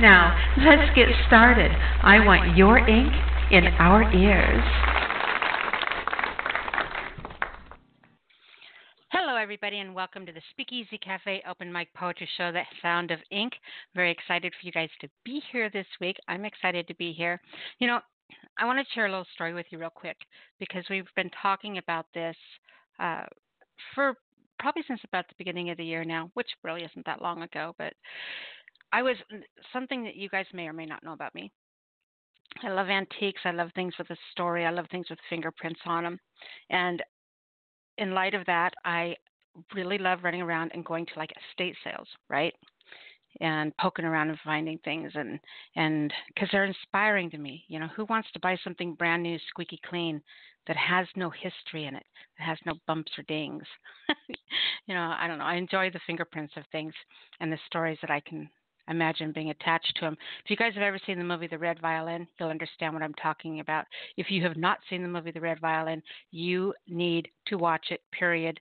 Now, let's get started. I want your ink in our ears. Hello, everybody, and welcome to the Speakeasy Cafe Open Mic Poetry Show, The Sound of Ink. Very excited for you guys to be here this week. I'm excited to be here. You know, I want to share a little story with you real quick because we've been talking about this uh, for probably since about the beginning of the year now, which really isn't that long ago. But I was something that you guys may or may not know about me. I love antiques. I love things with a story. I love things with fingerprints on them. And in light of that, I really love running around and going to like estate sales, right? and poking around and finding things and and because they're inspiring to me you know who wants to buy something brand new squeaky clean that has no history in it that has no bumps or dings you know i don't know i enjoy the fingerprints of things and the stories that i can imagine being attached to them if you guys have ever seen the movie the red violin you'll understand what i'm talking about if you have not seen the movie the red violin you need to watch it period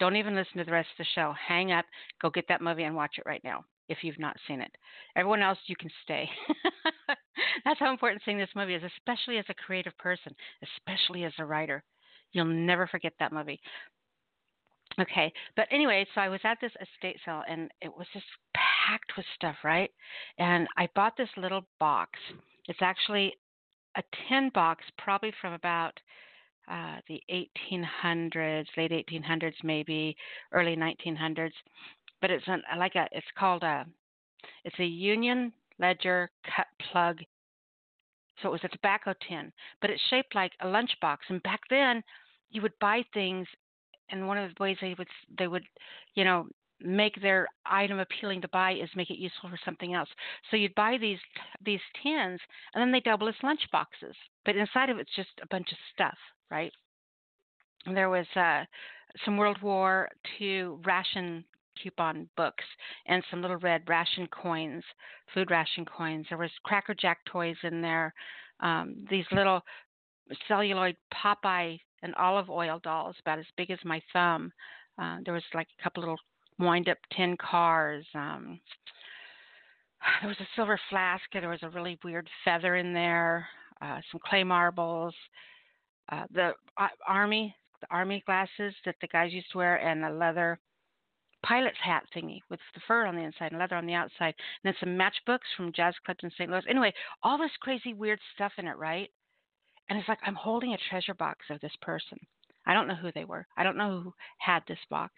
don't even listen to the rest of the show. Hang up, go get that movie and watch it right now if you've not seen it. Everyone else, you can stay. That's how important seeing this movie is, especially as a creative person, especially as a writer. You'll never forget that movie. Okay, but anyway, so I was at this estate sale and it was just packed with stuff, right? And I bought this little box. It's actually a tin box, probably from about uh, the 1800s, late 1800s, maybe early 1900s but it's an, like a it's called a it's a Union Leader cut plug. So it was a tobacco tin, but it's shaped like a lunchbox. And back then, you would buy things, and one of the ways they would they would, you know, make their item appealing to buy is make it useful for something else. So you'd buy these these tins, and then they double as lunch boxes. But inside of it's just a bunch of stuff, right? And there was uh, some World War II ration coupon books and some little red ration coins, food ration coins. There was Cracker Jack toys in there. Um, these little celluloid Popeye and Olive Oyl dolls, about as big as my thumb. Uh, there was like a couple little wind-up tin cars. Um, there was a silver flask. There was a really weird feather in there. Uh, some clay marbles. Uh, the uh, army, the army glasses that the guys used to wear, and a leather pilot's hat thingy with the fur on the inside and leather on the outside. And then some matchbooks from jazz clubs in St. Louis. Anyway, all this crazy weird stuff in it, right? And it's like I'm holding a treasure box of this person. I don't know who they were. I don't know who had this box.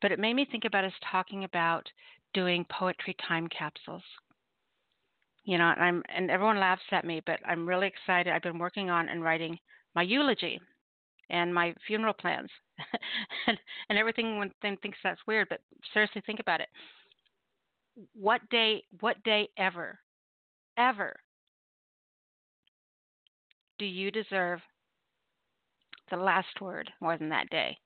But it made me think about us talking about doing poetry time capsules. You know, and I'm and everyone laughs at me, but I'm really excited. I've been working on and writing my eulogy and my funeral plans and, and everything thing thinks that's weird but seriously think about it what day what day ever ever do you deserve the last word more than that day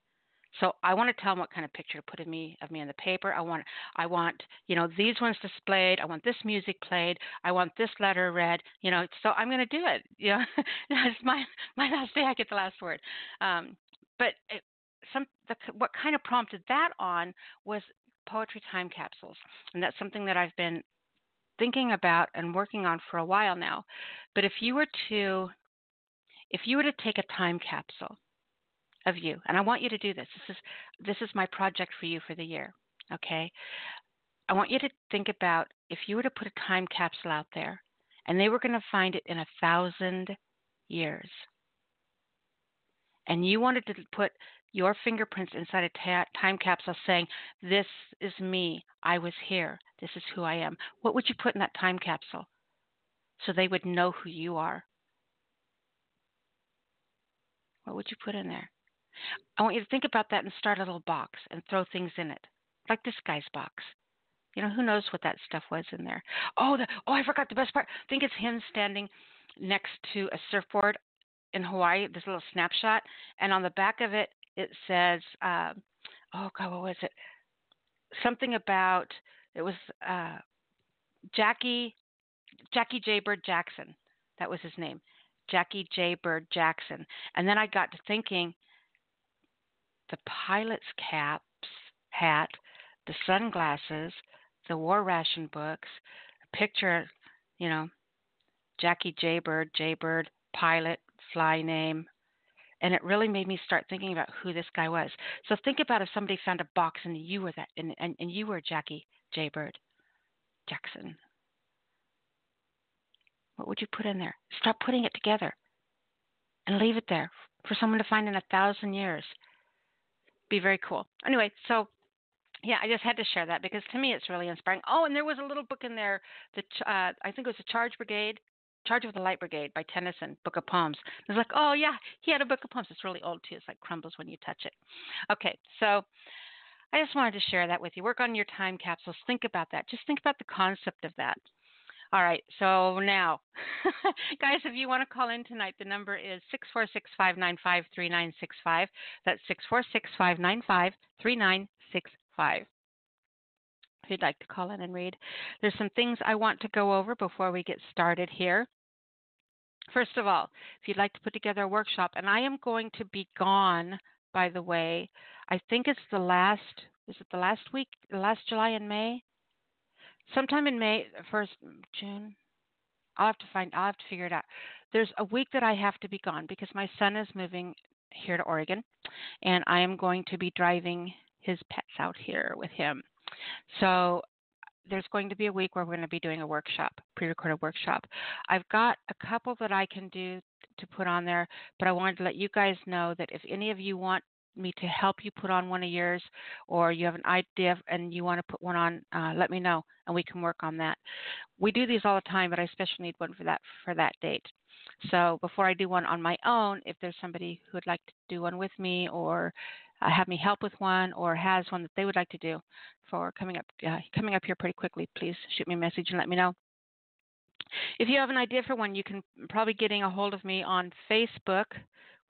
so I want to tell them what kind of picture to put of me of me in the paper. I want I want you know these ones displayed. I want this music played. I want this letter read. You know, so I'm going to do it. You know, it's my my last day. I get the last word. Um, but it, some the, what kind of prompted that on was poetry time capsules, and that's something that I've been thinking about and working on for a while now. But if you were to if you were to take a time capsule of you. And I want you to do this. This is this is my project for you for the year. Okay? I want you to think about if you were to put a time capsule out there and they were going to find it in a thousand years. And you wanted to put your fingerprints inside a ta- time capsule saying, This is me. I was here. This is who I am. What would you put in that time capsule so they would know who you are? What would you put in there? I want you to think about that and start a little box and throw things in it, like this guy's box. You know, who knows what that stuff was in there? Oh, the, oh, I forgot the best part. I think it's him standing next to a surfboard in Hawaii. This little snapshot, and on the back of it, it says, uh, "Oh God, what was it? Something about it was uh, Jackie Jackie J Bird Jackson. That was his name, Jackie J Bird Jackson. And then I got to thinking, the pilot's caps, hat, the sunglasses, the war ration books, a picture, you know, Jackie Jaybird, Jaybird, pilot, fly name. And it really made me start thinking about who this guy was. So think about if somebody found a box and you were that, and, and, and you were Jackie Jaybird Jackson. What would you put in there? Start putting it together and leave it there for someone to find in a thousand years. Be very cool. Anyway, so yeah, I just had to share that because to me it's really inspiring. Oh, and there was a little book in there that uh, I think it was the Charge Brigade, Charge of the Light Brigade by Tennyson, Book of Poems. I was like, oh yeah, he had a book of poems. It's really old too. It's like crumbles when you touch it. Okay, so I just wanted to share that with you. Work on your time capsules. Think about that. Just think about the concept of that. All right, so now, guys, if you want to call in tonight, the number is 646 595 3965. That's 646 595 3965. If you'd like to call in and read, there's some things I want to go over before we get started here. First of all, if you'd like to put together a workshop, and I am going to be gone, by the way, I think it's the last, is it the last week, the last July and May? Sometime in May, first June. I'll have to find. I'll have to figure it out. There's a week that I have to be gone because my son is moving here to Oregon, and I am going to be driving his pets out here with him. So there's going to be a week where we're going to be doing a workshop, pre-recorded workshop. I've got a couple that I can do to put on there, but I wanted to let you guys know that if any of you want me to help you put on one of yours, or you have an idea and you want to put one on, uh, let me know and we can work on that. We do these all the time, but I especially need one for that for that date. So before I do one on my own, if there's somebody who would like to do one with me, or uh, have me help with one, or has one that they would like to do for coming up uh, coming up here pretty quickly, please shoot me a message and let me know. If you have an idea for one, you can probably getting a hold of me on Facebook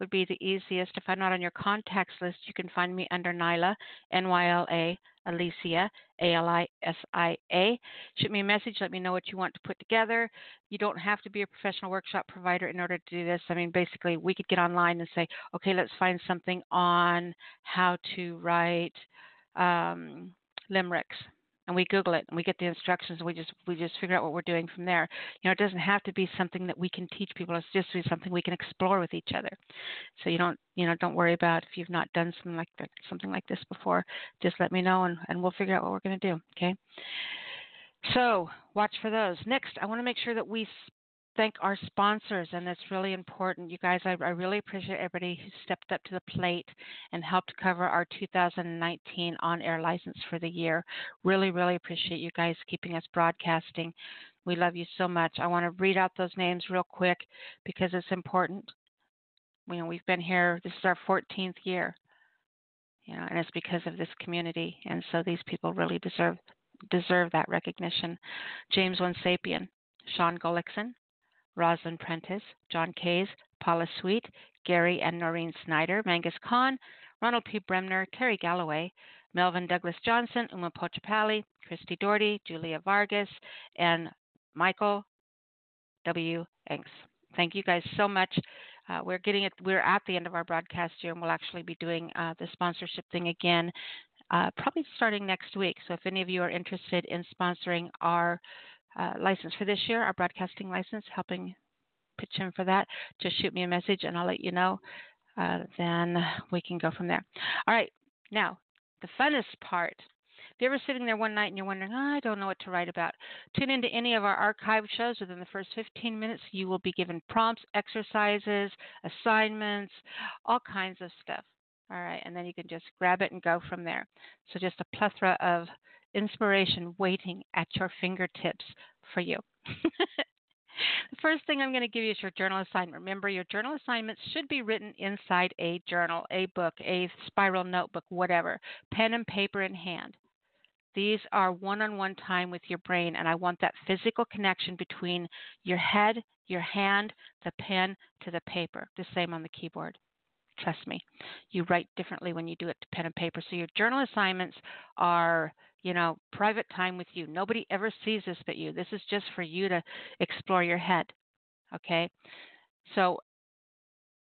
would be the easiest. If I'm not on your contacts list, you can find me under Nyla, N Y L A, Alisia, A L I S I A. Shoot me a message. Let me know what you want to put together. You don't have to be a professional workshop provider in order to do this. I mean, basically, we could get online and say, okay, let's find something on how to write um, limericks and we Google it and we get the instructions and we just we just figure out what we're doing from there. You know, it doesn't have to be something that we can teach people. It's just something we can explore with each other. So you don't you know don't worry about if you've not done something like that, something like this before. Just let me know and, and we'll figure out what we're going to do. Okay. So watch for those. Next, I want to make sure that we thank our sponsors, and it's really important. You guys, I, I, really appreciate everybody who stepped up to the plate and helped cover our 2019 on air license for the year. Really, really appreciate you guys keeping us broadcasting. We love you so much. I want to read out those names real quick because it's important. You know, we've been here, this is our 14th year, you know, and it's because of this community. And so these people really deserve deserve that recognition. James One Sean Gullickson, Rosalind Prentice, John Kays, Paula Sweet, Gary and Noreen Snyder, Mangus Khan, Ronald P. Bremner, Terry Galloway, Melvin Douglas Johnson, Uma Pochapali, Christy Doherty, Julia Vargas, and Michael W. Enks. Thank you guys so much. Uh, we're getting it. We're at the end of our broadcast here, and we'll actually be doing uh, the sponsorship thing again, uh, probably starting next week. So if any of you are interested in sponsoring our uh, license for this year, our broadcasting license, helping pitch in for that, just shoot me a message and I'll let you know. Uh, then we can go from there. All right, now the funnest part. If you're ever sitting there one night and you're wondering, oh, I don't know what to write about, tune into any of our archive shows. Within the first 15 minutes, you will be given prompts, exercises, assignments, all kinds of stuff. All right, and then you can just grab it and go from there. So, just a plethora of inspiration waiting at your fingertips for you. the first thing I'm going to give you is your journal assignment. Remember, your journal assignments should be written inside a journal, a book, a spiral notebook, whatever, pen and paper in hand. These are one on one time with your brain, and I want that physical connection between your head, your hand, the pen to the paper. The same on the keyboard. Trust me, you write differently when you do it to pen and paper. So your journal assignments are, you know, private time with you. Nobody ever sees this but you. This is just for you to explore your head. Okay? So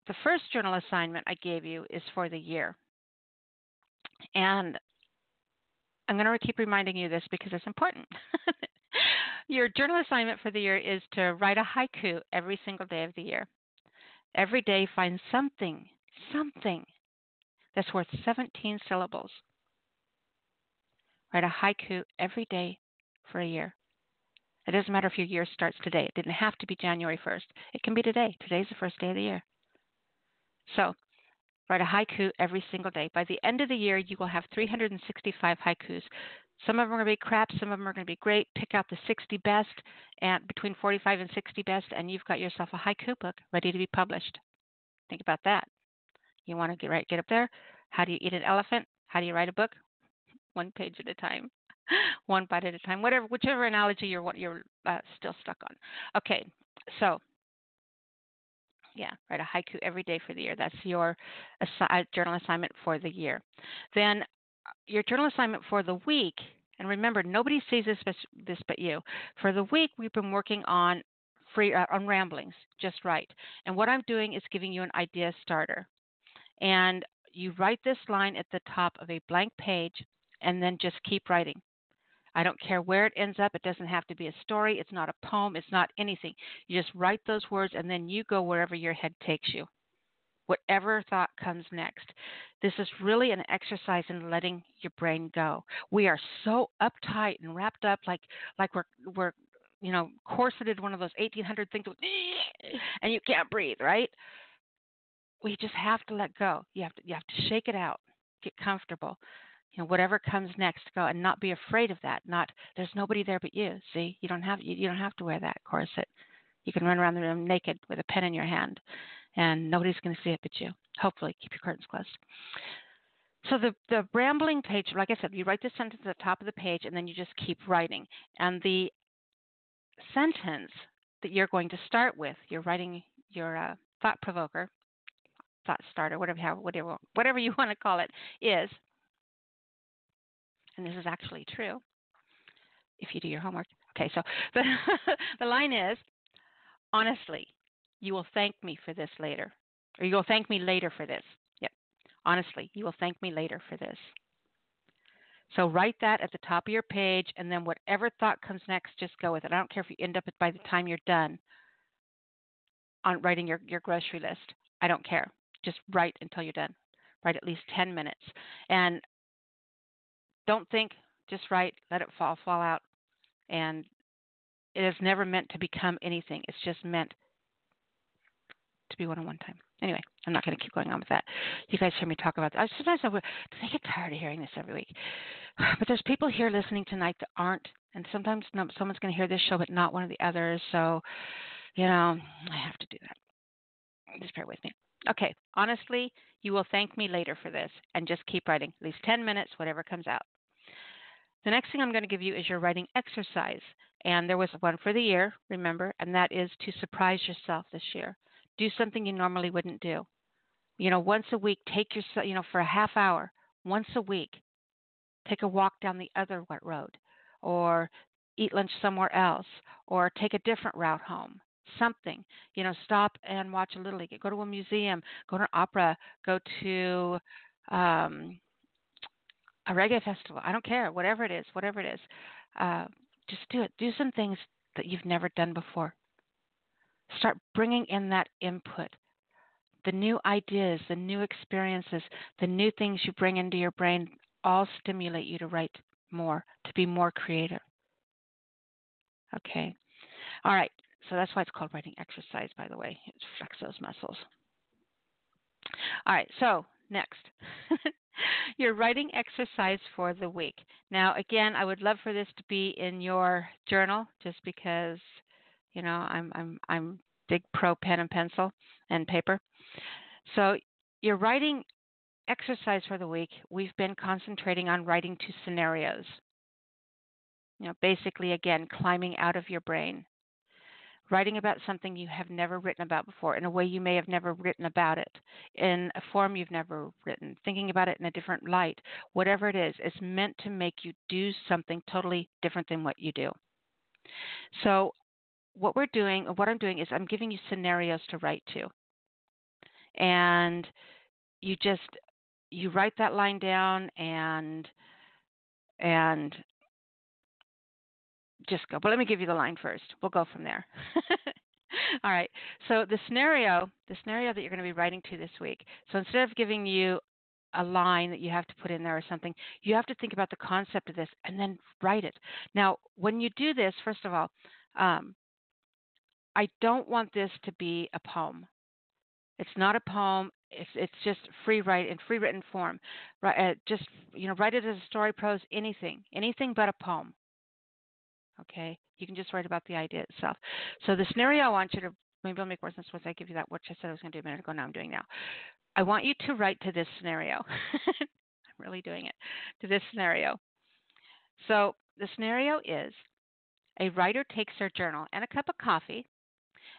the first journal assignment I gave you is for the year. And I'm going to keep reminding you this because it's important. Your journal assignment for the year is to write a haiku every single day of the year. Every day, find something, something that's worth 17 syllables. Write a haiku every day for a year. It doesn't matter if your year starts today. It didn't have to be January 1st. It can be today. Today's the first day of the year. So write a haiku every single day. By the end of the year, you will have 365 haikus. Some of them are going to be crap, some of them are going to be great. Pick out the 60 best, and between 45 and 60 best, and you've got yourself a haiku book ready to be published. Think about that. You want to get right, get up there. How do you eat an elephant? How do you write a book? One page at a time, one bite at a time. Whatever, whichever analogy you're you're uh, still stuck on. Okay, so yeah, write a haiku every day for the year. That's your assi- uh, journal assignment for the year. Then uh, your journal assignment for the week, and remember, nobody sees this but, this but you. For the week, we've been working on free uh, on ramblings, just right. And what I'm doing is giving you an idea starter. And you write this line at the top of a blank page, and then just keep writing. I don't care where it ends up. It doesn't have to be a story. It's not a poem. It's not anything. You just write those words and then you go wherever your head takes you. Whatever thought comes next. This is really an exercise in letting your brain go. We are so uptight and wrapped up like like we're we're you know corseted one of those 1800 things and you can't breathe, right? We just have to let go. You have to you have to shake it out. Get comfortable you know whatever comes next go and not be afraid of that not there's nobody there but you see? You don't have you, you don't have to wear that corset. You can run around the room naked with a pen in your hand and nobody's going to see it but you. Hopefully keep your curtains closed. So the the rambling page like i said you write the sentence at the top of the page and then you just keep writing. And the sentence that you're going to start with you're writing your uh, thought provoker thought starter whatever whatever whatever you want to call it is and this is actually true if you do your homework. Okay, so the, the line is honestly, you will thank me for this later. Or you will thank me later for this. Yep. Honestly, you will thank me later for this. So write that at the top of your page, and then whatever thought comes next, just go with it. I don't care if you end up by the time you're done on writing your, your grocery list. I don't care. Just write until you're done. Write at least 10 minutes. And don't think, just write, let it fall, fall out. And it is never meant to become anything. It's just meant to be one on one time. Anyway, I'm not going to keep going on with that. You guys hear me talk about that. Sometimes I, get tired of hearing this every week? But there's people here listening tonight that aren't, and sometimes someone's going to hear this show but not one of the others. So, you know, I have to do that. Just bear with me. Okay, honestly, you will thank me later for this, and just keep writing. At least 10 minutes, whatever comes out. The next thing I'm going to give you is your writing exercise. And there was one for the year, remember, and that is to surprise yourself this year. Do something you normally wouldn't do. You know, once a week, take yourself, you know, for a half hour, once a week, take a walk down the other wet road, or eat lunch somewhere else, or take a different route home. Something, you know, stop and watch a little league, go to a museum, go to an opera, go to um, a reggae festival. I don't care, whatever it is, whatever it is. Uh, just do it. Do some things that you've never done before. Start bringing in that input, the new ideas, the new experiences, the new things you bring into your brain all stimulate you to write more, to be more creative. Okay. All right. So that's why it's called writing exercise, by the way. It flexes those muscles. All right. So next. your writing exercise for the week. Now, again, I would love for this to be in your journal, just because, you know, I'm I'm I'm big pro pen and pencil and paper. So, your writing exercise for the week, we've been concentrating on writing to scenarios. You know, basically, again, climbing out of your brain, writing about something you have never written about before in a way you may have never written about it, in a form you've never written, thinking about it in a different light, whatever it is, it's meant to make you do something totally different than what you do. So, what we're doing, what I'm doing is I'm giving you scenarios to write to. And you just you write that line down and and just go. But let me give you the line first. We'll go from there. All right. So the scenario, the scenario that you're going to be writing to this week. So instead of giving you a line that you have to put in there or something, you have to think about the concept of this and then write it. Now, when you do this, first of all, um, I don't want this to be a poem. It's not a poem. It's, it's just free write in free written form. Right, uh, just you know, write it as a story, prose, anything, anything but a poem. Okay, you can just write about the idea itself. So the scenario I want you to maybe I'll make more sense once I give you that, which I said I was going to do a minute ago. Now I'm doing now. I want you to write to this scenario. I'm really doing it to this scenario. So the scenario is a writer takes their journal and a cup of coffee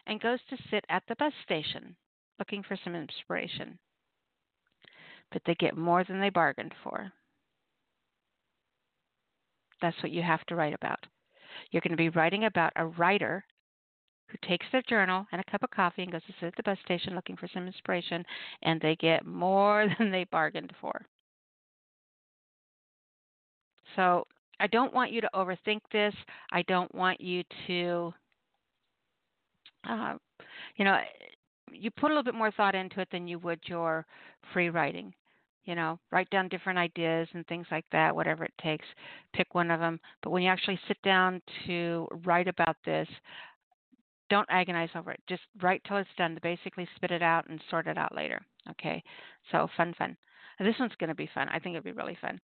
and goes to sit at the bus station looking for some inspiration. But they get more than they bargained for. That's what you have to write about. You're going to be writing about a writer who takes their journal and a cup of coffee and goes to sit at the bus station looking for some inspiration, and they get more than they bargained for. So I don't want you to overthink this. I don't want you to, uh, you know, you put a little bit more thought into it than you would your free writing. You know, write down different ideas and things like that, whatever it takes. Pick one of them. But when you actually sit down to write about this, don't agonize over it. Just write till it's done. Basically, spit it out and sort it out later. Okay. So fun, fun. This one's going to be fun. I think it'll be really fun.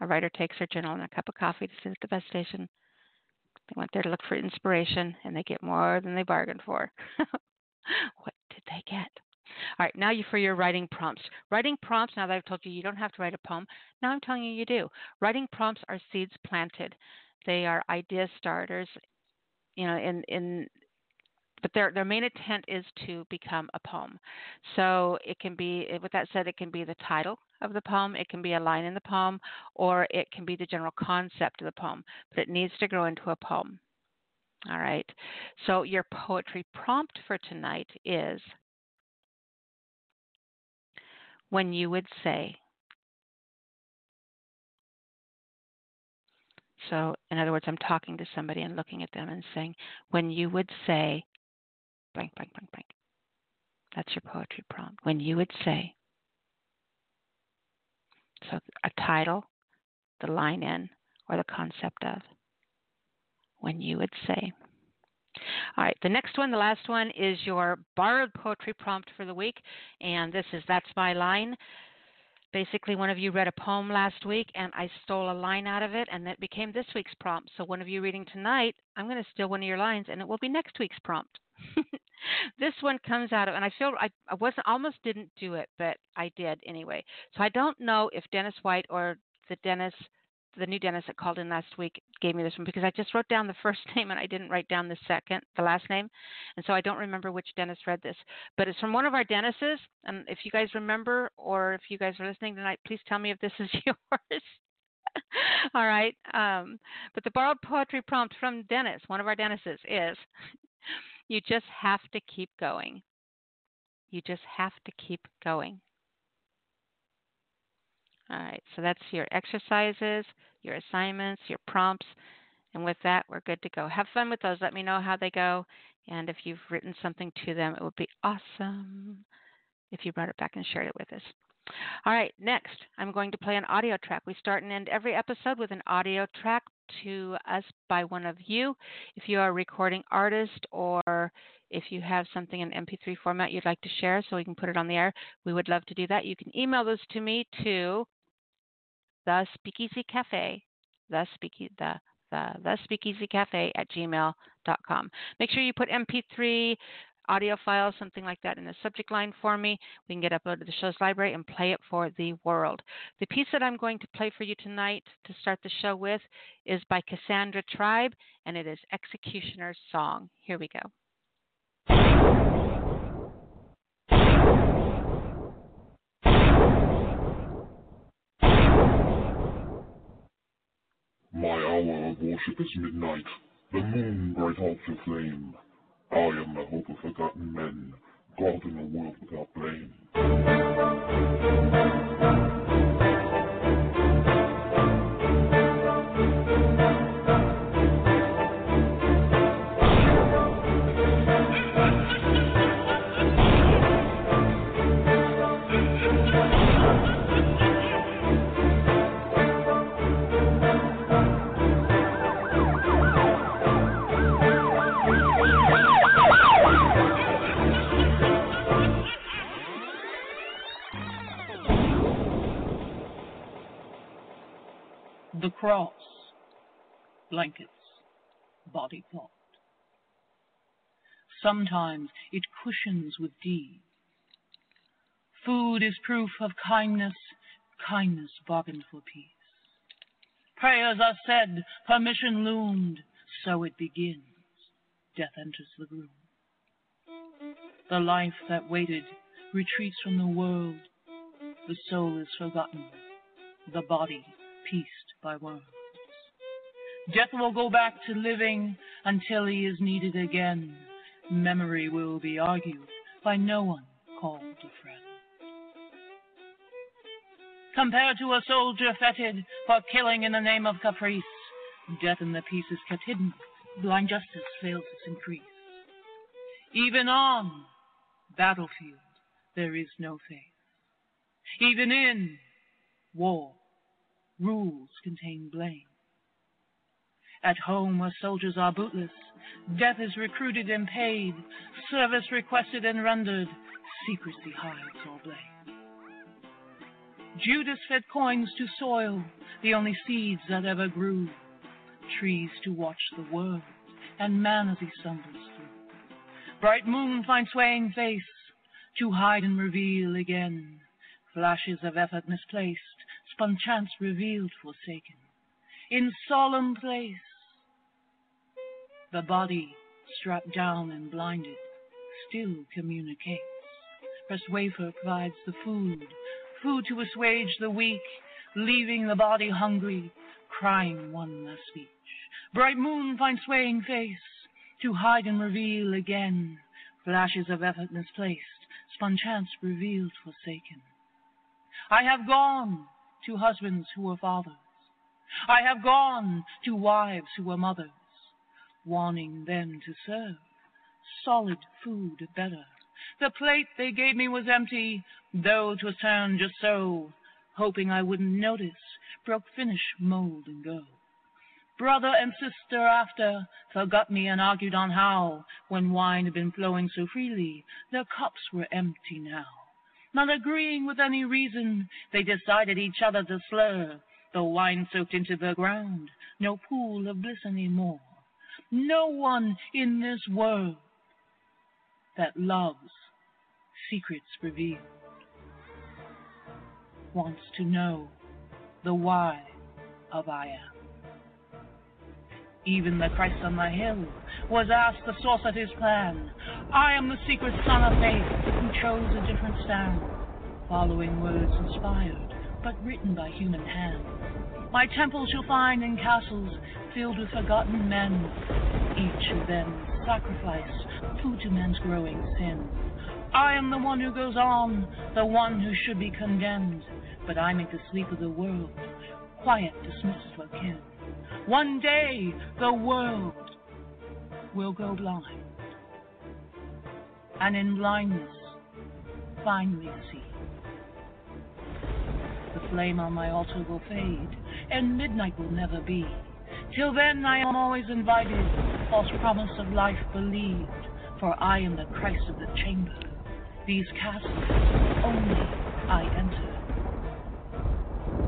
A writer takes her journal and a cup of coffee to sit at the bus station. They went there to look for inspiration, and they get more than they bargained for. what did they get? All right, now you for your writing prompts. Writing prompts, now that I've told you you don't have to write a poem, now I'm telling you you do. Writing prompts are seeds planted. They are idea starters. You know, in in but their their main intent is to become a poem. So it can be, with that said, it can be the title of the poem, it can be a line in the poem, or it can be the general concept of the poem. But it needs to grow into a poem. All right. So your poetry prompt for tonight is when you would say. So, in other words, I'm talking to somebody and looking at them and saying, when you would say, blank, blank, blank, blank. That's your poetry prompt. When you would say, so a title, the line in, or the concept of. When you would say. All right, the next one, the last one, is your borrowed poetry prompt for the week. And this is That's My Line. Basically, one of you read a poem last week, and I stole a line out of it, and that became this week's prompt. So, one of you reading tonight, I'm going to steal one of your lines, and it will be next week's prompt. this one comes out of, and I feel I, I wasn't almost didn't do it, but I did anyway. So I don't know if Dennis White or the Dennis, the new dentist that called in last week gave me this one because I just wrote down the first name and I didn't write down the second, the last name, and so I don't remember which dentist read this. But it's from one of our dentists. and if you guys remember or if you guys are listening tonight, please tell me if this is yours. All right. Um, but the borrowed poetry prompt from Dennis, one of our dentists, is you just have to keep going. You just have to keep going. All right, so that's your exercises, your assignments, your prompts. And with that, we're good to go. Have fun with those. Let me know how they go. And if you've written something to them, it would be awesome if you brought it back and shared it with us. All right, next, I'm going to play an audio track. We start and end every episode with an audio track to us by one of you. If you are a recording artist or if you have something in MP3 format you'd like to share so we can put it on the air, we would love to do that. You can email those to me to the Speakeasy Cafe, the Speakeasy, the the, the Speakeasy Cafe at gmail.com. Make sure you put MP3 audio file, something like that, in the subject line for me. We can get uploaded to the show's library and play it for the world. The piece that I'm going to play for you tonight to start the show with is by Cassandra Tribe, and it is Executioner's Song. Here we go. My hour of worship is midnight, the moon bright hearts aflame. I am the hope of forgotten men, God in a world without blame. The cross, blankets, body part. Sometimes it cushions with deed. Food is proof of kindness, kindness bargained for peace. Prayers are said, permission loomed, so it begins. Death enters the room. The life that waited retreats from the world. The soul is forgotten, the body pieced by words. Death will go back to living until he is needed again. Memory will be argued by no one called a friend. Compared to a soldier feted for killing in the name of caprice, death in the peace is kept hidden, blind justice fails its increase. Even on battlefield there is no faith. Even in war rules contain blame. At home, where soldiers are bootless, death is recruited and paid, service requested and rendered, secrecy hides all blame. Judas fed coins to soil, the only seeds that ever grew, trees to watch the world, and man as he stumbles through. Bright moon finds swaying face, to hide and reveal again, flashes of effort misplaced, chance revealed forsaken. In solemn place, the body strapped down and blinded still communicates. Press wafer provides the food, food to assuage the weak, leaving the body hungry, crying one last speech. Bright moon finds swaying face to hide and reveal again. Flashes of effort misplaced, spun chance revealed forsaken. I have gone to husbands who were fathers. I have gone to wives who were mothers, wanting them to serve solid food better. The plate they gave me was empty, though 'twas turned just so, hoping I wouldn't notice, broke finish, mold, and go. Brother and sister after forgot me and argued on how, when wine had been flowing so freely, their cups were empty now. Not agreeing with any reason, they decided each other to slur. The wine soaked into the ground, no pool of bliss any more. No one in this world that loves secrets revealed wants to know the why of I am. Even the Christ on the hill was asked the source of his plan. I am the secret son of faith who chose a different stand, following words inspired but written by human hand. My temples you'll find in castles filled with forgotten men, each of them sacrifice, food to man's growing sin. I am the one who goes on, the one who should be condemned, but I make the sleep of the world quiet, dismissed for kin. One day the world will go blind, and in blindness finally see. The flame on my altar will fade, and midnight will never be. Till then I am always invited, false promise of life believed, for I am the Christ of the chamber. These castles only I enter,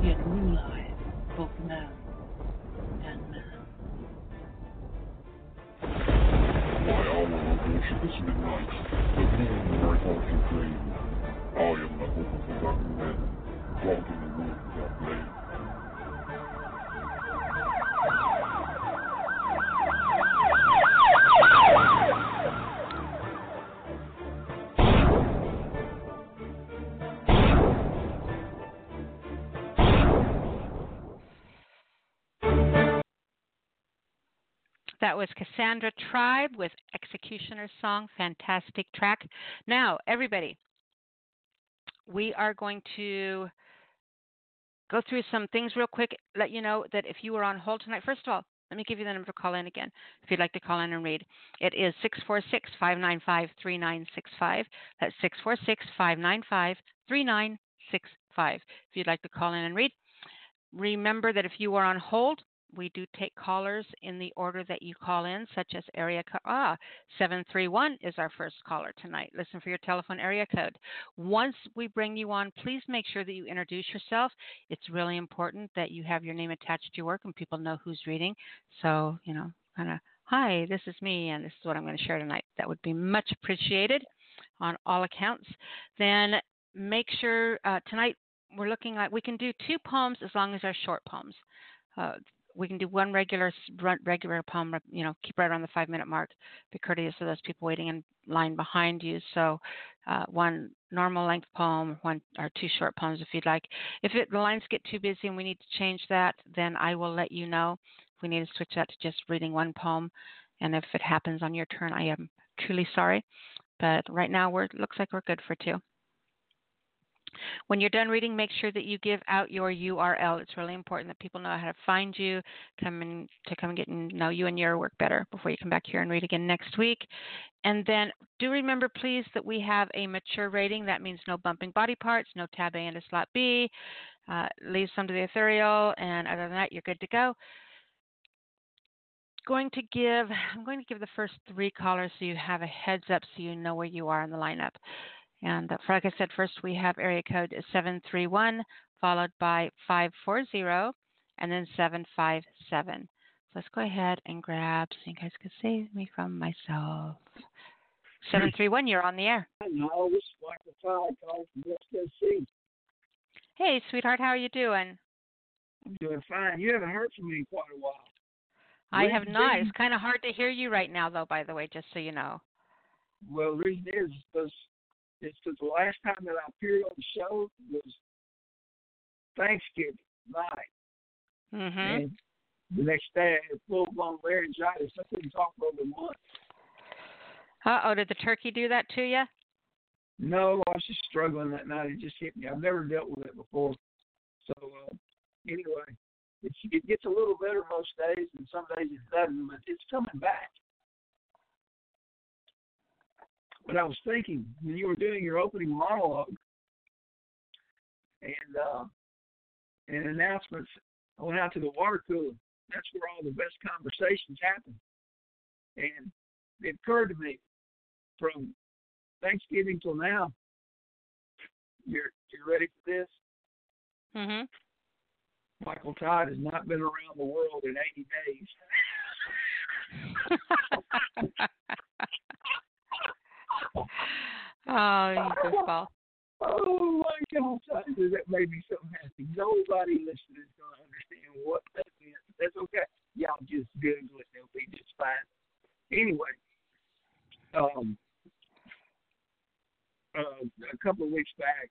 yet rule I both man My is midnight, the moon bright out your flame. I am the hope of forgotten men, in the wood without blame. That was Cassandra Tribe with Executioner's Song. Fantastic track. Now, everybody, we are going to go through some things real quick. Let you know that if you were on hold tonight, first of all, let me give you the number to call in again if you'd like to call in and read. It is 646 595 3965. That's 646 595 3965 if you'd like to call in and read. Remember that if you are on hold, we do take callers in the order that you call in, such as area code. Ah, 731 is our first caller tonight. Listen for your telephone area code. Once we bring you on, please make sure that you introduce yourself. It's really important that you have your name attached to your work and people know who's reading. So, you know, kind of, hi, this is me, and this is what I'm going to share tonight. That would be much appreciated on all accounts. Then make sure uh, tonight we're looking at, we can do two poems as long as they're short poems. Uh, we can do one regular regular poem, you know, keep right around the five minute mark. Be courteous to those people waiting in line behind you. So, uh, one normal length poem, one or two short poems if you'd like. If it, the lines get too busy and we need to change that, then I will let you know. We need to switch that to just reading one poem, and if it happens on your turn, I am truly sorry. But right now, we're looks like we're good for two. When you're done reading, make sure that you give out your URL. It's really important that people know how to find you, come in to come and get to know you and your work better before you come back here and read again next week. And then do remember, please, that we have a mature rating. That means no bumping body parts, no tab A slot B. Uh, leave some to the ethereal, and other than that, you're good to go. Going to give, I'm going to give the first three callers so you have a heads up, so you know where you are in the lineup. And like I said, first we have area code 731 followed by 540 and then 757. So let's go ahead and grab so you guys can save me from myself. 731, you're on the air. No, this is Michael Todd calling from West Tennessee. Hey, sweetheart, how are you doing? I'm doing fine. You haven't heard from me in quite a while. I have not. It's kind of hard to hear you right now, though, by the way, just so you know. Well, the reason is because it's because the last time that I appeared on the show was Thanksgiving night. Mm-hmm. And the next day I had full blown laryngitis. I couldn't talk for over a month. Uh oh, did the turkey do that to you? No, I was just struggling that night. It just hit me. I've never dealt with it before. So uh, anyway, it's, it gets a little better most days, and some days it doesn't. But it's coming back. But I was thinking when you were doing your opening monologue and uh, and announcements, I went out to the water cooler. That's where all the best conversations happen. And it occurred to me from Thanksgiving till now. You're you're ready for this? Mhm. Michael Todd has not been around the world in 80 days. oh, you goofball. Oh my God, that made me so happy. Nobody listening is going to understand what that meant. That's okay. Y'all just Google it; they'll be just fine. Anyway, um, uh, a couple of weeks back,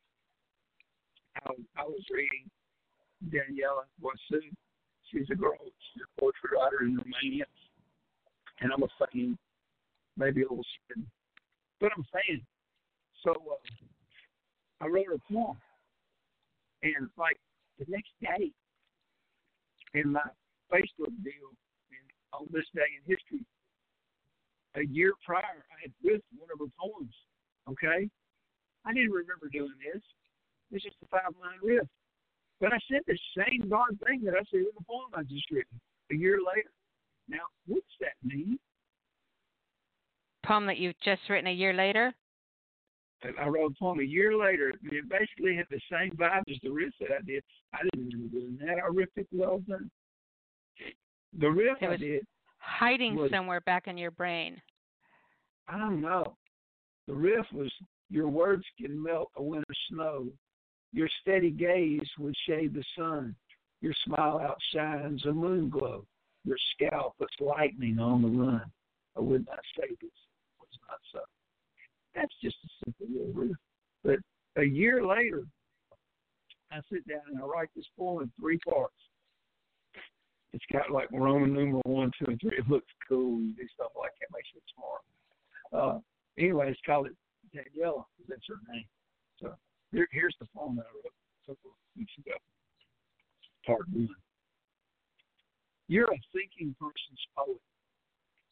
I, I was reading Daniela Wasu. She's a girl. She's a poetry writer in Romania, and I'm a fan, maybe a little spin but I'm saying, so uh, I wrote a poem, and like the next day, in my Facebook deal, and on this day in history, a year prior, I had ripped one of her poems. Okay, I didn't remember doing this. It's just a five line riff. But I said the same darn thing that I said in the poem I just written a year later. Now, what's that mean? Poem that you've just written a year later? I wrote a poem a year later. It basically had the same vibe as the riff that I did. I didn't remember doing that. I riffed it well done. The riff it I was did hiding was, somewhere back in your brain. I don't know. The riff was your words can melt a winter snow. Your steady gaze would shade the sun. Your smile outshines a moon glow. Your scalp puts lightning on the run. I would not say this so. That's just a simple little riff. But a year later, I sit down and I write this poem in three parts. It's got like Roman numeral one, two, and three. It looks cool. You do stuff like that, makes it smart. Uh, anyway, it's called it Daniela. That's her name. So here, here's the poem that I wrote a couple of weeks ago. Part one. You're a thinking person's poet.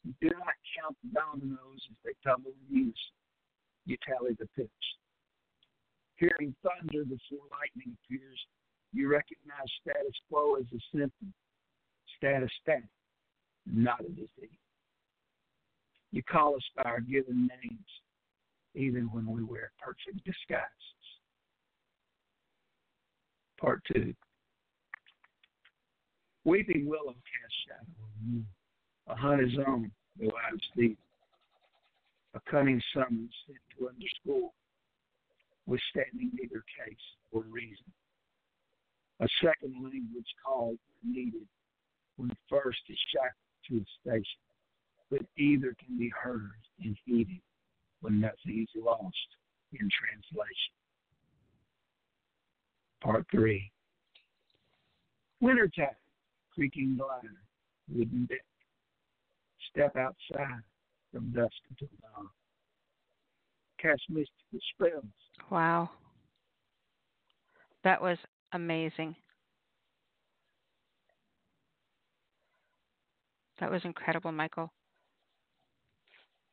Do not count the dominoes as they tumble in unison. You tally the pitch. Hearing thunder before lightning appears, you recognize status quo as a symptom, status stat, not a disease. You call us by our given names, even when we wear perfect disguises. Part two. Weeping willow cast shadow on you. A on, though I am steep. A cunning summons sent to underscore, withstanding neither case or reason. A second language called needed, when first is shackled to a station, but either can be heard and heeded when nothing is lost in translation. Part three. Wintertime, creaking glider, wooden deck. Step outside from dusk until dawn. Cast mystical spells. Wow. That was amazing. That was incredible, Michael.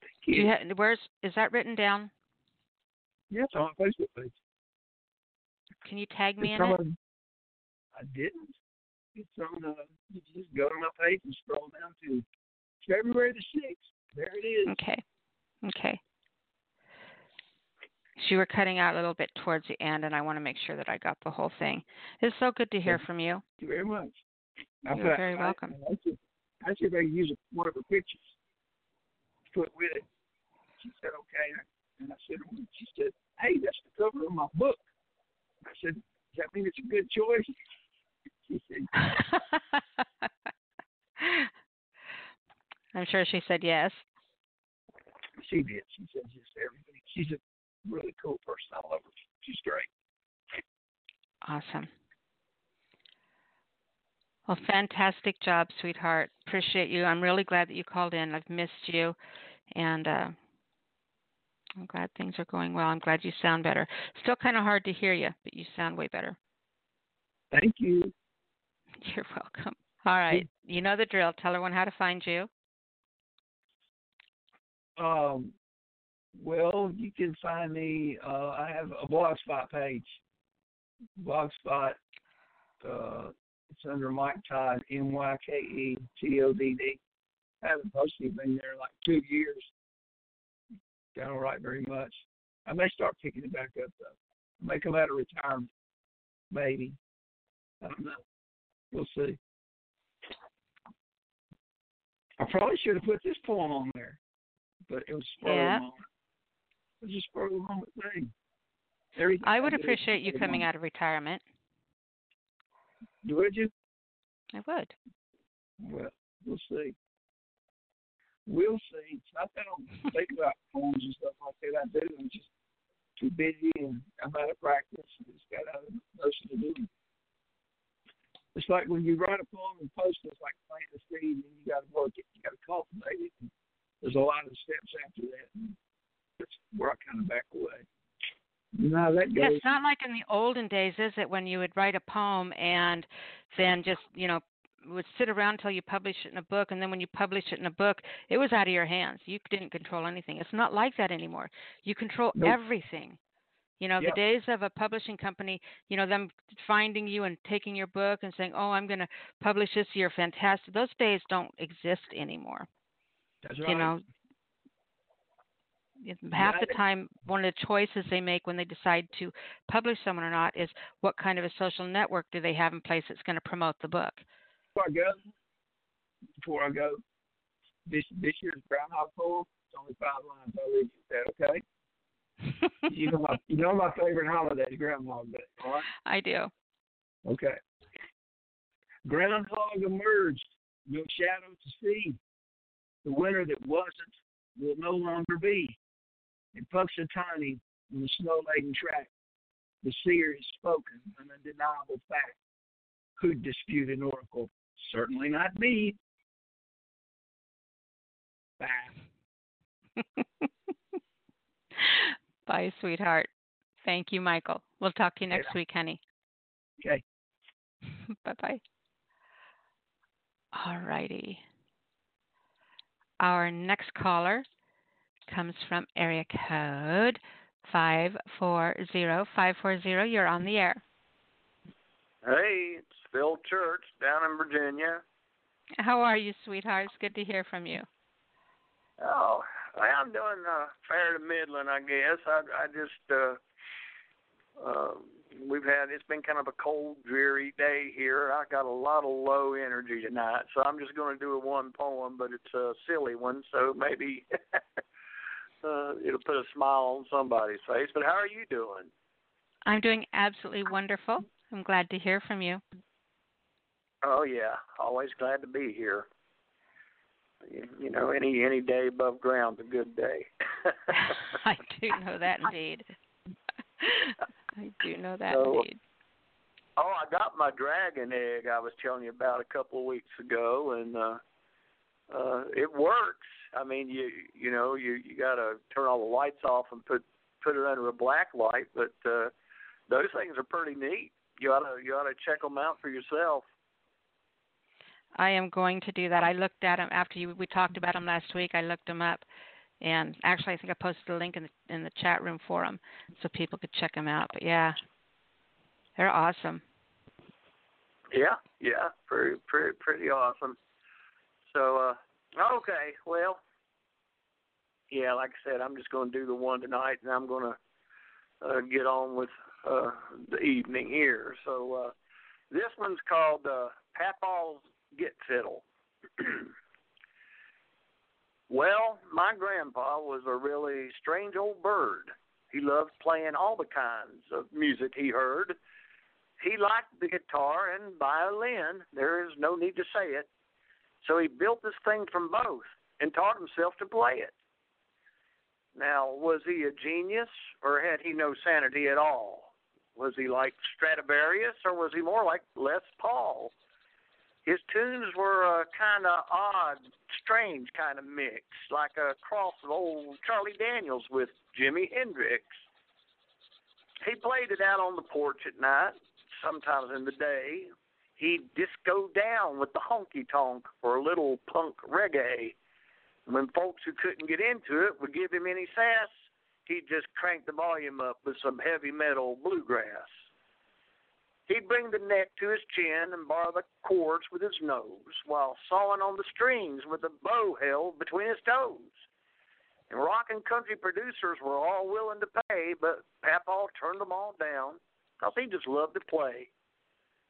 Thank you. you ha- where's is that written down? it's on Facebook page. Can you tag me It's in it? I didn't. It's on. Uh, you just go to my page and scroll down to February the sixth. There it is. Okay. Okay. So you were cutting out a little bit towards the end, and I want to make sure that I got the whole thing. It's so good to hear from you. Thank you very much. You're very I- welcome. I, I if I can use one of her pictures to put with it. She said, okay. And I said, well, she said, hey, that's the cover of my book. I said, does that mean it's a good choice? She said, I'm sure she said yes. she did. She said yes to everything. She's a really cool person. I love her. She's great. Awesome. Well, fantastic job, sweetheart. Appreciate you. I'm really glad that you called in. I've missed you, and uh, I'm glad things are going well. I'm glad you sound better. Still kind of hard to hear you, but you sound way better. Thank you. You're welcome. All right. You know the drill. Tell everyone how to find you. Um, well, you can find me. Uh, I have a blogspot page. Blogspot. Uh, it's under Myke Todd, M Y K E T O D D. I haven't posted anything there like two years. Don't write very much. I may start picking it back up though. I may come out of retirement, maybe. I don't know. We'll see. I probably should have put this poem on there, but it was spur of Yeah. the moment. It was just spur of the moment thing. Everything I would is appreciate you of coming moment. out of retirement. Would you? I would. Well, we'll see. We'll see. It's not that I don't think about poems and stuff like that. I do. I'm just too busy and I'm out of practice. and Just got out of notion to do. It's like when you write a poem and post it, it's like planting a seed and you got to work it. You got to cultivate it. And there's a lot of steps after that. And that's where I kind of back away. How that Yeah, it's not like in the olden days, is it, when you would write a poem and then just, you know, would sit around until you publish it in a book, and then when you publish it in a book, it was out of your hands. You didn't control anything. It's not like that anymore. You control Nope. everything. You know, Yep. the days of a publishing company, you know, them finding you and taking your book and saying, "Oh, I'm going to publish this. You're fantastic." Those days don't exist anymore. That's right. You know, half the time one of the choices they make when they decide to publish someone or not is what kind of a social network do they have in place that's going to promote the book before I go, before I go, this this year's groundhog poem. It's only five lines. I'll leave you with that, okay? you know my you know my favorite holiday is Groundhog Day, all right? I do. Okay. Groundhog emerged, no shadow to see. The winter that wasn't will no longer be. In Punxsutawney, on the snow-laden track, the seer has spoken an undeniable fact. Who'd dispute an oracle? Certainly not me. Bye. Bye, sweetheart. Thank you, Michael. We'll talk to you next Yeah. week, honey. Okay. bye bye. All righty. Our next caller comes from area code 540540. You're on the air. Hey, it's Phil Church down in Virginia. How are you, sweetheart? It's good to hear from you. Oh, I'm doing uh, fair to middling, I guess. I I just uh, uh, we've had it's been kind of a cold, dreary day here. I got a lot of low energy tonight, so I'm just going to do a one poem, but it's a silly one, so maybe uh, it'll put a smile on somebody's face. But how are you doing? I'm doing absolutely wonderful. I'm glad to hear from you. Oh yeah, always glad to be here. You, you know, any any day above ground's a good day. I do know that indeed. I do know that So- indeed. Oh, I got my dragon egg I was telling you about a couple of weeks ago, and uh, uh, it works. I mean, you you know you you got to turn all the lights off and put put it under a black light, but uh, those things are pretty neat. You ought to you ought to check them out for yourself. I am going to do that. I looked at them after you, we talked about them last week. I looked them up, and actually, I think I posted a link in the in the chat room for them so people could check them out. But yeah, they're awesome. Yeah, yeah, pretty pretty pretty awesome. So uh okay, well yeah, like I said, I'm just gonna do the one tonight and I'm gonna uh get on with uh the evening here. So uh this one's called uh Papaw's Git Fiddle. well, my grandpa was a really strange old bird. He loved playing all the kinds of music he heard he liked the guitar and violin. There is no need to say it. So he built this thing from both and taught himself to play it. Now, was he a genius or had he no sanity at all? Was he like Stradivarius or was he more like Les Paul? His tunes were a kind of odd, strange kind of mix, like a cross of old Charlie Daniels with Jimi Hendrix. He played it out on the porch at night, sometimes in the day. He'd disco down with the honky tonk or a little punk reggae. When folks who couldn't get into it would give him any sass, he'd just crank the volume up with some heavy metal bluegrass. He'd bring the neck to his chin and bar the chords with his nose while sawing on the strings with a bow held between his toes. And rock and country producers were all willing to pay, but Papaw turned them all down because he just loved to play.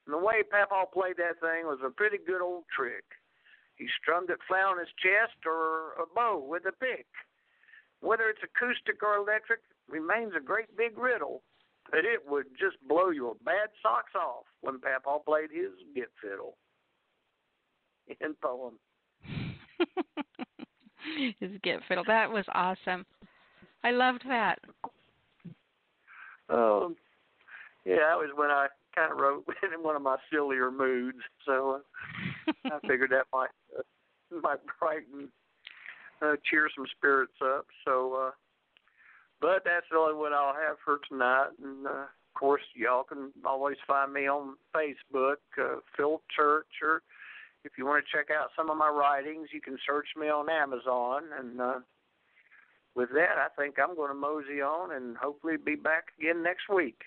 And the way Papaw played that thing was a pretty good old trick. He strummed it flat on his chest or a bow with a pick. Whether it's acoustic or electric remains a great big riddle, but it would just blow your bad socks off when Papaw played his git fiddle. In poem. His git fiddle. That was awesome. I loved that. Um, yeah, that was when I kind of wrote in one of my sillier moods. So uh, I figured that might uh, might brighten, uh, cheer some spirits up. So, that's only one I'll have for tonight. And uh, of course, y'all can always find me on Facebook, uh, Phil Church, or if you want to check out some of my writings, you can search me on Amazon. And uh, with that, I think I'm going to mosey on and hopefully be back again next week.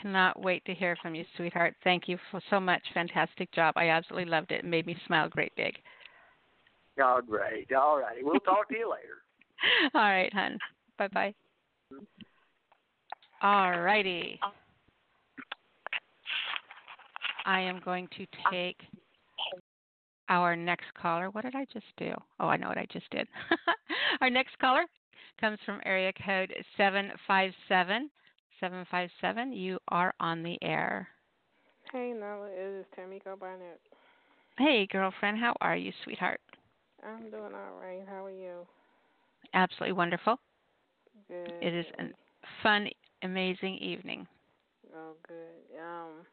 Cannot wait to hear from you, sweetheart. Thank you for so much. Fantastic job. I absolutely loved it. It made me smile great big. Oh, great. All righty. We'll talk to you later. All right, hon. Bye bye. All righty. I am going to take our next caller. What did I just do? Oh, I know what I just did. our next caller comes from area code 757. 757, you are on the air. Hey, Nyla, it is Tameko Barnette. Hey, girlfriend, how are you, sweetheart? I'm doing all right. How are you? Absolutely wonderful. Good. It is a fun, amazing evening. Oh, good. Um,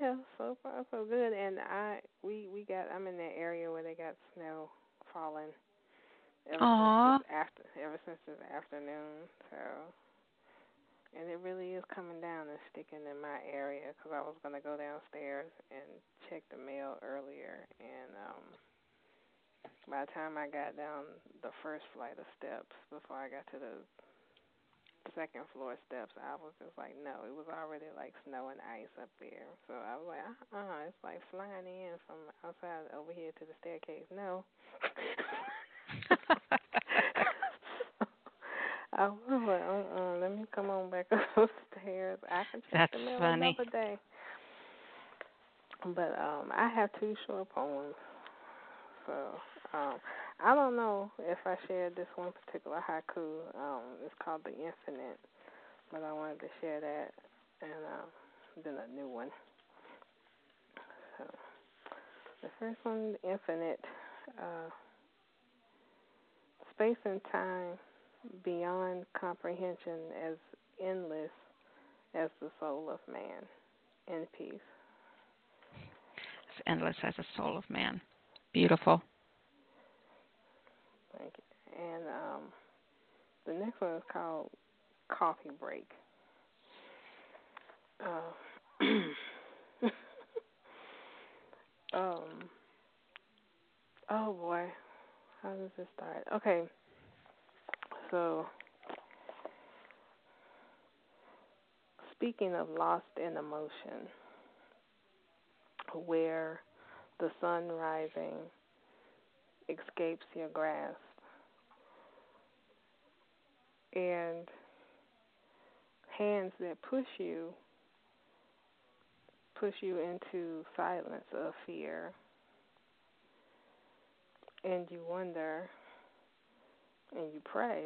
yeah, so far so good. And I, we, we got. I'm in that area where they got snow falling. Ever Aww. Since after, ever since this afternoon, so. And it really is coming down and sticking in my area because I was gonna go downstairs and check the mail earlier, and um by the time I got down the first flight of steps before I got to the second floor steps, I was just like, no, it was already like snow and ice up there. So I was like, uh uh it's like flying in from outside over here to the staircase. No. I was like, uh uh let me come on back upstairs. I can check That's the mail funny. another day. But um I have two short poems. So um, I don't know if I shared this one particular haiku. Um, it's called The Infinite, but I wanted to share that and um, then a new one. So the first one, The Infinite. Uh, space and time beyond comprehension as endless as the soul of man. In peace. It's endless as the soul of man. Beautiful. Thank you. And um, the next one is called Coffee Break. Uh, um. Oh boy, how does this start? Okay, so speaking of lost in emotion, where the sun rising escapes your grasp. And hands that push you push you into silence of fear. And you wonder and you pray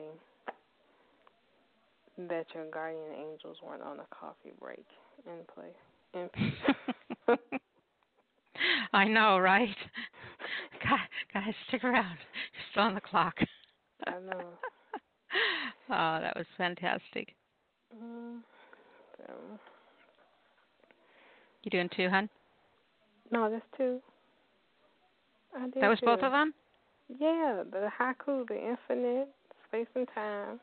that your guardian angels weren't on a coffee break in place. In peace. I know, right? God, guys, stick around. You're still on the clock. I know. oh, that was fantastic. Mm, so, You doing two, hun? no, that's two. I did That was two. both of them? Yeah, the haiku, the infinite space and time,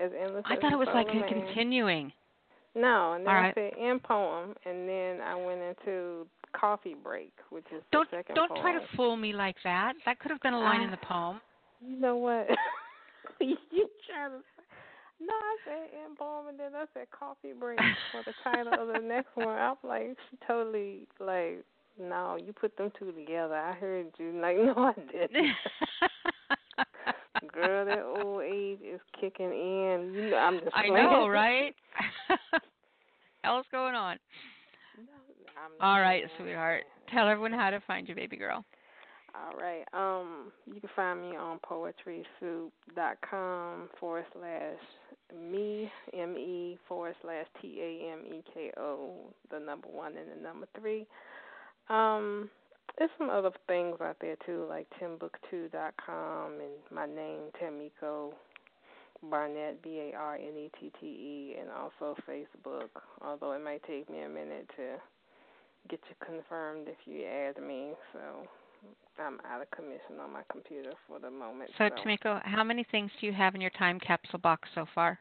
is endless. I thought it was like a continuing. No, and then All I said end poem, and then I went into coffee break, which is Don't the second don't poem. try to fool me like that. That could have been a line in the ah, poem. You know what? you try to. No, I said end poem, and then I said coffee break for the title of the next one. I'm like, she totally like, no, you put them two together. I heard you. Like, no, I didn't. Girl, that old age is kicking in. You know, I'm just. I playing. know, right? Hell's going on. I'm All right, sweetheart. Tell everyone how to find you, baby girl. All right. Um, you can find me on poetrysoup.com forward slash me m e forward slash t a m e k o the number one and the number three. Um, there's some other things out there too, like timbook2.com and my name Tameko Barnette B A R N E T T E, and also Facebook. Although it might take me a minute to get you confirmed if you add me, so I'm out of commission on my computer for the moment. So, Tameko, how many things do you have in your time capsule box so far?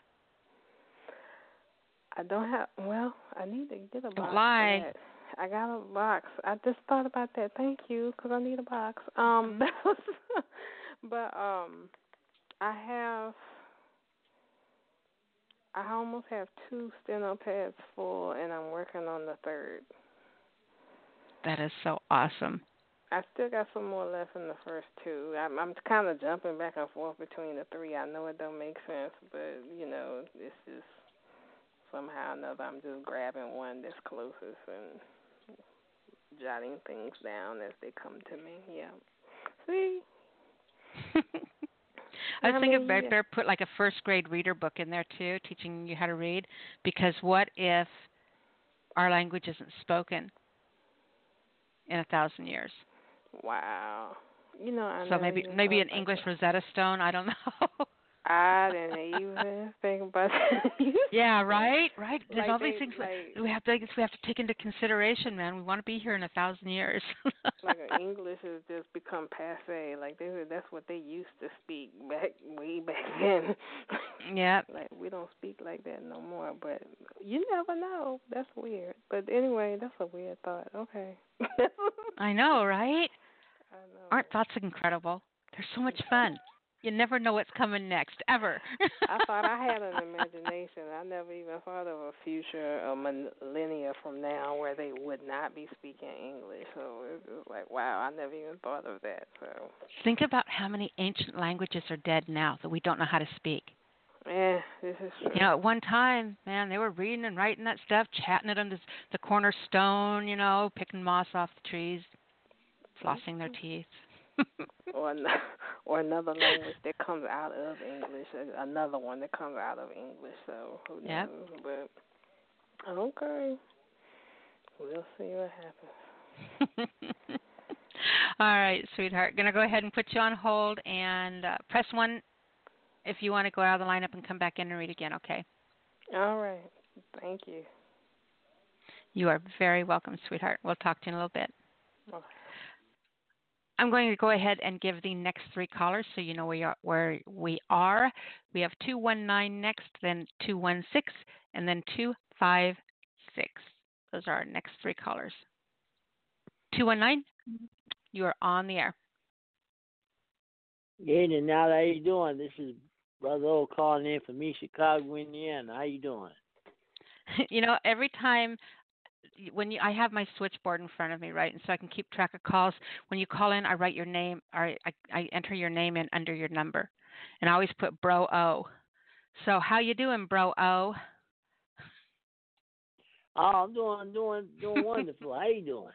I don't have. Well, I need to get a box. lie. I got a box. I just thought about that. Thank you, because I need a box. Um, but um, I have. I almost have two steno pads full, and I'm working on the third. That is so awesome. I still got some more left in the first two. I'm I'm kind of jumping back and forth between the three. I know it don't make sense, but you know, it's just somehow or another I'm just grabbing one that's closest and jotting things down as they come to me. Yeah. See. I was I thinking better, yeah. put like a first grade reader book in there too, teaching you how to read. Because what if our language isn't spoken in a thousand years? Wow. You know, I so maybe maybe an English that. Rosetta Stone. I don't know. I didn't even think about that. yeah, right, right. There's Like all these they- things like- we, have to we have to take into consideration, man. We want to be here in a thousand years. like English has just become passe. Like they that's what they used to speak back way back then. yeah. like we don't speak like that no more. But you never know. That's weird. But anyway, that's a weird thought. Okay. I know, right? I know. Aren't thoughts incredible? They're so much fun. You never know what's coming next, ever. I thought I had an imagination. I never even thought of a future, a millennia from now, where they would not be speaking English. So it was like, wow, I never even thought of that. So, Think about how many ancient languages are dead now that we don't know how to speak. yeah, this is true. You know, at one time, man, they were reading and writing that stuff, chatting it on the, the corner stone, you know, picking moss off the trees, mm-hmm. flossing their teeth. or an- or another language that comes out of English, another one that comes out of English. So who Yep. knows? But okay, we'll see what happens. All right, sweetheart. Gonna go ahead and put you on hold and uh, press one if you want to go out of the lineup and come back in and read again. Okay. All right, thank you. You are very welcome, sweetheart. We'll talk to you in a little bit. Okay. I'm going to go ahead and give the next three callers so you know are, where we are. We have 219 next, then 216, and then 256. Those are our next three callers. 219, you are on the air. Good and now how you doing? This is Brother O calling in from East Chicago, Indiana. How you doing? you know, every time when you, I have my switchboard in front of me, right, and so I can keep track of calls. When you call in, I write your name, or I, I enter your name in under your number, and I always put Bro O. So how you doing, Bro O? Oh, I'm doing doing doing wonderful. How you doing?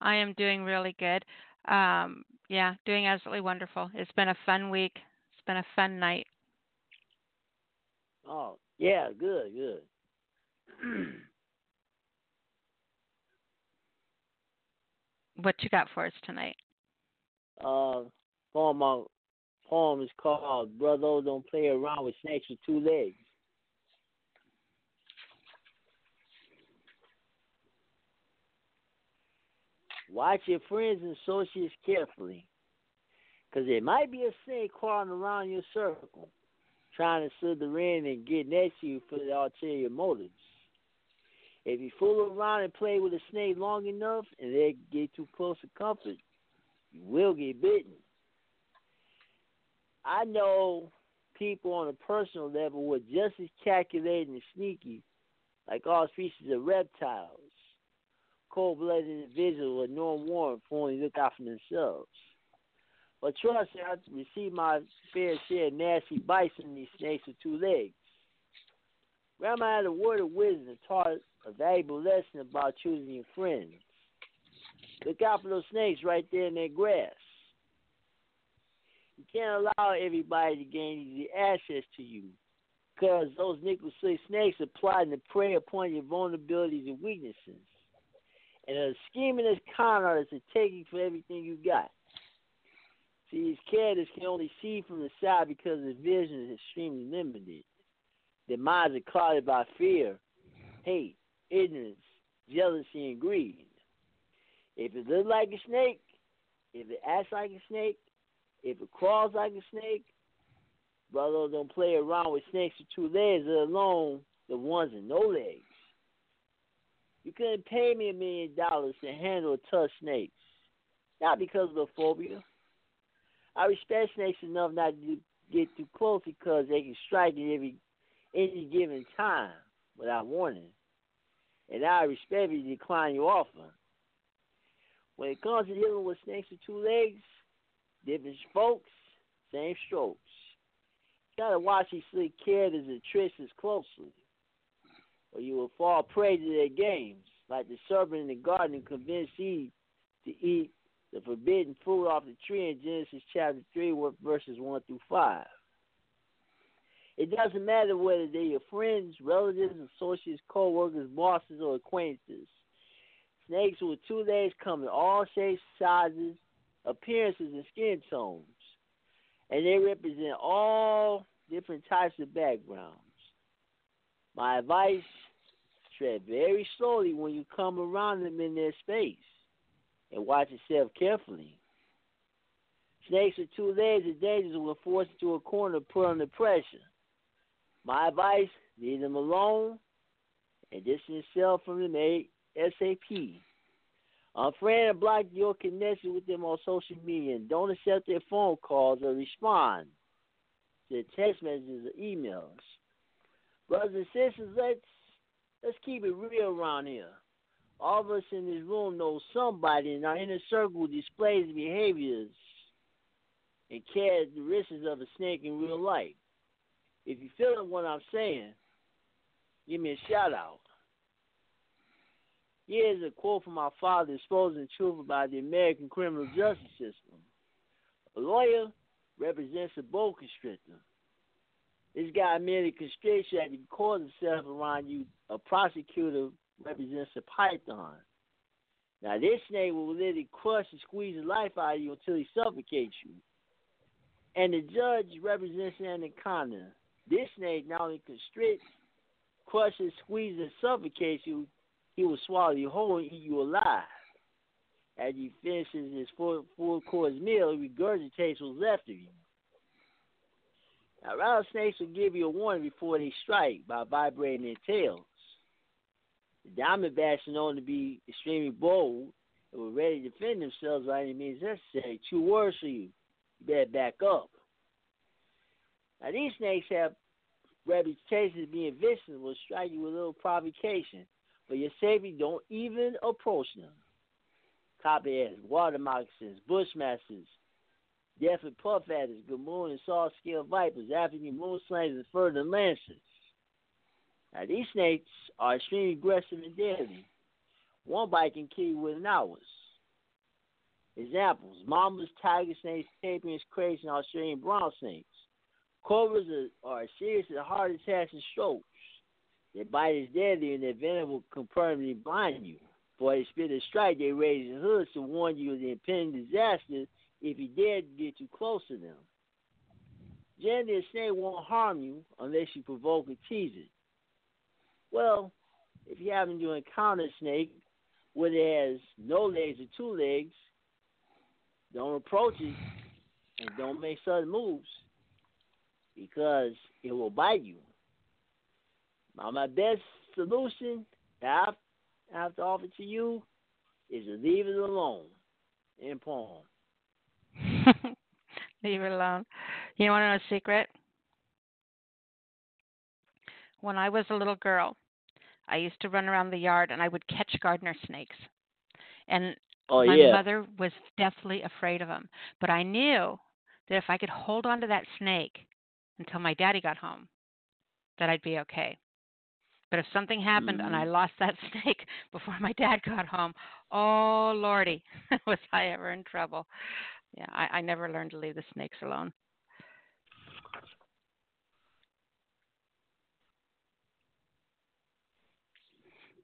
I am doing really good. Um, yeah, doing absolutely wonderful. It's been a fun week. It's been a fun night. Oh, yeah, good, good. What you got for us tonight? uh, poem uh, poem is called Brother Don't Play Around with Snakes with Two Legs. Watch your friends and associates carefully, because there might be a snake crawling around your circle, trying to slither in and getting at you for the ulterior motives. If you fool around and play with a snake long enough and they get too close to comfort, you will get bitten. I know people on a personal level who are just as calculating and sneaky, like all species of reptiles. Cold blooded individuals with no warmth only look out for themselves. But trust me, I've received my fair share of nasty bites from these snakes with two legs. Grandma had a word of wisdom taught a valuable lesson about choosing your friends. Look out for those snakes right there in that grass. You can't allow everybody to gain easy access to you because those nickel snakes are plotting to prey upon your vulnerabilities and weaknesses. And a scheming as con artists are taking for everything you got. See, these characters can only see from the side because their vision is extremely limited. Their minds are clouded by fear, hate, ignorance, jealousy, and greed. If it looks like a snake, if it acts like a snake, if it crawls like a snake, brother, don't play around with snakes with two legs, let alone the ones with no legs. You couldn't pay me a million dollars to handle a tough snake. Not because of the phobia. I respect snakes enough not to get too close because they can strike at every any given time without warning. And I respectfully decline your offer. When it comes to dealing with snakes with two legs, different folks, same strokes. You gotta watch these slick characters and tricks as closely, or you will fall prey to their games. like the serpent in the garden, convinced Eve to eat the forbidden fruit off the tree in Genesis chapter 3, verses 1 through 5. It doesn't matter whether they're your friends, relatives, associates, co workers, bosses, or acquaintances. Snakes with two legs come in all shapes, sizes, appearances, and skin tones. And they represent all different types of backgrounds. My advice tread very slowly when you come around them in their space and watch yourself carefully. Snakes with two legs are dangerous when forced into a corner put under pressure. My advice, leave them alone and distance yourself from them ASAP. Unfriend and block your connection with them on social media and don't accept their phone calls or respond to their text messages or emails. Brothers and sisters, let's let's keep it real around here. All of us in this room know somebody in our inner circle displays behaviors and characteristics of a snake in real life. If you feel what I'm saying, give me a shout out. Here's a quote from my father exposing the truth about the American criminal justice system. A lawyer represents a boa constrictor. This guy merely constricts you that he calls himself around you. A prosecutor represents a python. Now, this snake will literally crush and squeeze the life out of you until he suffocates you. And the judge represents an anaconda. This snake not only constricts, crushes, squeezes, and suffocates you, he will swallow you whole and eat you alive. As he finishes his full, full course meal, he regurgitates what's left of you. Now, rattlesnakes will give you a warning before they strike by vibrating their tails. The diamondbacks are known to be extremely bold and were ready to defend themselves by any means necessary. Two words for you. You better back up. Now, these snakes have reputations of being vicious will strike you with a little provocation. but your safety, don't even approach them. Copperheads, water moccasins, bushmasters, death and puff adders, gaboon and saw scale vipers, African moon slangers, and further lancers. Now, these snakes are extremely aggressive and deadly. One bite can kill you within hours. Examples mambas, tiger snakes, taipans, kraits, and Australian brown snakes. Cobras are, are serious and heart attacks and strokes. Their bite is deadly and their venom will permanently blind you. For they spit a strike, they raise their hoods to warn you of the impending disaster if you dare to get too close to them. Generally, a snake won't harm you unless you provoke or tease it. Well, if you happen to encounter a snake where it has no legs or two legs, don't approach it and don't make sudden moves because it will bite you. Now, my best solution that I have to offer to you is to leave it alone in poem. leave it alone. You want to know a secret? When I was a little girl, I used to run around the yard and I would catch gardener snakes. And oh, my yeah. mother was deathly afraid of them. But I knew that if I could hold on to that snake until my daddy got home, that I'd be okay. But if something happened mm-hmm. and I lost that snake before my dad got home, oh lordy, was I ever in trouble. Yeah, I, I never learned to leave the snakes alone.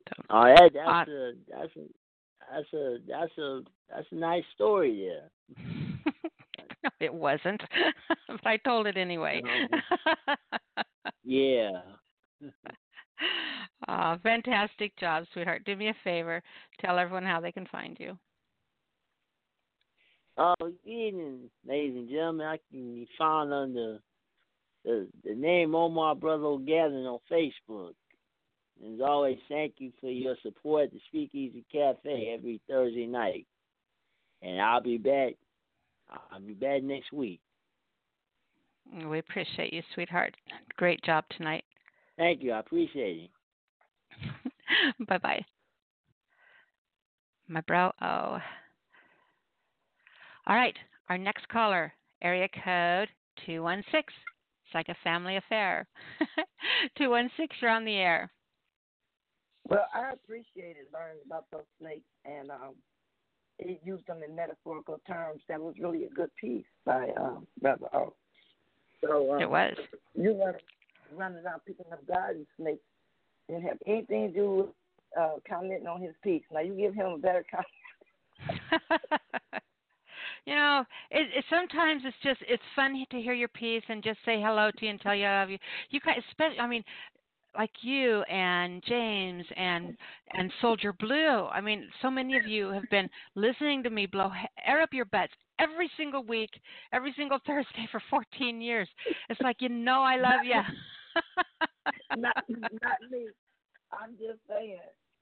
So, oh, that, that's uh, a that's a that's a that's a that's a nice story there. no, it wasn't, but I told it anyway. Oh, yeah. oh, fantastic job, sweetheart. Do me a favor. Tell everyone how they can find you. Oh, good evening, ladies and gentlemen. I can be found under the, the name Omar Brother Gathering on Facebook. As always, thank you for your support at the Speakeasy Cafe every Thursday night. And I'll be back. I'll be back next week. We appreciate you, sweetheart. Great job tonight. Thank you. I appreciate it. bye bye. My bro. Oh. All right. Our next caller, area code 216. It's like a family affair. 216, you're on the air. Well, I appreciated learning about those snakes, and um, it used them in metaphorical terms. That was really a good piece by um, Brother O. So um, it was. You were running around picking up garden snakes. Didn't have anything to do with uh, commenting on his piece. Now you give him a better comment. you know, it, it sometimes it's just it's fun to hear your piece and just say hello to you and tell you I love you. You guys, especially, I mean, like you and James and and Soldier Blue. I mean, so many of you have been listening to me blow air up your butts every single week, every single Thursday for 14 years. It's like you know I love you. not not me. I'm just saying.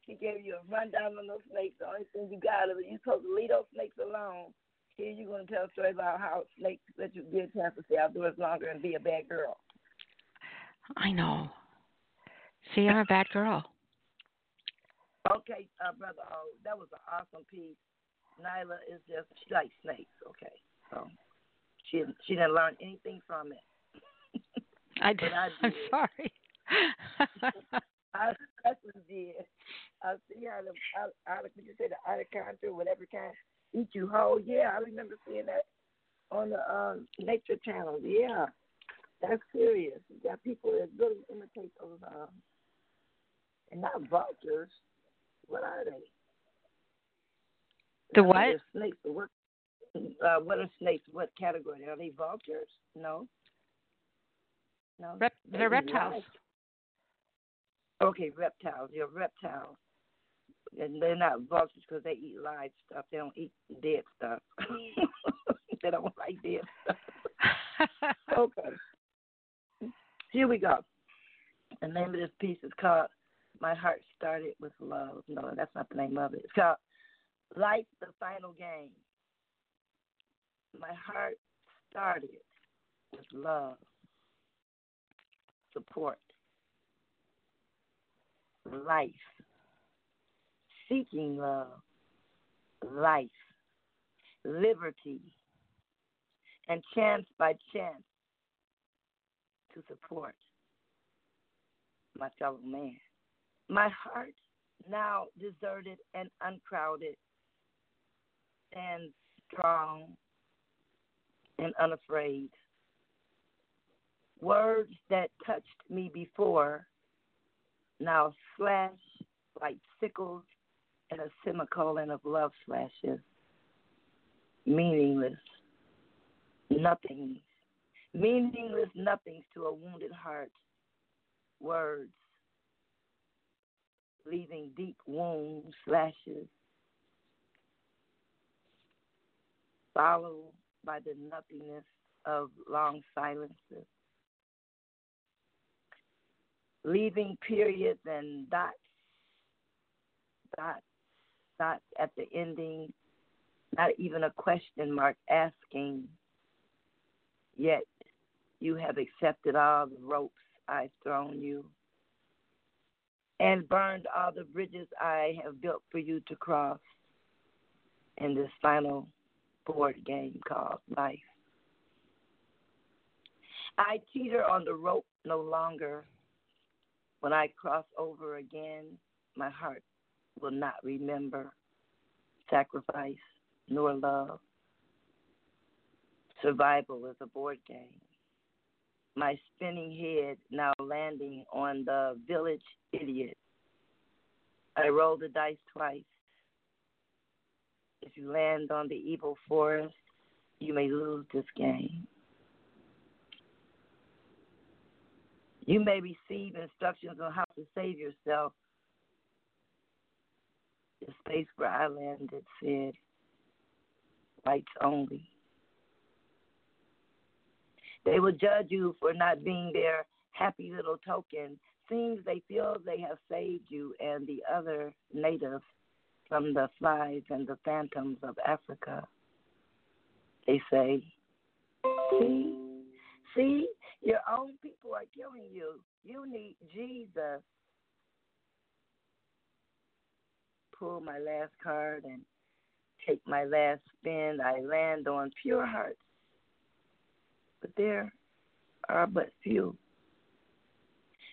He gave you a rundown on those snakes. The only thing you got is you're supposed to leave those snakes alone. Here you're going to tell a story about how snakes let you get a chance to stay outdoors longer and be a bad girl. I know. See, I'm a bad girl. Okay, uh, brother. Oh, that was an awesome piece. Nyla is just she likes snakes. Okay, so she she didn't learn anything from it. I did. I I'm sorry. I definitely did. I see how the out, out you say the out of country, whatever kind eat you whole. Yeah, I remember seeing that on the um, Nature Channel. Yeah, that's serious. You got people that really imitate those um, and not vultures. What are they? The what? snakes. What? Uh, what are snakes? What category are they? Vultures? No. No. Rep- they're reptiles. Okay, reptiles. You're reptiles. And they're not vultures because they eat live stuff. They don't eat dead stuff. they don't like dead stuff. okay. Here we go. The name of this piece is called my heart started with love. No, that's not the name of it. It's called Life the Final Game. My heart started with love, support, life, seeking love, life, liberty, and chance by chance to support my fellow man. My heart, now deserted and uncrowded, stands strong and unafraid. Words that touched me before now slash like sickles and a semicolon of love slashes. Meaningless, nothings, meaningless nothings to a wounded heart. Words leaving deep wounds, slashes, followed by the nothingness of long silences, leaving periods and dots, dots, dots at the ending, not even a question mark asking, yet you have accepted all the ropes I've thrown you and burned all the bridges I have built for you to cross in this final board game called life. I teeter on the rope no longer. When I cross over again, my heart will not remember sacrifice nor love. Survival is a board game. My spinning head now landing on the village idiot. I roll the dice twice. If you land on the evil forest, you may lose this game. You may receive instructions on how to save yourself. The space where I landed said, "Lights only. They will judge you for not being their happy little token. Seems they feel they have saved you and the other natives from the flies and the phantoms of Africa. They say, See, see, your own people are killing you. You need Jesus. Pull my last card and take my last spin. I land on pure hearts. But there are but few.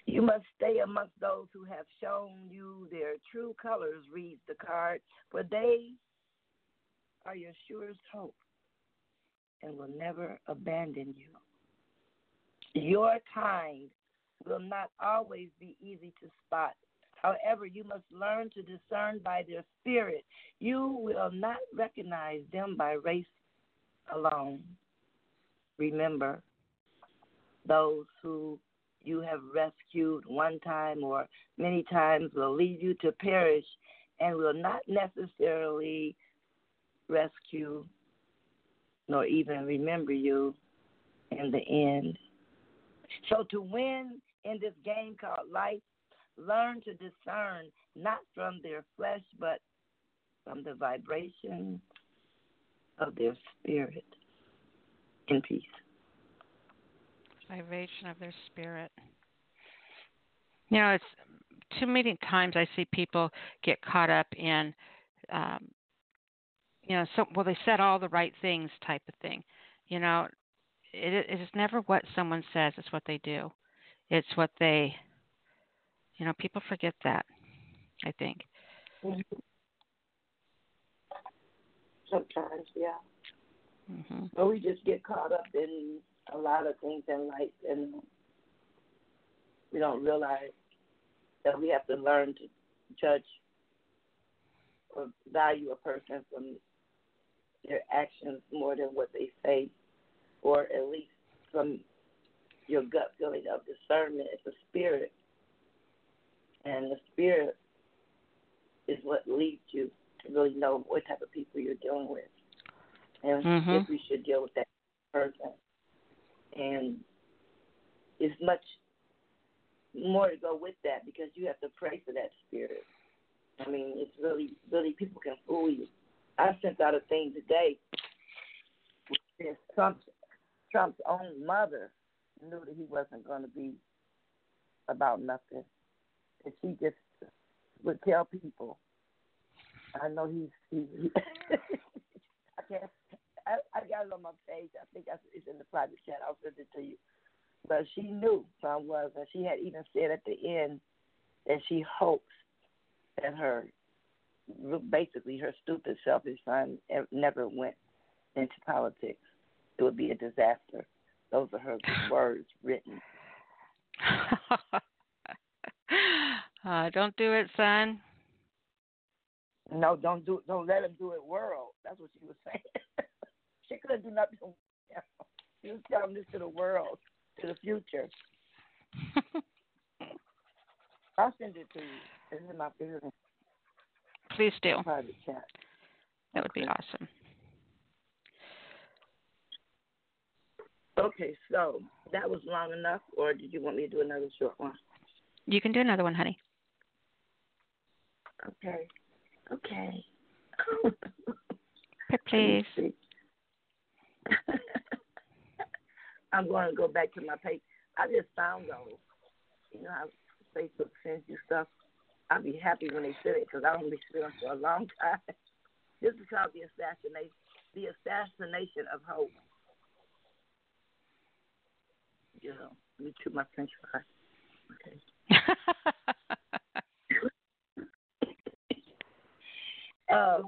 You must stay amongst those who have shown you their true colors, reads the card, for they are your surest hope and will never abandon you. Your kind will not always be easy to spot. However, you must learn to discern by their spirit. You will not recognize them by race alone. Remember, those who you have rescued one time or many times will lead you to perish and will not necessarily rescue nor even remember you in the end. So, to win in this game called life, learn to discern not from their flesh, but from the vibration of their spirit in peace. Vibration of their spirit. You know, it's too many times I see people get caught up in, um, you know, so well they said all the right things type of thing. You know, it, it is never what someone says; it's what they do. It's what they, you know, people forget that. I think. Sometimes, yeah. Hmm But we just get caught up in a lot of things in life, and we don't realize that we have to learn to judge or value a person from their actions more than what they say, or at least from your gut feeling of discernment. It's a spirit, and the spirit is what leads you to really know what type of people you're dealing with, and Mhm. if we should deal with that person. And it's much more to go with that because you have to pray for that spirit. I mean, it's really, really people can fool you. I sent out a thing today. Where Trump's Trump's own mother knew that he wasn't going to be about nothing, and she just would tell people. I know he's he's. He, I can't. I, I got it on my page. I think that's, it's in the private chat. I'll send it to you. But she knew Trump was, and she had even said at the end that she hopes that her, basically her stupid, selfish son never went into politics. It would be a disaster. Those are her words written. uh, don't do it, son. No, don't do. Don't let him do it. World. That's what she was saying. She couldn't do nothing. She was telling this to the world, to the future. I'll send it to you. It's in my favorite Please do. private chat. That would be awesome. Okay, so that was long enough, or did you want me to do another short one? You can do another one, honey. Okay. Okay. Please. I'm going to go back to my page. I just found those. You know how Facebook sends you stuff? I'll be happy when they send it because I don't be seeing them for a long time. This is called the assassination, the assassination of hope. You know, let me chew my French fry. Okay. uh,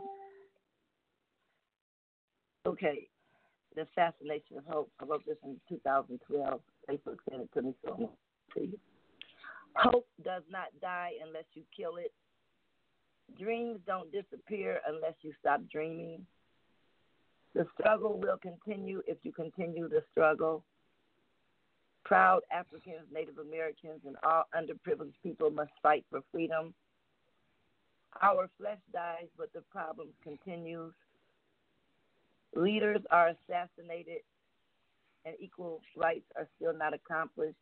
okay. The assassination of hope. I wrote this in 2012. Facebook sent it to me, so I'm to you. Hope does not die unless you kill it. Dreams don't disappear unless you stop dreaming. The struggle will continue if you continue the struggle. Proud Africans, Native Americans, and all underprivileged people must fight for freedom. Our flesh dies, but the problem continues. Leaders are assassinated, and equal rights are still not accomplished.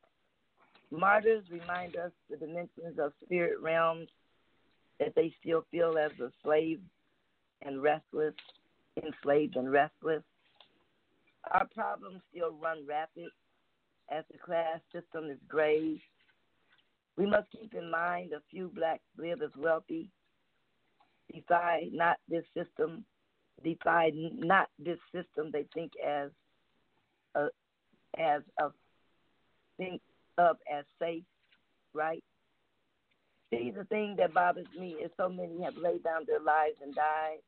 Martyrs remind us the dimensions of spirit realms that they still feel as a slave and restless, enslaved and restless. Our problems still run rapid as the class system is grave. We must keep in mind a few blacks live as wealthy. Defy not this system. Defy not this system. They think as a as a think of as safe. right? See, the thing that bothers me is so many have laid down their lives and died.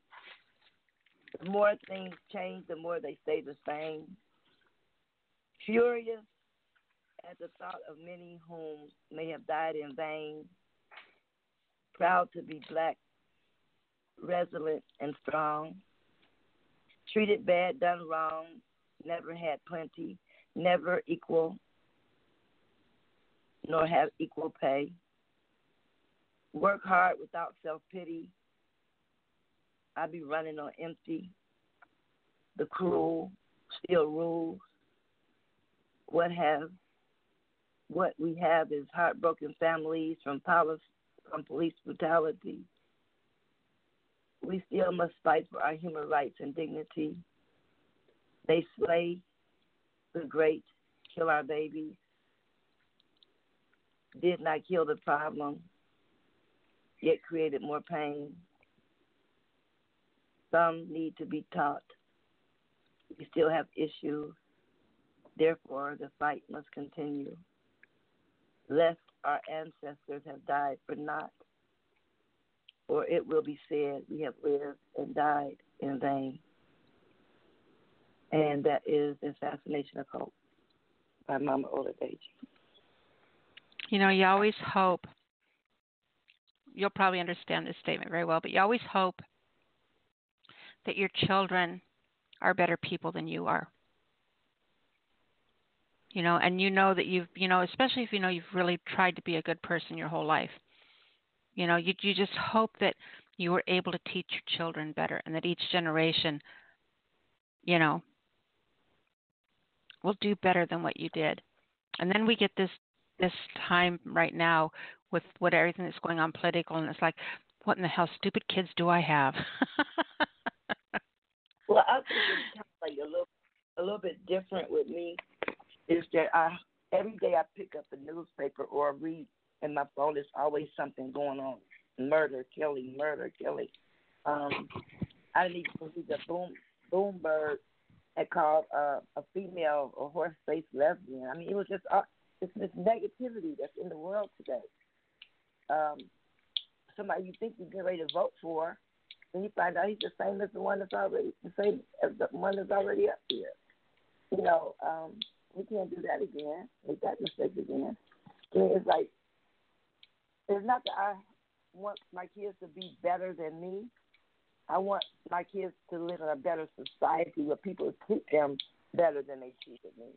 The more things change, the more they stay the same. Furious at the thought of many whom may have died in vain. Proud to be black, resolute and strong. Treated bad, done wrong, never had plenty, never equal, nor have equal pay. Work hard without self pity. I be running on empty. The cruel still rules. What have what we have is heartbroken families from police from police brutality. We still must fight for our human rights and dignity. They slay the great, kill our babies. Did not kill the problem, yet created more pain. Some need to be taught. We still have issues. Therefore, the fight must continue. Lest our ancestors have died for naught, or it will be said we have lived and died in vain. And that is the assassination of hope by Mama Oladeji. You know, you always hope you'll probably understand this statement very well, but you always hope that your children are better people than you are. You know, and you know that you've, you know, especially if you know you've really tried to be a good person your whole life. You know, you you just hope that you were able to teach your children better and that each generation, you know, will do better than what you did. And then we get this this time right now with what everything that's going on political, and it's like, what in the hell, stupid kids, do I have? well, I think it's like a little, a little bit different with me. Is that I every day I pick up a newspaper or read, and my phone is always something going on: murder, killing, murder, killing. Um, I didn't even believe that Boom Bloomberg had called uh, a female a horse faced lesbian. I mean, it was just uh, it's this negativity that's in the world today um, somebody you think you're getting ready to vote for, and you find out he's the same as the one that's already the same as the one that's already up here. You know, um, we can't do that again. Make that mistake again. It's like it's not that I want my kids to be better than me. I want my kids to live in a better society where people treat them better than they treated me.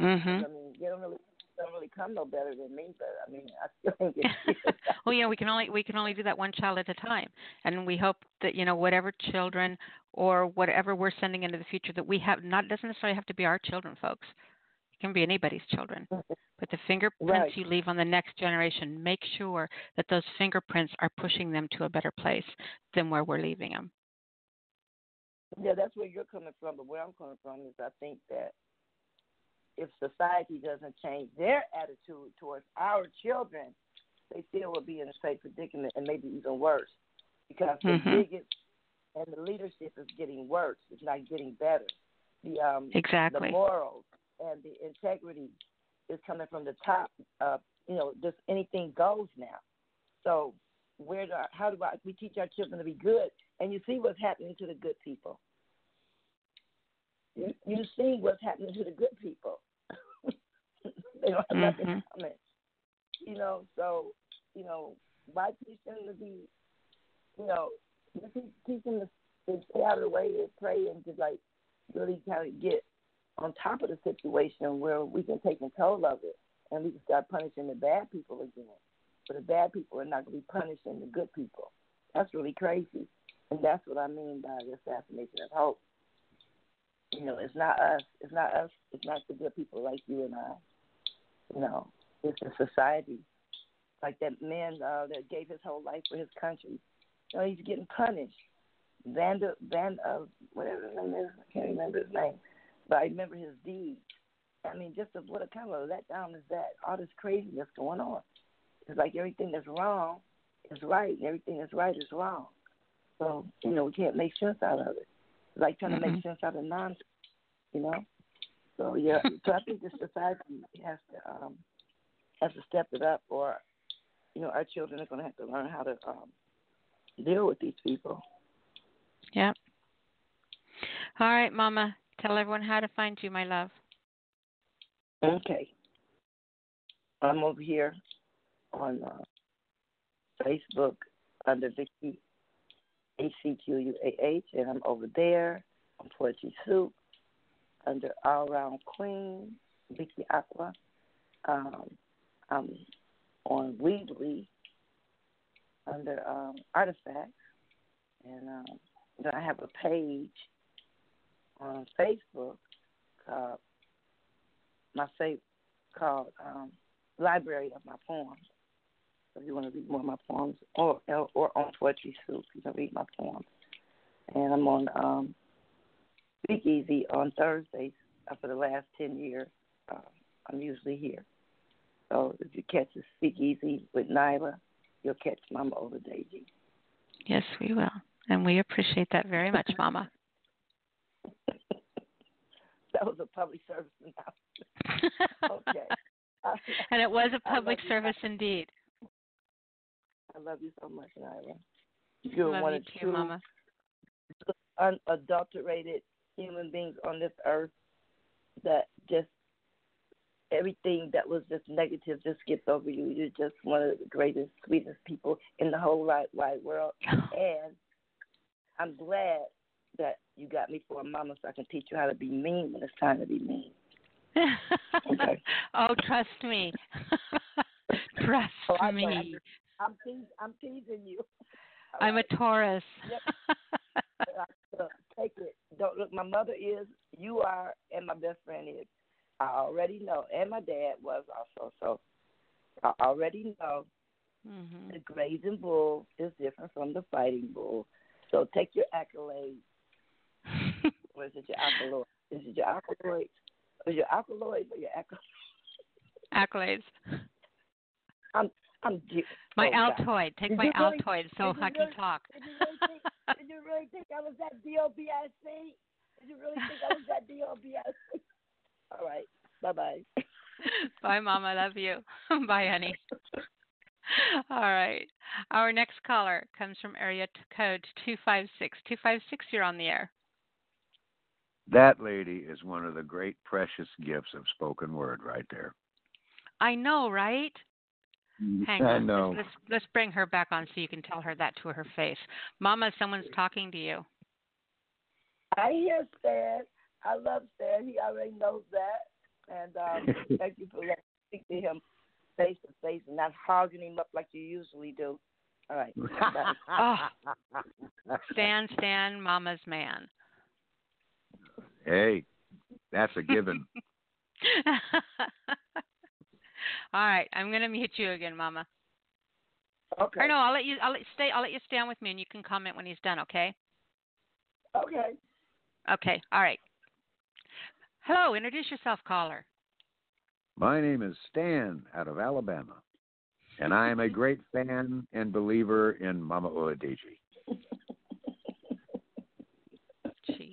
Mm-hmm. I mean, they don't really don't really come no better than me, but I mean, I still think it's. well, yeah, we can only we can only do that one child at a time, and we hope that you know whatever children or whatever we're sending into the future that we have not doesn't necessarily have to be our children, folks. Can be anybody's children. But the fingerprints right. you leave on the next generation, make sure that those fingerprints are pushing them to a better place than where we're leaving them. Yeah, that's where you're coming from, but where I'm coming from is I think that if society doesn't change their attitude towards our children, they still will be in the same predicament and maybe even worse because the mm-hmm. bigots and the leadership is getting worse. It's not getting better. The um exactly the morals and the integrity is coming from the top. Uh, you know, just anything goes now. So where do I, how do I we teach our children to be good? And you see what's happening to the good people. You, you see what's happening to the good people. they don't have mm-hmm. nothing coming. You know, so you know, why teach them to be, you know, teach, teach them to, to stay out of the way to pray and to like really kind of get on top of the situation where we can take control of it and we can start punishing the bad people again. But the bad people are not going to be punishing the good people. That's really crazy. And that's what I mean by the assassination of hope. You know, it's not us. It's not us. It's not the good people like you and I. You know, it's a society. Like that man uh, that gave his whole life for his country. You know, he's getting punished. Vander, Van, uh, whatever his name is, I can't remember his name, but I remember his deeds. I mean, just a, what a kind of a letdown is that? All this craziness going on. It's like everything that's wrong is right, and everything that's right is wrong. So, you know, we can't make sense out of it. It's like trying mm-hmm. to make sense out of nonsense, you know? So, yeah, so I think the society has to um, have to step it up, or you know, our children are going to have to learn how to um, deal with these people. Yep. All right, Mama. Tell everyone how to find you, my love. Okay. I'm over here on uh, Facebook under Vicky A C Q U A H, and I'm over there on Poetry Soup under All Round Queen Vicky Acquah. Um, I'm on Weebly under um, Artifacts, and um, I have a page on Facebook called my favorite called um, Library of My Poems. So if you want to read more of my poems, or or on Poetry Soup, you can read my poems. And I'm on um, Speakeasy on Thursdays uh, for the last ten years. Uh, I'm usually here. So if you catch a Speakeasy with Nyla, you'll catch Mama over Daisy. Yes, we will. And we appreciate that very much, Mama. that was a public service announcement. okay. Uh, and it was a public service you. indeed. I love you so much, Nyla. You're love one you of too, two Mama. unadulterated human beings on this earth that just everything that was just negative just gets over you. You're just one of the greatest, sweetest people in the whole wide, wide world. and I'm glad that you got me for a mama so I can teach you how to be mean when it's time to be mean. okay. Oh, trust me. trust oh, me. I'm, I'm, teas- I'm teasing you. I'm a Taurus. Yep. take it. Don't look. My mother is. You are, and my best friend is. I already know, and my dad was also. So I already know mm-hmm. the grazing bull is different from the fighting bull. So take your accolades. Or is it your accolades? Is it your accolades? Is your accolades or your accolades? Accolades. I'm I'm my oh, Altoid. Take my really, Altoid so I can really, talk. Did you, really think, did you really think I was that DOBIC? Did you really think I was that DOBIC? All right. Bye bye. Bye, Mom. I love you. Bye, honey. All right. Our next caller comes from area code 256. 256, you're on the air. That lady is one of the great precious gifts of spoken word right there. I know, right? Hang I on. know. Let's, let's, let's bring her back on so you can tell her that to her face. Mama, someone's talking to you. I hear Stan. I love Stan. He already knows that. And um, thank you for letting me speak to him face to face and not hogging him up like you usually do. All right. oh, Stan, Stan, Mama's man. Hey, that's a given. All right, I'm gonna mute you again, Mama. Okay. Or no, I'll let you. I'll let you stay. I'll let you stay on with me, and you can comment when he's done. Okay. Okay. Okay. All right. Hello. Introduce yourself, caller. My name is Stan out of Alabama, and I am a great fan and believer in Mama Oladeji. she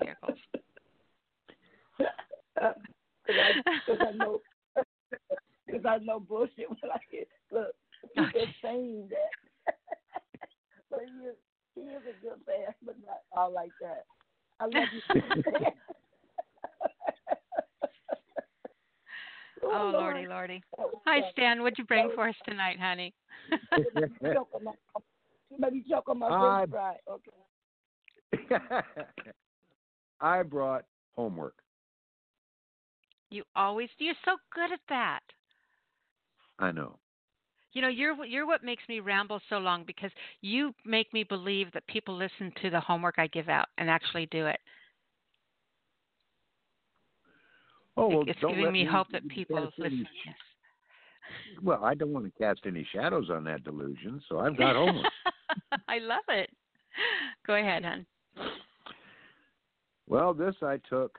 giggles. Because I, I know, because I know bullshit when I hear. Look, he's Okay. just saying that. but he is, he is a good man, but not all like that. I love you. Oh, oh, lordy, lordy. Hi, Stan. What'd you bring for us tonight, honey? Joke on my, maybe joke on my I- French fry. Okay. I brought homework. You always. You're so good at that. I know. You know, you're you're what makes me ramble so long because you make me believe that people listen to the homework I give out and actually do it. Oh, well, it's giving me hope that people listen. Yes. Well, I don't want to cast any shadows on that delusion, so I've got homework. I love it. Go ahead, hon. Well, this I took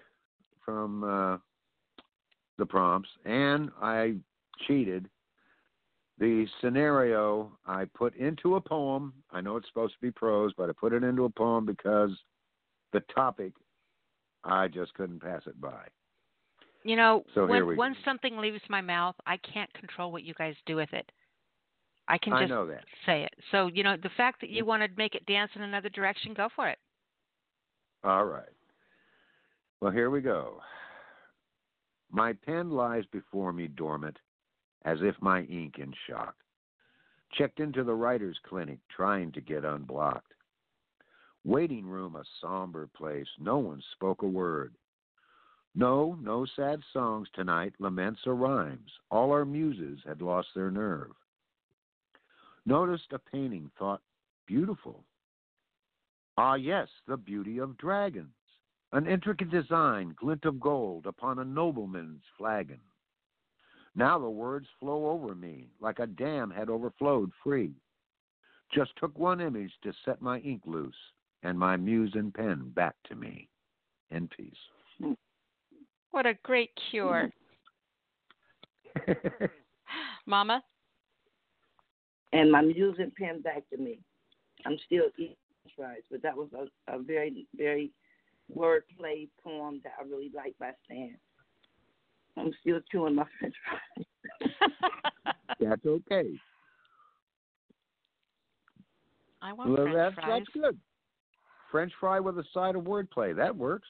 from uh, the prompts, and I cheated. The scenario I put into a poem. I know it's supposed to be prose, but I put it into a poem because the topic I just couldn't pass it by. You know, So when once something leaves my mouth, I can't control what you guys do with it. I can I just know that. say it. So, you know, the fact that you want to make it dance in another direction, go for it. All right. Well, here we go. My pen lies before me dormant, as if my ink in shock. Checked into the writer's clinic, trying to get unblocked. Waiting room, a somber place. No one spoke a word. No, no sad songs tonight, laments or rhymes. All our muses had lost their nerve. Noticed a painting, thought beautiful. Ah, yes, the beauty of dragons. An intricate design, glint of gold upon a nobleman's flagon. Now the words flow over me like a dam had overflowed free. Just took one image to set my ink loose and my muse and pen back to me in peace. What a great cure. Mama? and my muse and pen back to me. I'm still eating french fries, but that was a, a very, very wordplay poem that I really like by Stan. I'm still chewing my french fries. That's okay. I want Well, French that's, fries. that's good. French fry with a side of wordplay. That works.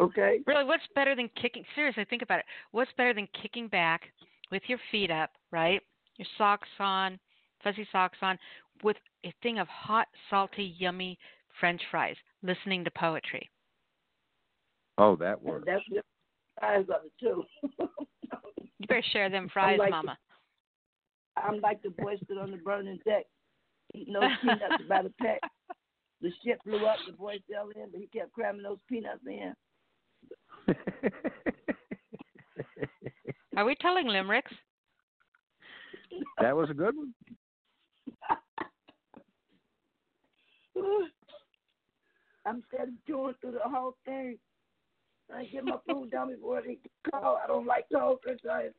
Okay. Really, what's better than kicking? Seriously, think about it. What's better than kicking back with your feet up, right? Your socks on, fuzzy socks on, with a thing of hot, salty, yummy French fries, listening to poetry. Oh, that works. That's the size of it too. You better share them fries, like Mama. I'm like the boy stood on the burning deck, eating those peanuts by the peck. The ship blew up, the boy fell in, but he kept cramming those peanuts in. Are we telling limericks? that was a good one. I'm steady chewing through the whole thing. I get my food down before they call. I don't like cold french fries.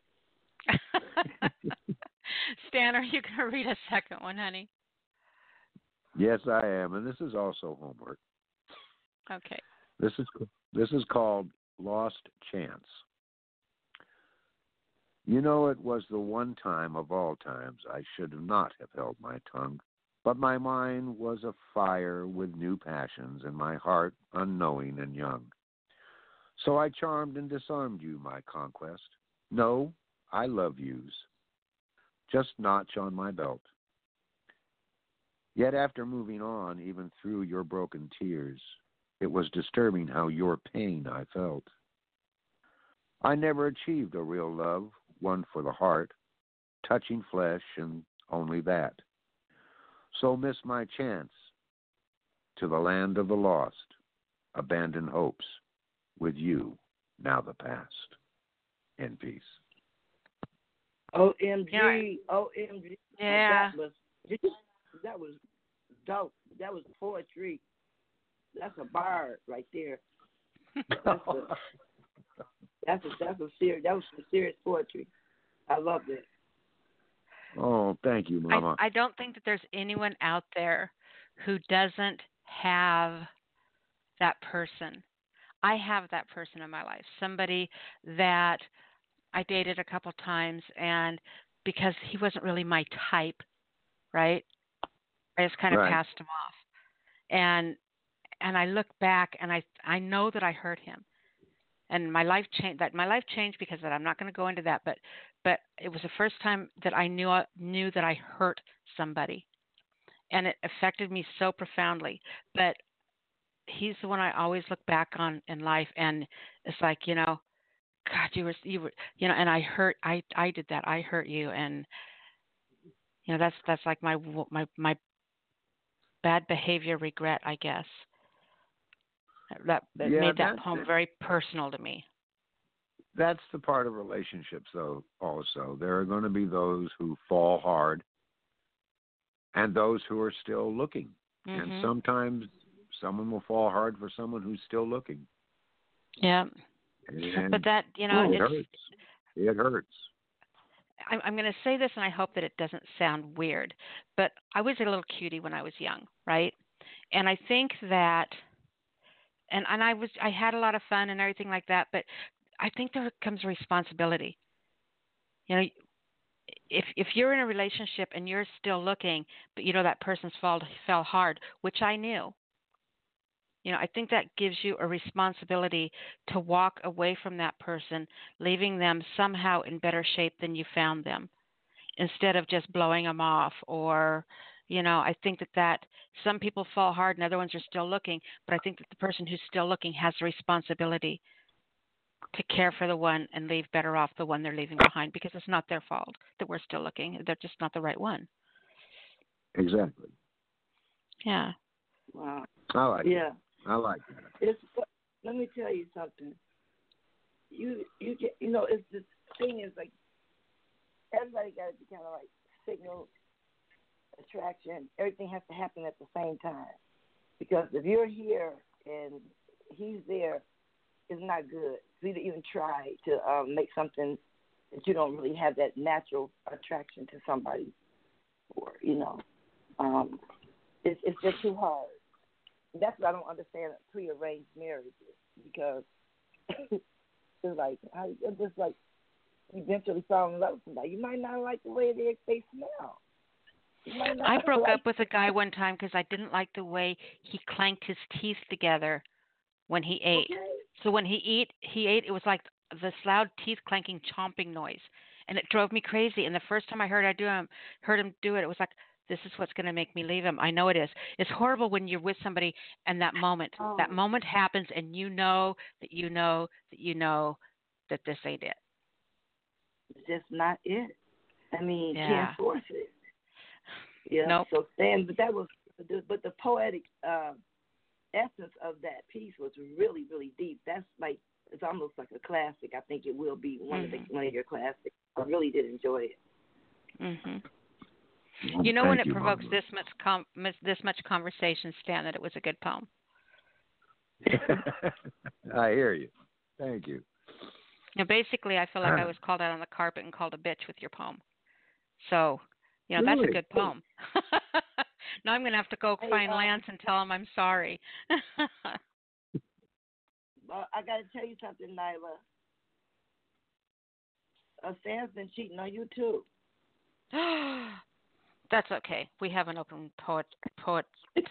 Stan, are you going to read a second one, honey? Yes, I am, and this is also homework. Okay. This is this is called Lost Chance. You know, it was the one time of all times I should not have held my tongue, but my mind was afire with new passions, and my heart unknowing and young. So I charmed and disarmed you, my conquest. No, I love yous. Just notch on my belt. Yet after moving on, even through your broken tears, it was disturbing how your pain I felt. I never achieved a real love, one for the heart, touching flesh and only that. So miss my chance to the land of the lost, abandon hopes, with you, now the past. In peace. OMG, Yeah. OMG. Yeah. That was that was dope. That was poetry. That's a bar right there. That's a that's a that's a serious that was some serious poetry. I loved it. Oh, thank you, Mama. I, I don't think that there's anyone out there who doesn't have that person. I have that person in my life. Somebody that I dated a couple times and because he wasn't really my type, right? I just kind of Right. passed him off. And and I look back and I I know that I hurt him. And my life changed that my life changed because that. I'm not going to go into that, but but it was the first time that I knew uh, knew that I hurt somebody. And it affected me so profoundly. But he's the one I always look back on in life and it's like, you know, God, you were you were you know, and I hurt I I did that. I hurt you and you know, that's that's like my my my bad behavior regret, I guess. That, that Yeah, made that poem it. very personal to me. That's the part of relationships, though, also. There are going to be those who fall hard and those who are still looking. And Mhm. sometimes someone will fall hard for someone who's still looking. Yeah. And But that, you know, it hurts. It hurts. I'm, I'm going to say this, and I hope that it doesn't sound weird, but I was a little cutie when I was young, right? And I think that, and and I was I had a lot of fun and everything like that, but I think there comes responsibility. You know, if if you're in a relationship and you're still looking, but you know that person's fall fell hard, which I knew. You know, I think that gives you a responsibility to walk away from that person, leaving them somehow in better shape than you found them, instead of just blowing them off or you know i think that that some people fall hard and other ones are still looking but i think that the person who's still looking has the responsibility to care for the one and leave better off the one they're leaving behind because it's not their fault that we're still looking. They're just not the right one. Exactly. Yeah. Wow. I like Yeah. it. I like that. It's let me tell you something. You you get you know it's the thing is like everybody got to be kind of like signal attraction. Everything has to happen at the same time because if you're here and he's there, it's not good for you to even try to um, make something that you don't really have that natural attraction to somebody for. You know, um, it's it's just too hard. That's what I don't understand prearranged marriages because it's like I it's just like eventually fall in love with somebody. You might not like the way they they smell. You might not I broke up with a guy one time because I didn't like the way he clanked his teeth together when he ate. Okay. So when he eat, he ate. It was like this loud teeth clanking, chomping noise, and it drove me crazy. And the first time I heard I do him, heard him do it, it was like, this is what's going to make me leave him. I know it is. It's horrible when you're with somebody and that moment, that Oh. moment happens, and you know that you know that you know that this ain't it. It's just not it. I mean, Yeah. can't force it. Yeah. Nope. So Stan, but that was, but the poetic uh, essence of that piece was really, really deep. That's like it's almost like a classic. I think it will be one of the one of your classics. I really did enjoy it. Well, You know when it you, provokes Barbara. this much com- this much conversation, Stan, that it was a good poem. I hear you. Thank you. Now, basically, I feel like I was called out on the carpet and called a bitch with your poem. So, you know, that's a good poem. now I'm going to have to go Hey, find um, Lance and tell him I'm sorry. But I got to tell you something, Nyla. Uh, Stan's been cheating on you too. that's okay. We have an open poet poet.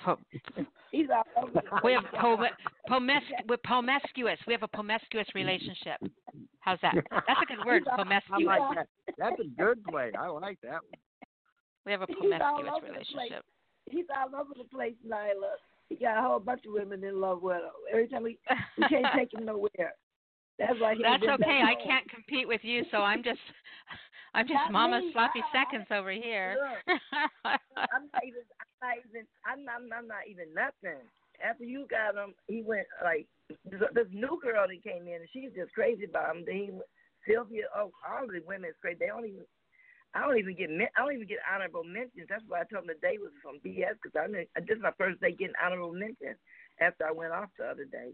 Po- He's all over. we have place. po- pomes- we're promiscuous. We have a promiscuous relationship. How's that? That's a good word, I promiscuous. like that. That's a good play. I like that one. We have a promiscuous relationship. He's all over the place, Nyla. He got a whole bunch of women in love with him. Every time we we can't take him nowhere. That's why he That's okay. I can't compete with you, so I'm just I'm just Not Mama's me. sloppy I- I- seconds over here. I'm not even. I'm not even. I'm not. I'm not even nothing. After you got him, he went like this, this new girl that came in, and she's just crazy about him. Then he, Sylvia. Oh, all the women is crazy. They don't even. I don't even get. I don't even get honorable mentions. That's why I told him the day was some BS because I knew, this is my first day getting honorable mentions after I went off the other day.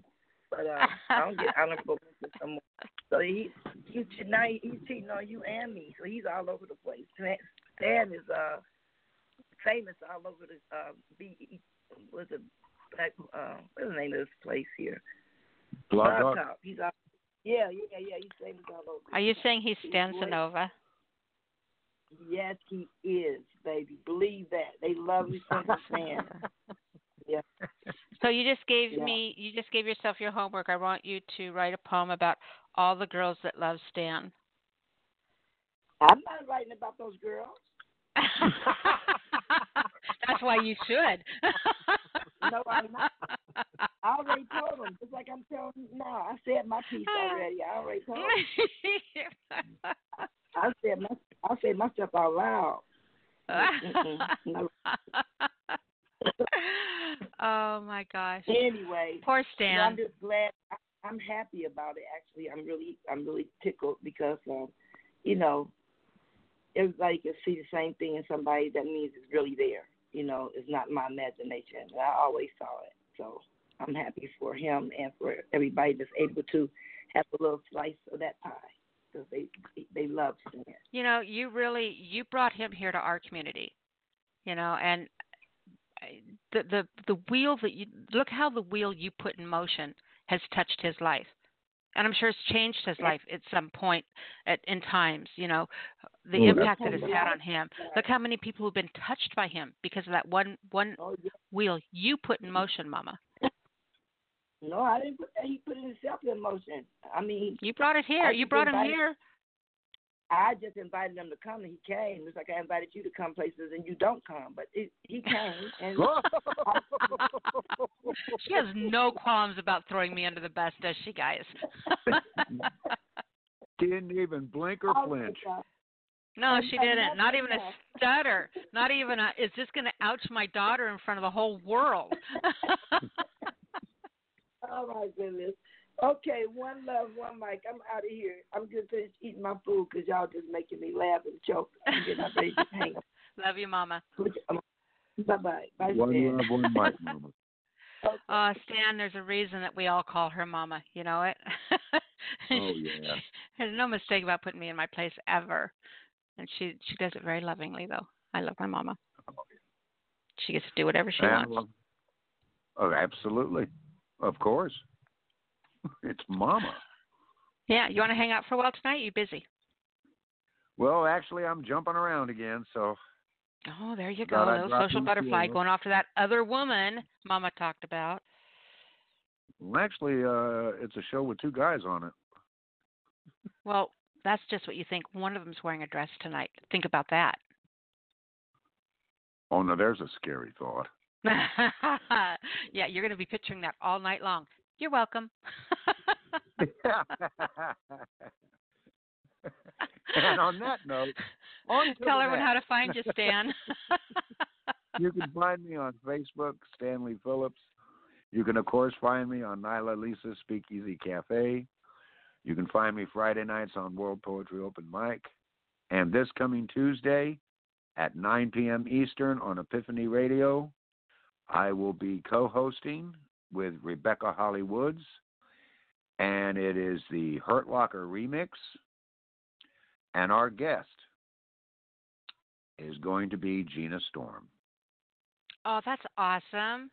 But uh, I don't get honorable mentions no more. So he, he now he's cheating on you and me. So he's all over the place. Stan is uh famous all over the uh B what's it black uh what's the name of this place here? Blog Blog Talk. Talk. He's all yeah, yeah, yeah, he's famous all over. Are you saying he's Stan Sonova? Yes, he is, baby. Believe that. They love you from the Stan. Yeah. So you just gave Yeah. me you just gave yourself your homework. I want you to write a poem about all the girls that love Stan. I'm not writing about those girls. That's why you should. No, I'm not. I already told them, just like I'm telling you now. I said my piece already. I already told them. I said my I said my stuff out loud. Oh my gosh. Anyway, Poor you know, Stan. I'm just glad. I, I'm happy about it. Actually, I'm really, I'm really tickled because, um, you know, everybody can see the same thing in somebody. That means it's really there. You know, it's not my imagination. I always saw it. So I'm happy for him and for everybody that's able to have a little slice of that pie because they they love Stan. you know, you really you brought him here to our community. You know, and uh, the the the wheel that you look how the wheel you put in motion has touched his life. and I'm sure it's changed his life at some point at in times. You know, the Oh, impact that it's had on him. Look how many people have been touched by him because of that one one Oh, yeah. wheel you put in motion, Mama. No, I didn't put that. He put himself in motion. I mean, You brought it here. I You just brought him here. I just invited him to come, and he came. It's like I invited you to come places, and you don't come, but it, he came, and she has no qualms about throwing me under the bus, does she, guys? Didn't even blink or Oh, flinch. No, she didn't. Not even a stutter. Not even a. Is this going to ouch my daughter in front of the whole world? Oh my goodness. Okay, one love, one mic. I'm out of here. I'm just finished eating my food because y'all just making me laugh and choke. I'm getting up ready to hang up. Love you, Mama. Um, bye bye. Bye. One Stan. love, one mic, Mama. Oh, Stan, there's a reason that we all call her Mama. You know it? Oh yeah. There's no mistake about putting me in my place ever. And she she does it very lovingly though. I love my mama. She gets to do whatever she And, wants. well, oh, absolutely. Of course. It's Mama. Yeah, you want to hang out for a while tonight? You busy? Well, actually, I'm jumping around again, so Oh, there you go. Little social butterfly going to that other woman Mama talked about. well, actually, uh, it's a show with two guys on it. Well, that's just what you think. One of them's wearing a dress tonight. Think about that. Oh no, there's a scary thought. yeah, you're going to be picturing that all night long. You're welcome. and on that note, on Tell everyone how to find you, Stan. you can find me on Facebook, Stanley Phillips. You can, of course, find me on Nyla Alisia Speakeasy Cafe. You can find me Friday nights on World Poetry Open Mic. And this coming Tuesday at 9 p.m. Eastern on Epiphany Radio, I will be co hosting with Rebecca Holly Woods. And it is the Hurt Locker remix. And our guest is going to be Gina Storm. oh, that's awesome.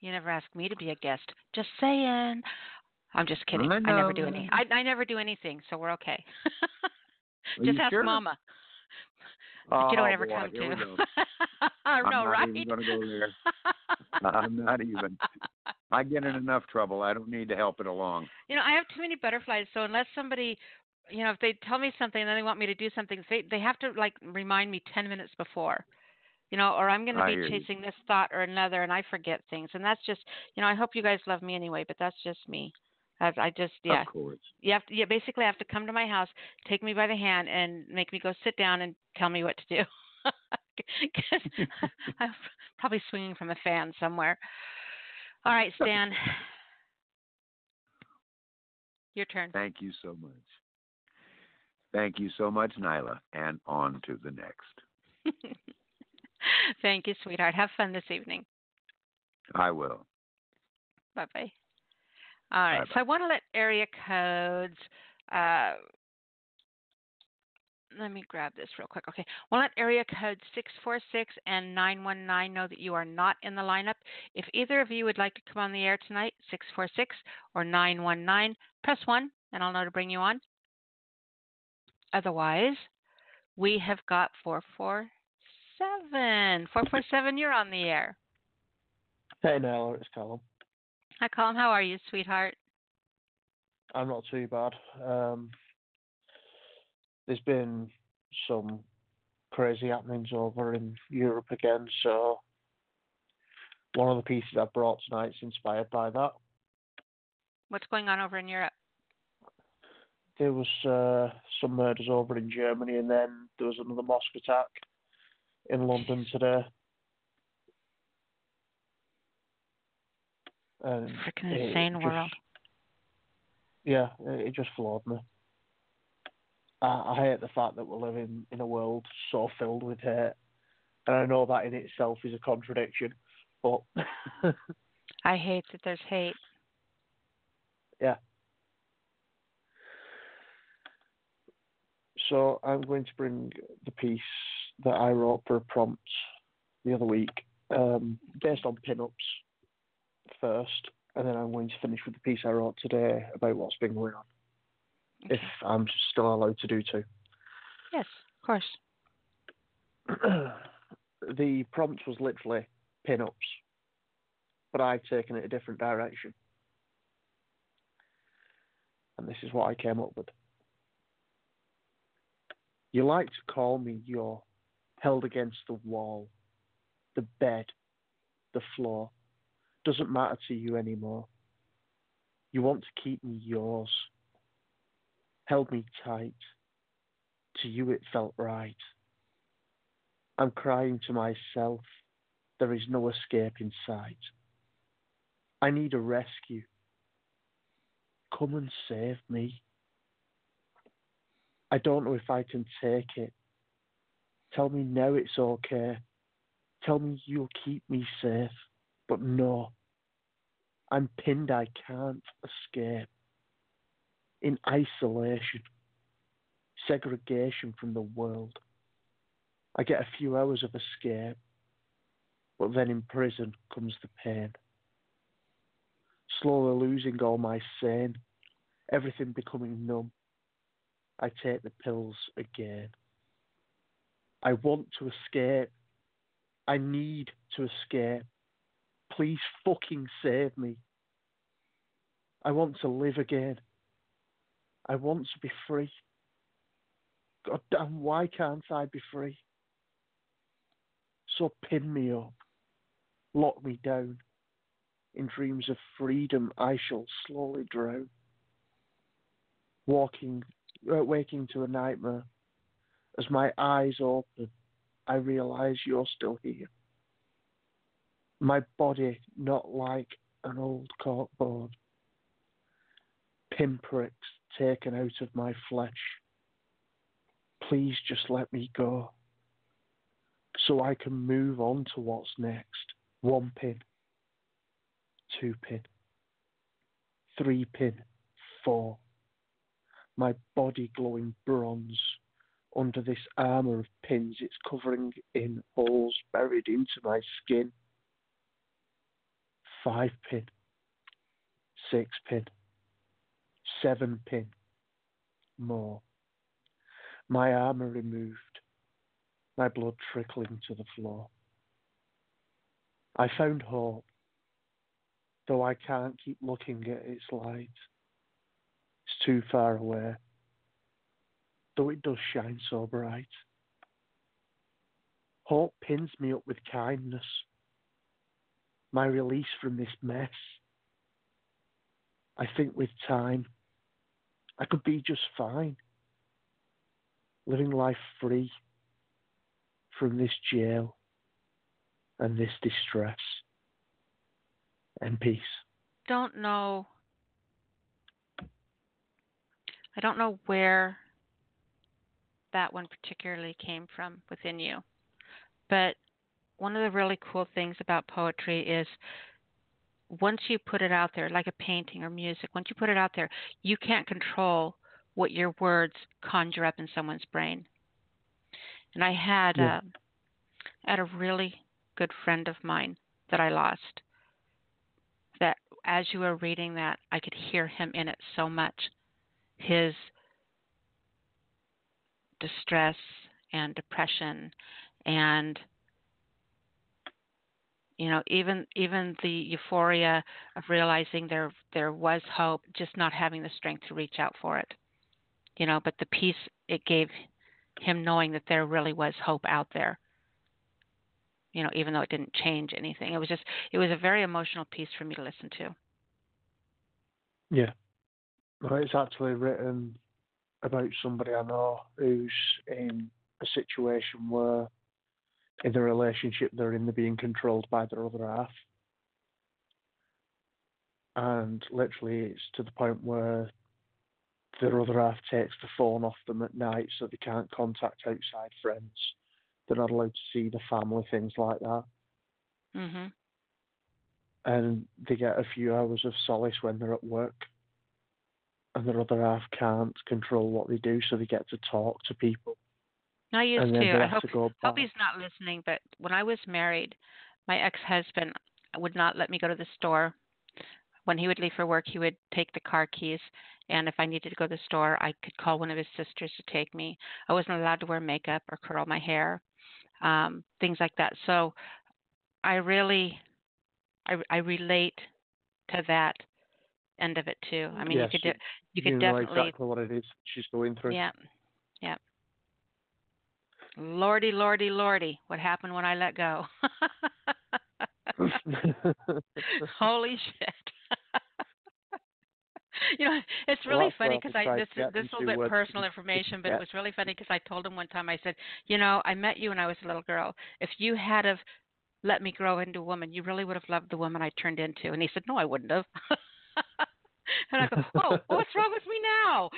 You never asked me to be a guest. Just saying. I'm just kidding. I I, never do any. I I never do anything, so we're okay. Just ask sure? Mama. Oh, you don't oh, ever boy, come here we to. go. I I'm not right? even going to go there. I'm not even. I get in enough trouble. I don't need to help it along. you know, I have too many butterflies, so unless somebody, you know, if they tell me something and then they want me to do something, they they have to like remind me 10 minutes before. You know, or I'm going to be hear you. chasing this thought or another and I forget things. And that's just, you know, I hope you guys love me anyway, but that's just me. I, I just yeah. Of course. You have to yeah, basically have to come to my house, take me by the hand and make me go sit down and tell me what to do. 'Cause I'm probably swinging from a fan somewhere. All right, Stan. Your turn. Thank you so much. Thank you so much, Nyla. And on to the next. Thank you, sweetheart. Have fun this evening. I will. Bye bye. All right. Bye-bye. So I want to let area codes. Uh, let me grab this real quick. Okay. To let area code 646 and 919 know that you are not in the lineup. If either of you would like to come on the air tonight, 646 or 919, press 1 and I'll know to bring you on. Otherwise, we have got 447. 447, you're on the air. Hey, Nyla, it's Colin. Hi, Colin. How are you, sweetheart? I'm not too bad. Um, there's been some crazy happenings over in Europe again, so one of the pieces I brought tonight's inspired by that. What's going on over in Europe? There was uh, some murders over in Germany, and then there was another mosque attack in London today. And Freaking insane just- world. Yeah, it it just floored me. I, I hate the fact that we're living in a world so filled with hate, and I know that in itself is a contradiction. But I hate that there's hate. yeah. So I'm going to bring the piece that I wrote for a prompt the other week, um, based on pin-ups first, and then I'm going to finish with the piece I wrote today about what's been going on. Okay. If I'm still allowed to do two. Yes, of course. the prompt was literally pin-ups, but I've taken it a different direction. And this is what I came up with. You like to call me your held against the wall, the bed, the floor. Doesn't matter to you anymore. You want to keep me yours. Held me tight. To you it felt right. I'm crying to myself. There is no escape in sight. I need a rescue. Come and save me. I don't know if I can take it. Tell me now it's okay. Tell me you'll keep me safe. But no, I'm pinned, I can't escape. In isolation, segregation from the world. I get a few hours of escape, but then in prison comes the pain. Slowly losing all my sane, everything becoming numb. I take the pills again. I want to escape. I need to escape. Please fucking save me. I want to live again. I want to be free. God damn, why can't I be free? So pin me up, lock me down. In dreams of freedom, I shall slowly drown. Walking, uh, waking to a nightmare. As my eyes open, I realize you're still here. My body not like an old corkboard. Pinpricks taken out of my flesh. Please just let me go so I can move on to what's next. One pin, two pin, three pin, four. My body glowing bronze under this armour of pins, it's covering in holes buried into my skin. Five pin, six pin, seven pin, more. My armour removed, my blood trickling to the floor. I found hope, though I can't keep looking at its light. It's too far away, though it does shine so bright. Hope pins me up with kindness, my release from this mess. I think with time, I could be just fine, living life free from this jail and this distress and peace. Don't know. I don't know where that one particularly came from within you. But one of the really cool things about poetry is once you put it out there, like a painting or music, once you put it out there, you can't control what your words conjure up in someone's brain. And I had Yeah. uh, had a really good friend of mine that I lost. That as you were reading that, I could hear him in it so much. His distress and depression and you know even even the euphoria of realizing there there was hope just not having the strength to reach out for it. You know but the peace it gave him knowing that there really was hope out there. You know even though it didn't change anything. It was just it was a very emotional piece for me to listen to. Yeah. Well, it's actually written about somebody I know who's in a situation where in the relationship they're in, they're being controlled by their other half. And literally, it's to the point where their other half takes the phone off them at night so they can't contact outside friends. They're not allowed to see the family, things like that. mhm and they get a few hours of solace when they're at work and their other half can't control what they do so they get to talk to people I used to. I hope, to hope he's not listening, but when I was married, my ex husband would not let me go to the store when he would leave for work, he would take the car keys, and if I needed to go to the store, I could call one of his sisters to take me. I wasn't allowed to wear makeup or curl my hair, um, things like that. So I really, I, I relate to that end of it too. I mean, yes, you could you could you know definitely exactly what it is she's going through. yeah, yeah. Lordy, lordy, lordy! What happened when I let go? Holy shit! you know, it's really that's funny because I this this is a little bit personal information, but yeah. it was really funny because I told him one time. I said, you know, I met you when I was a little girl. If you had have let me grow into a woman, you really would have loved the woman I turned into. And he said, no, I wouldn't have. and I go, oh, what's wrong with me now?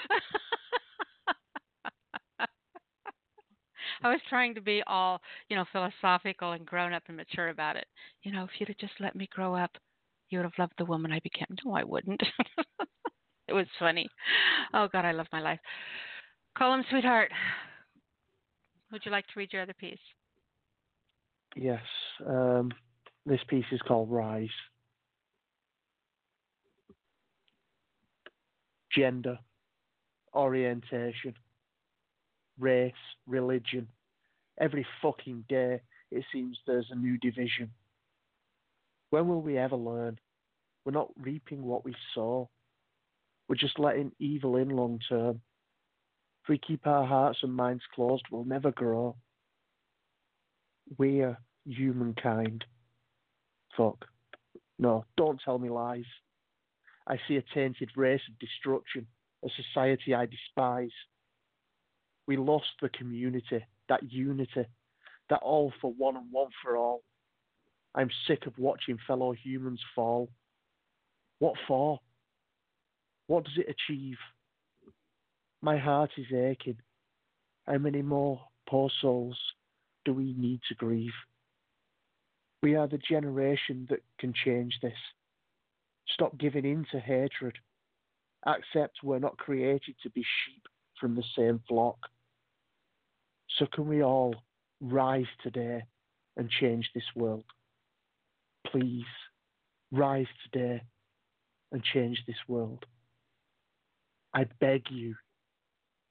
I was trying to be all, you know, philosophical and grown up and mature about it. You know, if you'd have just let me grow up, you would have loved the woman I became. No, I wouldn't. it was funny. Oh God, I love my life. Call him sweetheart. Would you like to read your other piece? Yes. Um, this piece is called Rise. Gender, orientation, race, religion. Every fucking day, it seems there's a new division. When will we ever learn? We're not reaping what we sow. We're just letting evil in long term. If we keep our hearts and minds closed, we'll never grow. We're humankind. Fuck. No, don't tell me lies. I see a tainted race of destruction, a society I despise. We lost the community, that unity, that all for one and one for all. I'm sick of watching fellow humans fall. What for? What does it achieve? My heart is aching. How many more poor souls do we need to grieve? We are the generation that can change this. Stop giving in to hatred. Accept we're not created to be sheep from the same flock. So, can we all rise today and change this world? Please, rise today and change this world. I beg you,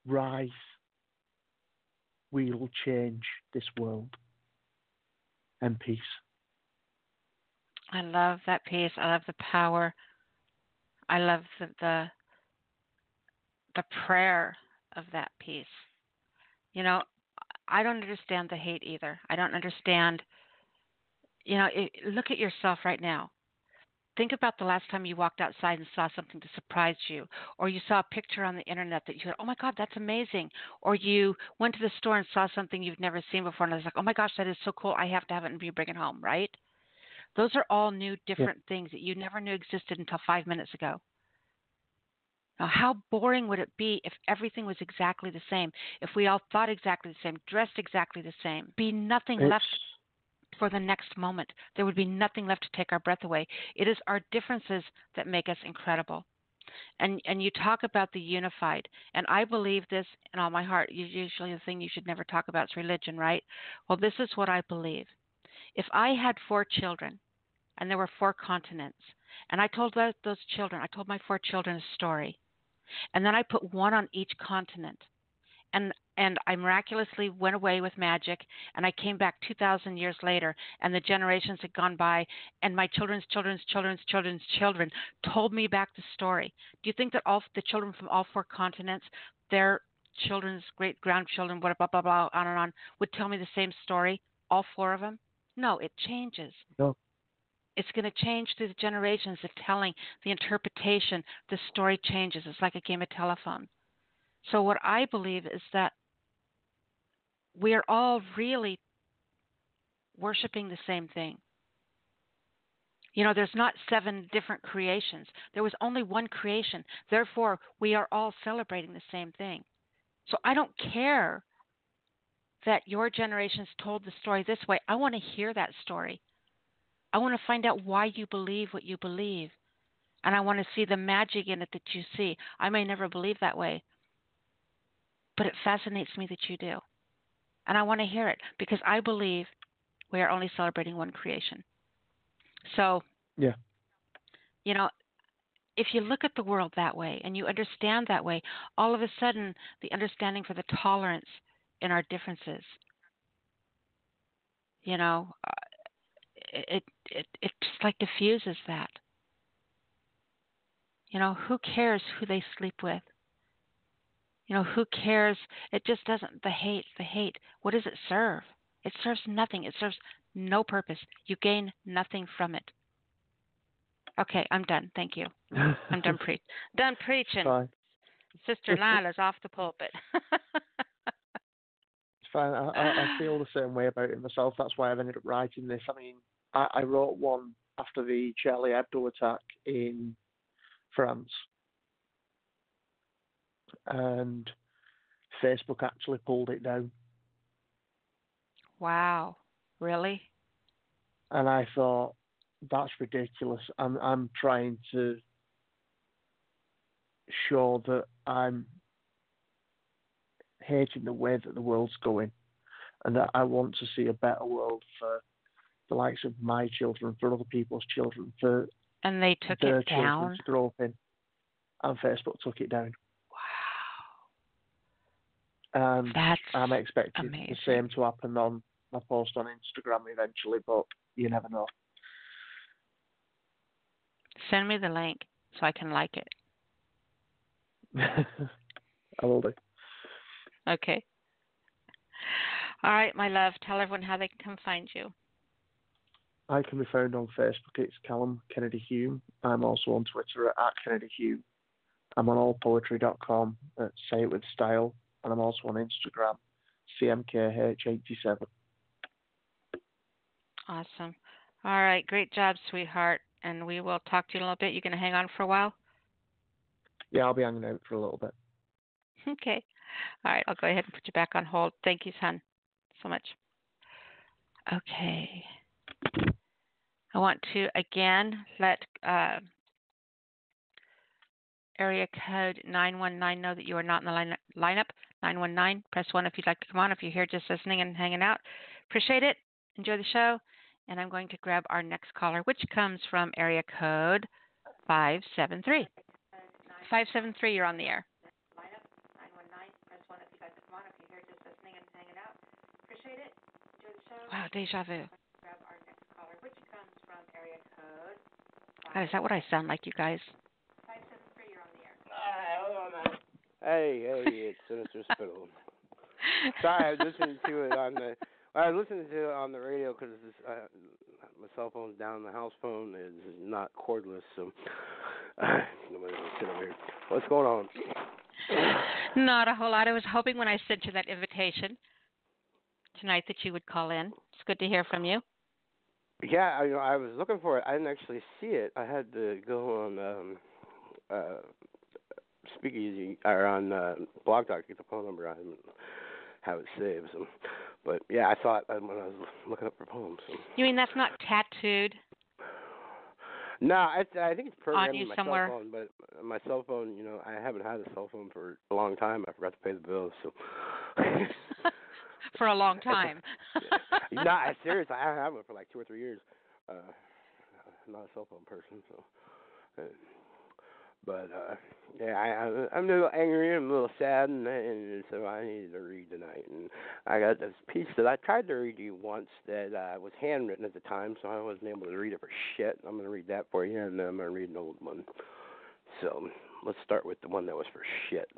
rise. We will change this world. And peace. I love that piece. I love the power. I love the the, the prayer of that piece. You know, I don't understand the hate either. I don't understand. You know, it, look at yourself right now. Think about the last time you walked outside and saw something that surprised you, or you saw a picture on the internet that you said, "Oh my God, that's amazing," or you went to the store and saw something you've never seen before, and I was like, "Oh my gosh, that is so cool! I have to have it and be bring it home." Right? Those are all new, different things that you never knew existed until five minutes ago. Now, how boring would it be if everything was exactly the same? If we all thought exactly the same, dressed exactly the same, be nothing It's- left for the next moment. There would be nothing left to take our breath away. It is our differences that make us incredible. And and you talk about the unified, and I believe this in all my heart. Usually, the thing you should never talk about is religion, right? Well, this is what I believe. If I had four children, and there were four continents, and I told those children, I told my four children a story, and then I put one on each continent, and and I miraculously went away with magic, and I came back 2,000 years later, and the generations had gone by, and my children's children's children's children's children told me back the story. Do you think that all the children from all four continents, their children's great grandchildren, blah blah blah blah, on and on, would tell me the same story? All four of them? No, it changes. No. It's going to change through the generations, the telling, the interpretation, the story changes. It's like a game of telephone. So, what I believe is that we are all really worshiping the same thing. You know, there's not seven different creations, there was only one creation. Therefore, we are all celebrating the same thing. So, I don't care that your generations told the story this way. I want to hear that story. I want to find out why you believe what you believe. And I want to see the magic in it that you see. I may never believe that way, but it fascinates me that you do. And I want to hear it because I believe we are only celebrating one creation. So, Yeah. you know, if you look at the world that way and you understand that way, all of a sudden the understanding for the tolerance in our differences, you know, uh, it it it just like diffuses that. You know, who cares who they sleep with? You know, who cares? It just doesn't the hate, the hate. What does it serve? It serves nothing. It serves no purpose. You gain nothing from it. Okay, I'm done. Thank you. I'm done pre done preaching. Fine. Sister Nyla's off the pulpit. It's fine. I, I, I feel the same way about it myself. That's why I've ended up writing this. I mean, I, I wrote one after the Charlie Hebdo attack in France, and Facebook actually pulled it down. wow. Really? and I thought that's ridiculous. I'm I'm trying to show that I'm hating the way that the world's going, and that I want to see a better world for the likes of my children, for other people's children, for And they took their it children down. to grow up in. And Facebook took it down. Wow. And That's I'm expecting amazing. the same to happen on my post on Instagram eventually, but you never know. Send me the link so I can like it. I will do. Okay. All right, my love. Tell everyone how they can come find you. I can be found on Facebook. It's Callum Kennedy Hume. I'm also on Twitter at, Kennedy Hume. I'm on allpoetry.com at Say It With Style. And I'm also on Instagram, CMKH87. Awesome. All right, great job, sweetheart. And we will talk to you in a little bit. You going to hang on for a while? Yeah, I'll be hanging out for a little bit. Okay. All right, I'll go ahead and put you back on hold. Thank you, son, so much. Okay. I want to again let uh, area code 919 know that you are not in the line- lineup. 919, press 1 if you'd like to come on. If you're here just listening and hanging out, appreciate it. Enjoy the show. And I'm going to grab our next caller, which comes from area code 573. 573, you're on the air. Wow, deja vu. God, is that what I sound like, you guys? Five seven three. You're on the air. All right, hold on. Hey, hey, it's Sinister Spittle. Sorry, I was listening to it on the. I was listening to it on the radio because uh, my cell phone's down. The house phone is not cordless, so uh, nobody's gonna over here. What's going on? Not a whole lot. I was hoping when I sent you that invitation tonight that you would call in. It's good to hear from you. Yeah, I, you know, I was looking for it. I didn't actually see it. I had to go on um uh Speakeasy or on uh, Blog Talk to get the phone number. I didn't have it saved. So, but yeah, I saw it when I was looking up for poems. So. You mean that's not tattooed? No, it's, I think it's programmed you in my somewhere? cell phone, but my cell phone, you know, I haven't had a cell phone for a long time. I forgot to pay the bills, so. For a long time. no, I'm serious. I haven't had one for like two or three years. Uh, I'm not a cell phone person, so. Uh, but uh yeah, I, I I'm a little angry. I'm a little sad, and, and so I needed to read tonight. And I got this piece that I tried to read to you once that uh, was handwritten at the time, so I wasn't able to read it for shit. I'm gonna read that for you, and then I'm gonna read an old one. So let's start with the one that was for shit.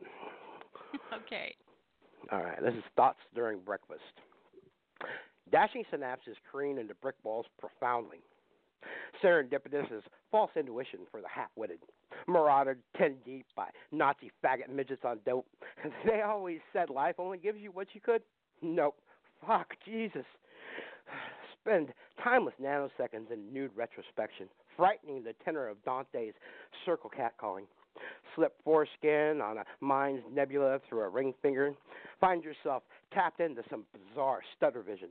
okay. All right, this is thoughts during breakfast. Dashing synapses careen into brick walls profoundly. Serendipitous is false intuition for the half-witted. Marauded ten deep by Nazi faggot midgets on dope. They always said life only gives you what you could. Nope. Fuck, Jesus. Spend timeless nanoseconds in nude retrospection, frightening the tenor of Dante's circle cat calling. Slip foreskin on a mind's nebula through a ring finger. Find yourself tapped into some bizarre stutter vision.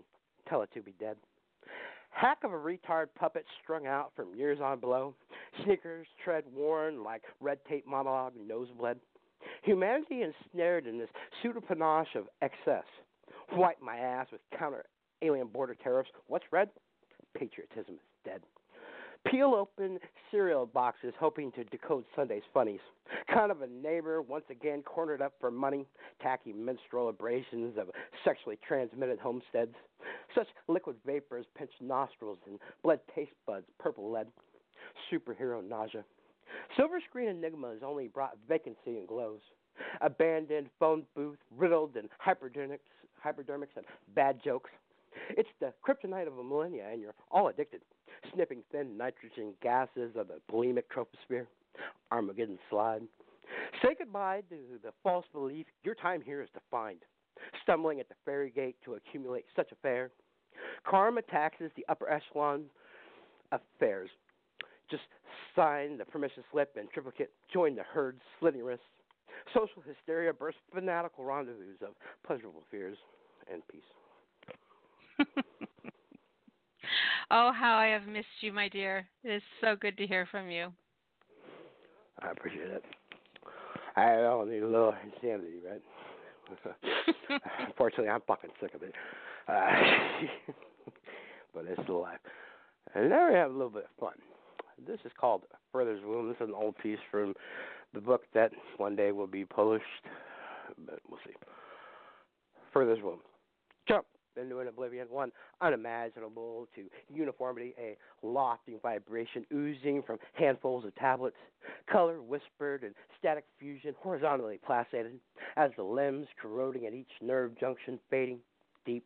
Tell it to be dead. Hack of a retard puppet strung out from years on below. Sneakers tread worn like red tape monologue nosebled. Humanity ensnared in this pseudo panache of excess. Wipe my ass with counter alien border tariffs. What's red? Patriotism is dead. Peel open cereal boxes hoping to decode Sunday's funnies. Kind of a neighbor once again cornered up for money, tacky menstrual abrasions of sexually transmitted homesteads. Such liquid vapors pinch nostrils and bled taste buds purple lead. Superhero nausea. Silver screen enigmas only brought vacancy and glows. Abandoned phone booth riddled in hypodermics and bad jokes. It's the kryptonite of a millennia, and you're all addicted sniffing thin nitrogen gases of the bulimic troposphere. Armageddon slide. Say goodbye to the false belief your time here is defined. Stumbling at the ferry gate to accumulate such a fare. Karma taxes the upper echelon of fares. Just sign the permission slip and triplicate, join the herd, slitting wrists. Social hysteria bursts fanatical rendezvous of pleasurable fears and peace. Oh, how I have missed you, my dear. It is so good to hear from you. I appreciate it. I don't need a little insanity, right? Unfortunately, I'm fucking sick of it. Uh, but it's still alive. And now we have a little bit of fun. This is called Further's Womb. This is an old piece from the book that one day will be published, but we'll see. Further's Womb. Jump into an oblivion, one unimaginable to uniformity, a lofty vibration oozing from handfuls of tablets, color whispered and static fusion horizontally placated, as the limbs corroding at each nerve junction fading, deep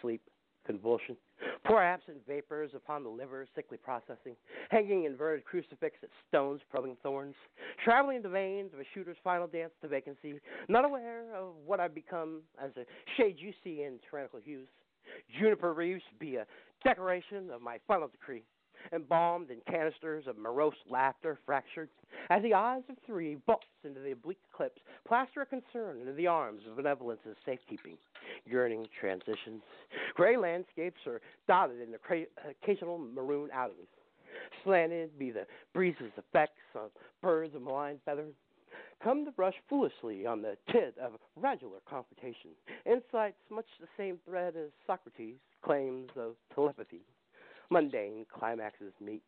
sleep, convulsion. Pour absent vapors upon the liver, sickly processing, hanging inverted crucifix at stones probing thorns, traveling the veins of a shooter's final dance to vacancy, not aware of what I've become as a shade you see in tyrannical hues. Juniper reefs be a decoration of my final decree, embalmed in canisters of morose laughter fractured, as the eyes of three bolts into the oblique eclipse, plaster a concern into the arms of benevolence's safekeeping. Yearning transitions. Gray landscapes are dotted in the occasional maroon atoms. Slanted be the breeze's effects on birds of malign feather. Come to brush foolishly on the tit of regular confrontation. Insights much the same thread as Socrates' claims of telepathy. Mundane climaxes meet.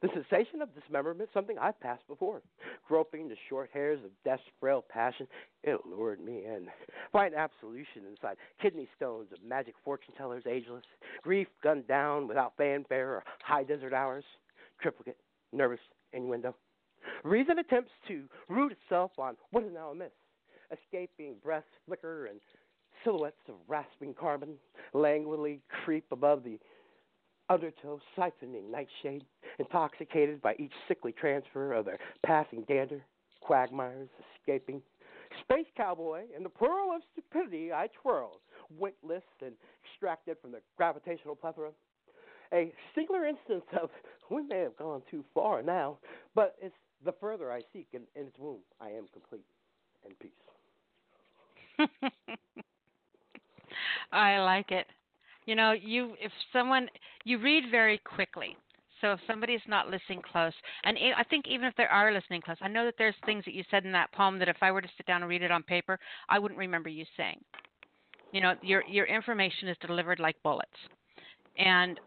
The sensation of dismemberment, something I've passed before. Groping the short hairs of death's frail passion, it lured me in. Find absolution inside kidney stones of magic fortune tellers ageless. Grief gunned down without fanfare or high desert hours. Triplicate, nervous innuendo. Reason attempts to root itself on what is now amiss. Escaping breaths flicker and silhouettes of rasping carbon languidly creep above the undertow siphoning nightshade, intoxicated by each sickly transfer of their passing dander, quagmires escaping. Space cowboy, in the pearl of stupidity I twirled, winkless and extracted from the gravitational plethora. A singular instance of we may have gone too far now, but it's the further I seek in, in its womb, I am complete and peace. I like it. You know, you if someone you read very quickly. So if somebody's not listening close, and I think even if they are listening close, I know that there's things that you said in that poem that if I were to sit down and read it on paper, I wouldn't remember you saying. You know, your your information is delivered like bullets, and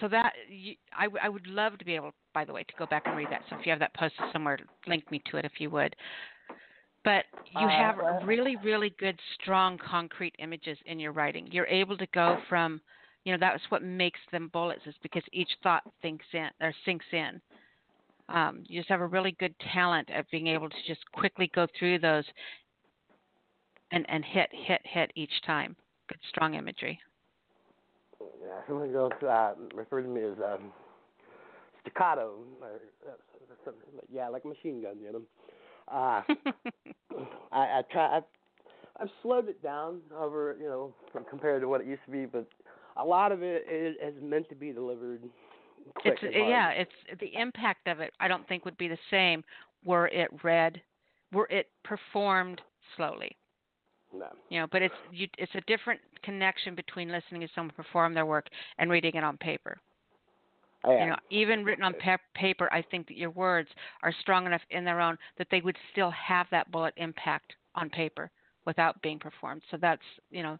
so that you, I, I would love to be able, by the way, to go back and read that. So if you have that posted somewhere, link me to it if you would. But you have really, really good, strong, concrete images in your writing. You're able to go from, you know, that's what makes them bullets is because each thought thinks in or sinks in. Um, you just have a really good talent at being able to just quickly go through those and and hit, hit, hit each time. Good, strong imagery. Yeah, someone goes uh, refer to me as um, staccato, or, uh, yeah, like a machine gun, you know. Uh, I, I try. I've, I've slowed it down over, you know, compared to what it used to be, but a lot of it is, is meant to be delivered. it's yeah, it's the impact of it. I don't think would be the same were it read, were it performed slowly. No. You know, but it's you, it's a different connection between listening to someone perform their work and reading it on paper. Oh. You know, even written on pa- paper, I think that your words are strong enough in their own that they would still have that bullet impact on paper without being performed. So that's you know,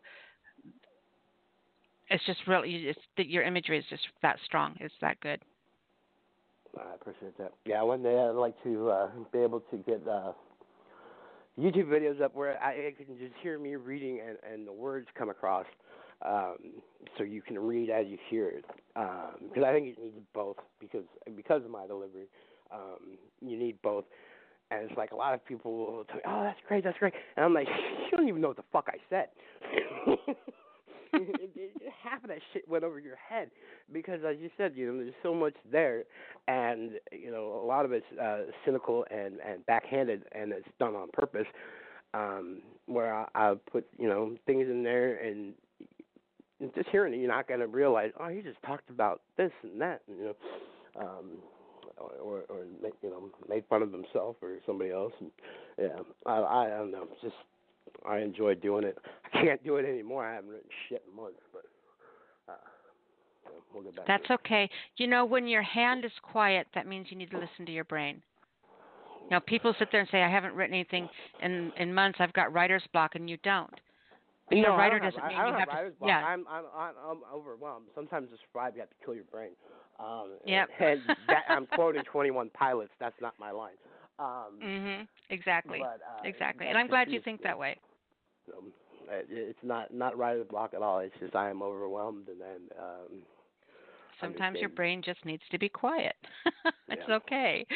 it's just really it's that your imagery is just that strong. It's that good. I appreciate that. Yeah, one day I'd like to uh, be able to get uh, YouTube videos up where I, I can just hear me reading and, and the words come across, um, so you can read as you hear it. Because um, I think it needs both because because of my delivery, um, you need both. And it's like a lot of people will tell me, "Oh, that's great, that's great," and I'm like, "You don't even know what the fuck I said." it, half of that shit went over your head because, as you said, you know, there's so much there, and you know, a lot of it's uh, cynical and and backhanded, and it's done on purpose. Um, where I, I put you know things in there, and just hearing it, you're not gonna realize, oh, he just talked about this and that, and, you know. Um, or, or, or you know, made fun of himself or somebody else, and yeah, I, I, I don't know, just I enjoy doing it. I can't do it anymore. I haven't written shit in months, but uh, we'll get back. That's okay. You know, when your hand is quiet, that means you need to listen to your brain. Now, people sit there and say, "I haven't written anything in in months. I've got writer's block," and you don't. No, a writer have, doesn't mean I don't you have, have writer's to. block. Yeah. I'm, I'm I'm I'm overwhelmed. Sometimes to survive, you have to kill your brain. Um, Yep. And that, I'm quoting 21 Pilots. That's not my line. Um, Mhm. Exactly. But, uh, exactly. And I'm glad you think that way. Um, it- it's not not writer's block at all. It's just I am overwhelmed, and then um, Sometimes your brain just needs to be quiet. it's okay.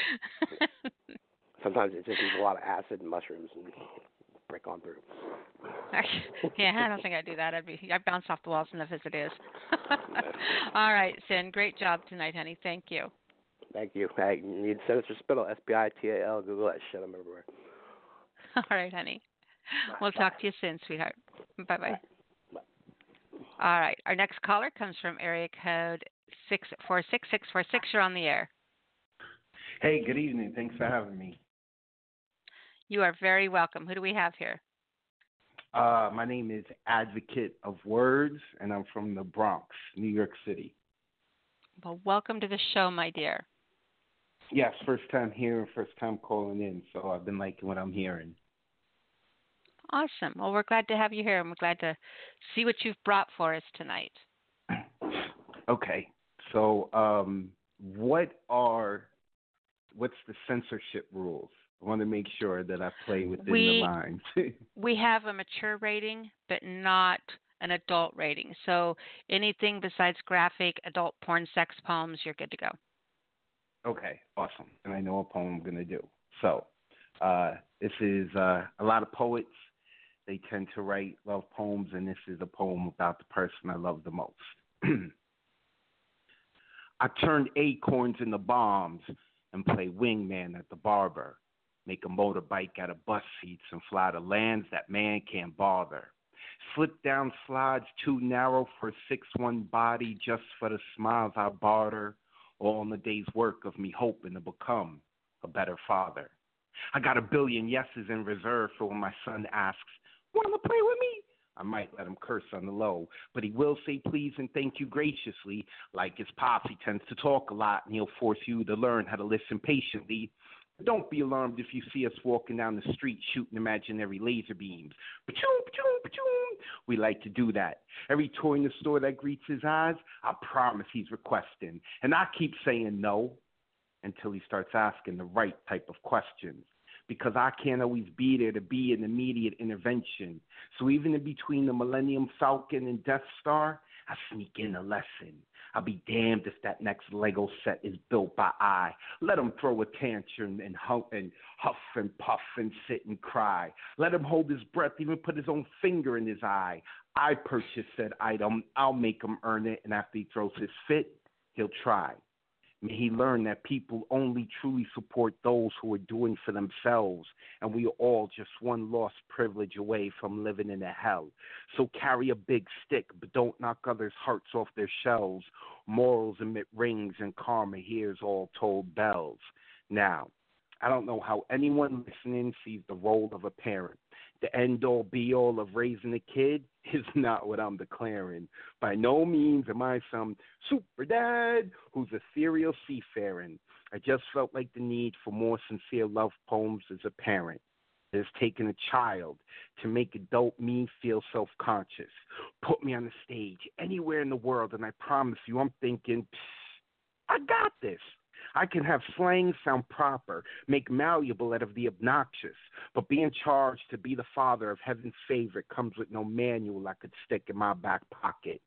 sometimes it just needs a lot of acid and mushrooms and break on through. yeah, I don't think I'd do that. I'd be I bounce off the walls enough as it is. All right, Sin. Great job tonight, honey. Thank you. Thank you. Hey, you need Sinister Spittle, S P I T A L. Google that shit. I'm everywhere. All right, honey. We'll talk to you soon, sweetheart. Bye bye. All right. Our next caller comes from area code six four six six four six. You're on the air. Hey, good evening. Thanks for having me. You are very welcome. Who do we have here? Uh, my name is Advocate of Words, and I'm from the Bronx, New York City. Well, welcome to the show, my dear. Yes, first time here and first time calling in, so I've been liking what I'm hearing. Awesome. Well, we're glad to have you here, and we're glad to see what you've brought for us tonight. Okay, so um, what are what's the censorship rules? I want to make sure that I play within We- the lines. We have a mature rating, but not an adult rating. So anything besides graphic, adult porn, sex poems, you're good to go. Okay, awesome. And I know a poem I'm going to do. So, uh, this is uh, a lot of poets. They tend to write love poems, and this is a poem about the person I love the most. I turned acorns into bombs and play wingman at the barber. Make a motorbike out of bus seats and fly to lands that man can't bother. Slip down slides too narrow for six one body just for the smiles I barter all in the day's work of me hoping to become a better father. I got a billion yeses in reserve for when my son asks, Wanna play with me? I might let him curse on the low, but he will say please and thank you graciously. Like his pops, he tends to talk a lot and he'll force you to learn how to listen patiently. Don't be alarmed if you see us walking down the street shooting imaginary laser beams. We like to do that. Every toy in the store that greets his eyes, I promise he's requesting. And I keep saying no until he starts asking the right type of questions. Because I can't always be there to be an immediate intervention. So even in between the Millennium Falcon and Death Star, I sneak in a lesson. I'll be damned if that next Lego set is built by I. Let him throw a tantrum and hump and huff and puff and sit and cry. Let him hold his breath, even put his own finger in his eye. I purchased said item. I'll make him earn it, and after he throws his fit, he'll try. May he learn that people only truly support those who are doing for themselves, and we are all just one lost privilege away from living in a hell. So carry a big stick, but don't knock others' hearts off their shelves. Morals emit rings, and karma hears all told bells. Now, I don't know how anyone listening sees the role of a parent. The end all be all of raising a kid is not what I'm declaring. By no means am I some super dad who's a serial seafaring. I just felt like the need for more sincere love poems as a parent. It has taken a child to make adult me feel self conscious. Put me on the stage anywhere in the world, and I promise you, I'm thinking, I got this. I can have slang sound proper, make malleable out of the obnoxious, but being charged to be the father of heaven's favorite comes with no manual I could stick in my back pocket.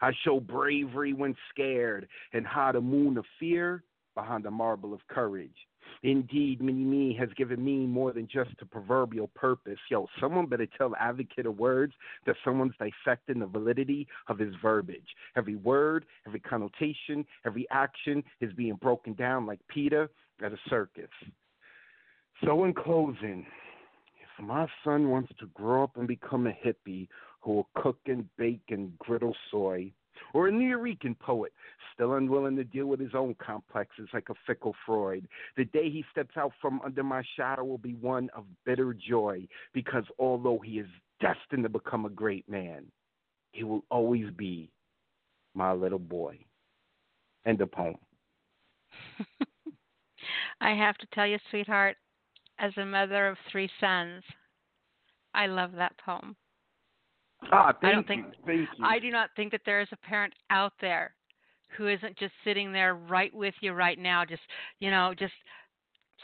I show bravery when scared and hide a moon of fear behind a marble of courage. Indeed, Mini Me has given me more than just a proverbial purpose. Yo, someone better tell Advocate of Words that someone's dissecting the validity of his verbiage. Every word, every connotation, every action is being broken down like Peter at a circus. So, in closing, if my son wants to grow up and become a hippie who will cook and bake and griddle soy, or a Nuyorican poet, still unwilling to deal with his own complexes like a fickle Freud. The day he steps out from under my shadow will be one of bitter joy, because although he is destined to become a great man, he will always be my little boy. End of poem. I have to tell you, sweetheart, as a mother of three sons, I love that poem. Ah, I don't you. think thank you. I do not think that there is a parent out there who isn't just sitting there right with you right now, just you know, just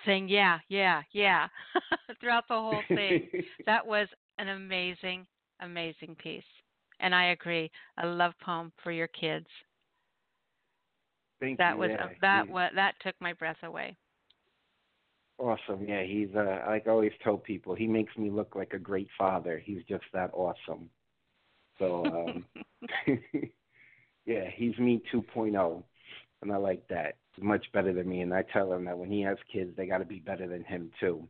saying yeah, yeah, yeah throughout the whole thing. that was an amazing, amazing piece, and I agree. A love poem for your kids. Thank that you. was yeah. that was that took my breath away. awesome. Yeah, he's uh, like I always tell people, he makes me look like a great father. He's just that awesome. So um yeah, he's me 2.0, and I like that. He's much better than me, and I tell him that when he has kids, they got to be better than him too.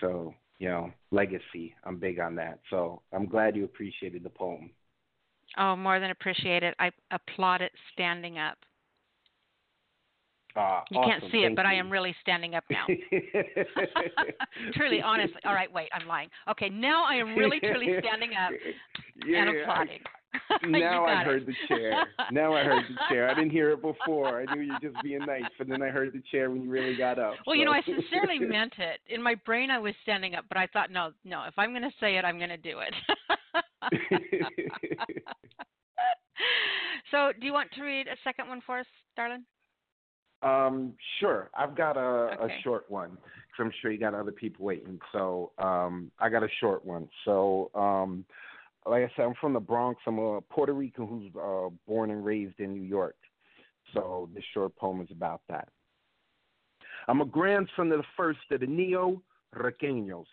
So you know, legacy. I'm big on that. So I'm glad you appreciated the poem. Oh, more than appreciate it. I applaud it standing up. Uh, You can't see it, but I am really standing up now. truly, honestly. All right, wait, I'm lying. Okay, now I am really, truly standing up yeah, and I- applauding. now I heard it. the chair. Now I heard the chair. I didn't hear it before. I knew you were just being nice, but then I heard the chair when you really got up. Well, you know, I sincerely meant it. In my brain, I was standing up, but I thought, no, no, if I'm going to say it, I'm going to do it. so, do you want to read a second one for us, darling? Um, sure. I've got a, Okay. a short one because I'm sure you got other people waiting. So um, I got a short one. So um, like I said, I'm from the Bronx. I'm a Puerto Rican who's uh, born and raised in New York. So this short poem is about that. I'm a grandson of the first of the Neo Riqueños,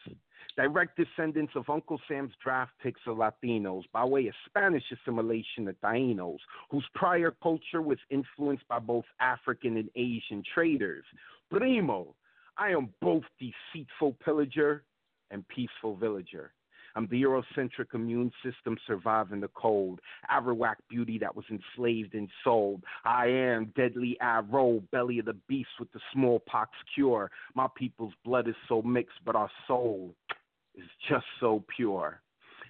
direct descendants of Uncle Sam's draft picks of Latinos by way of Spanish assimilation of Tainos, whose prior culture was influenced by both African and Asian traders. Primo, I am both deceitful pillager and peaceful villager. I'm the Eurocentric immune system surviving the cold, Arawak beauty that was enslaved and sold. I am deadly arrow, belly of the beast with the smallpox cure. My people's blood is so mixed, but our soul is just so pure.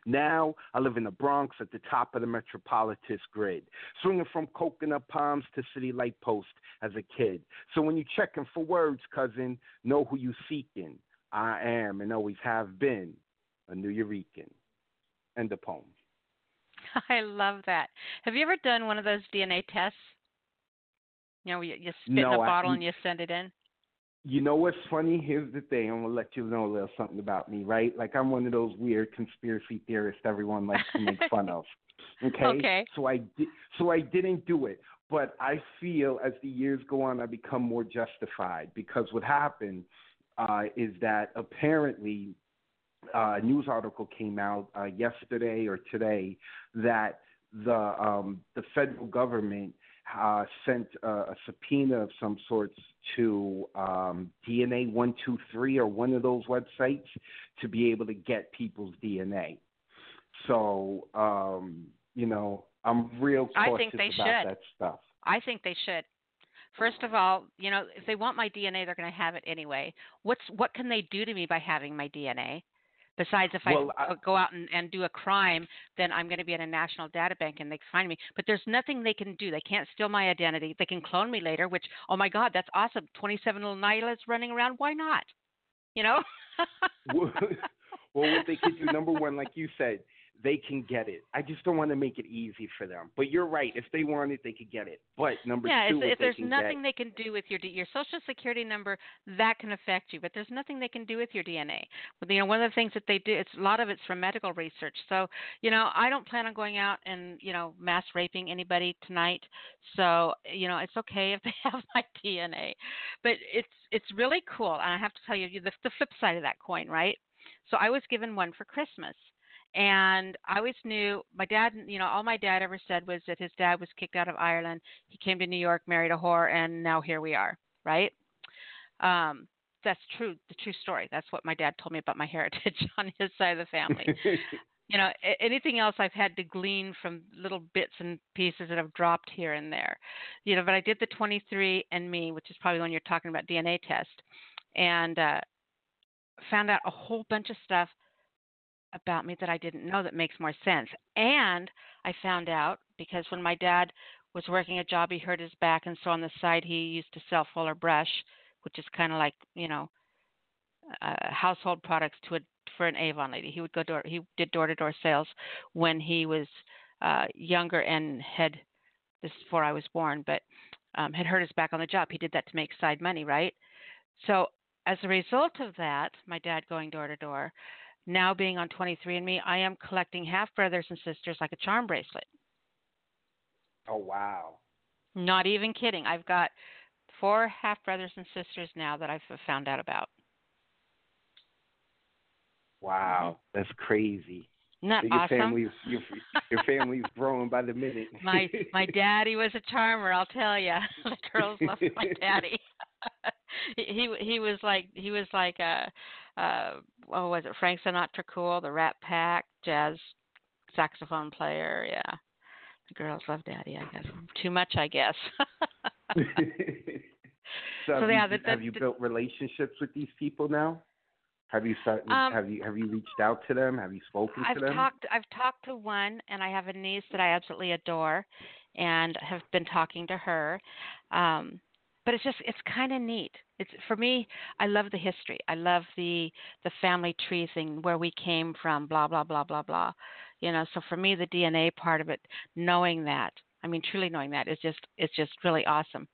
Now I live in the Bronx at the top of the metropolitan grid, swinging from coconut palms to city light post as a kid. So when you're checking for words, cousin, know who you seeking. I am and always have been a Nuyorican. End of poem. I love that. Have you ever done one of those DNA tests? You know, you, you spit in No, a I- bottle and you send it in. You know what's funny? Here's the thing. I'm gonna let you know a little something about me, right? Like I'm one of those weird conspiracy theorists everyone likes to make fun of. Okay. Okay. So I di- so I didn't do it, but I feel as the years go on, I become more justified because what happened uh, is that apparently uh, a news article came out uh, yesterday or today that the um, the federal government uh, sent a, a subpoena of some sorts to um, DNA one two three or one of those websites to be able to get people's DNA. So um, you know, I'm real I cautious think they about should. that stuff. I think they should. First of all, you know, if they want my DNA, they're going to have it anyway. What's what can they do to me by having my DNA? Besides, if Well, I, I- go out and, and do a crime, then I'm going to be in a national data bank and they can find me. But there's nothing they can do. They can't steal my identity. They can clone me later, which, oh my God, that's awesome. 27 little Nylas running around. Why not? You know. well, what they could do, number one, like you said, they can get it. I just don't want to make it easy for them. But you're right. If they want it, they could get it. But number yeah, two, if, if there's nothing get, they can do with your your social security number, that can affect you. But there's nothing they can do with your DNA. But, you know, one of the things that they do, it's a lot of it's from medical research. So, you know, I don't plan on going out and you know mass raping anybody tonight. So, you know, it's okay if they have my DNA. But it's it's really cool, and I have to tell you the the flip side of that coin, right? So I was given one for Christmas and I always knew my dad. You know, all my dad ever said was that his dad was kicked out of Ireland. He came to New York, married a whore, and now here we are. Right? Um, that's true. The true story. That's what my dad told me about my heritage on his side of the family. you know, anything else I've had to glean from little bits and pieces that have dropped here and there. You know, but I did the 23andMe, which is probably when you're talking about DNA test, and uh, found out a whole bunch of stuff about me that I didn't know that makes more sense. And I found out because when my dad was working a job, he hurt his back, and so on the side he used to sell Fuller Brush, which is kind of like you know uh, household products to a for an Avon lady. He would go door he did door to door sales when he was uh, younger and had this is before I was born, but um, had hurt his back on the job. He did that to make side money, right? So as a result of that, my dad going door to door, now being on 23andMe, I am collecting half brothers and sisters like a charm bracelet. Oh wow! Not even kidding. I've got four half brothers and sisters now that I've found out about. Wow, mm-hmm. that's crazy. Isn't so your awesome? Family's, your your family's growing by the minute. my my daddy was a charmer. I'll tell you, the girls love my daddy. he he was like he was like a uh what was it Frank Sinatra cool the Rat Pack jazz saxophone player yeah the girls love Daddy I guess too much I guess. so, so have yeah, you, the, the, have you the, built relationships with these people now? Have you started? Um, have you have you reached out to them? Have you spoken I've to them? talked I've talked to one and I have a niece that I absolutely adore and have been talking to her. Um but it's just it's kind of neat. It's for me I love the history. I love the the family tree thing where we came from blah blah blah blah blah. You know, so for me the DNA part of it knowing that I mean truly knowing that is just it's just really awesome.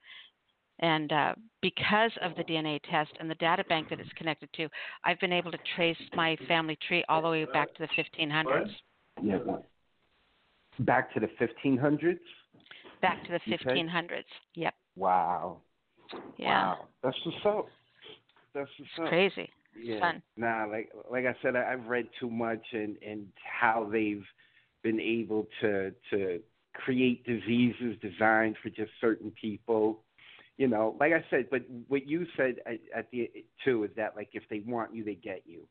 And uh, because of the DNA test and the data bank that it's connected to, I've been able to trace my family tree all the way back to the 1500s. Yeah. Back to the 1500s. Back to the 1500s. Yep. Wow. Yeah. Wow. That's what's up. That's what's It's up. crazy. Yeah. Fun. Nah, like like I said, I, I've read too much and and how they've been able to to create diseases designed for just certain people. You know, like I said, but what you said at, at the too is that like if they want you, they get you.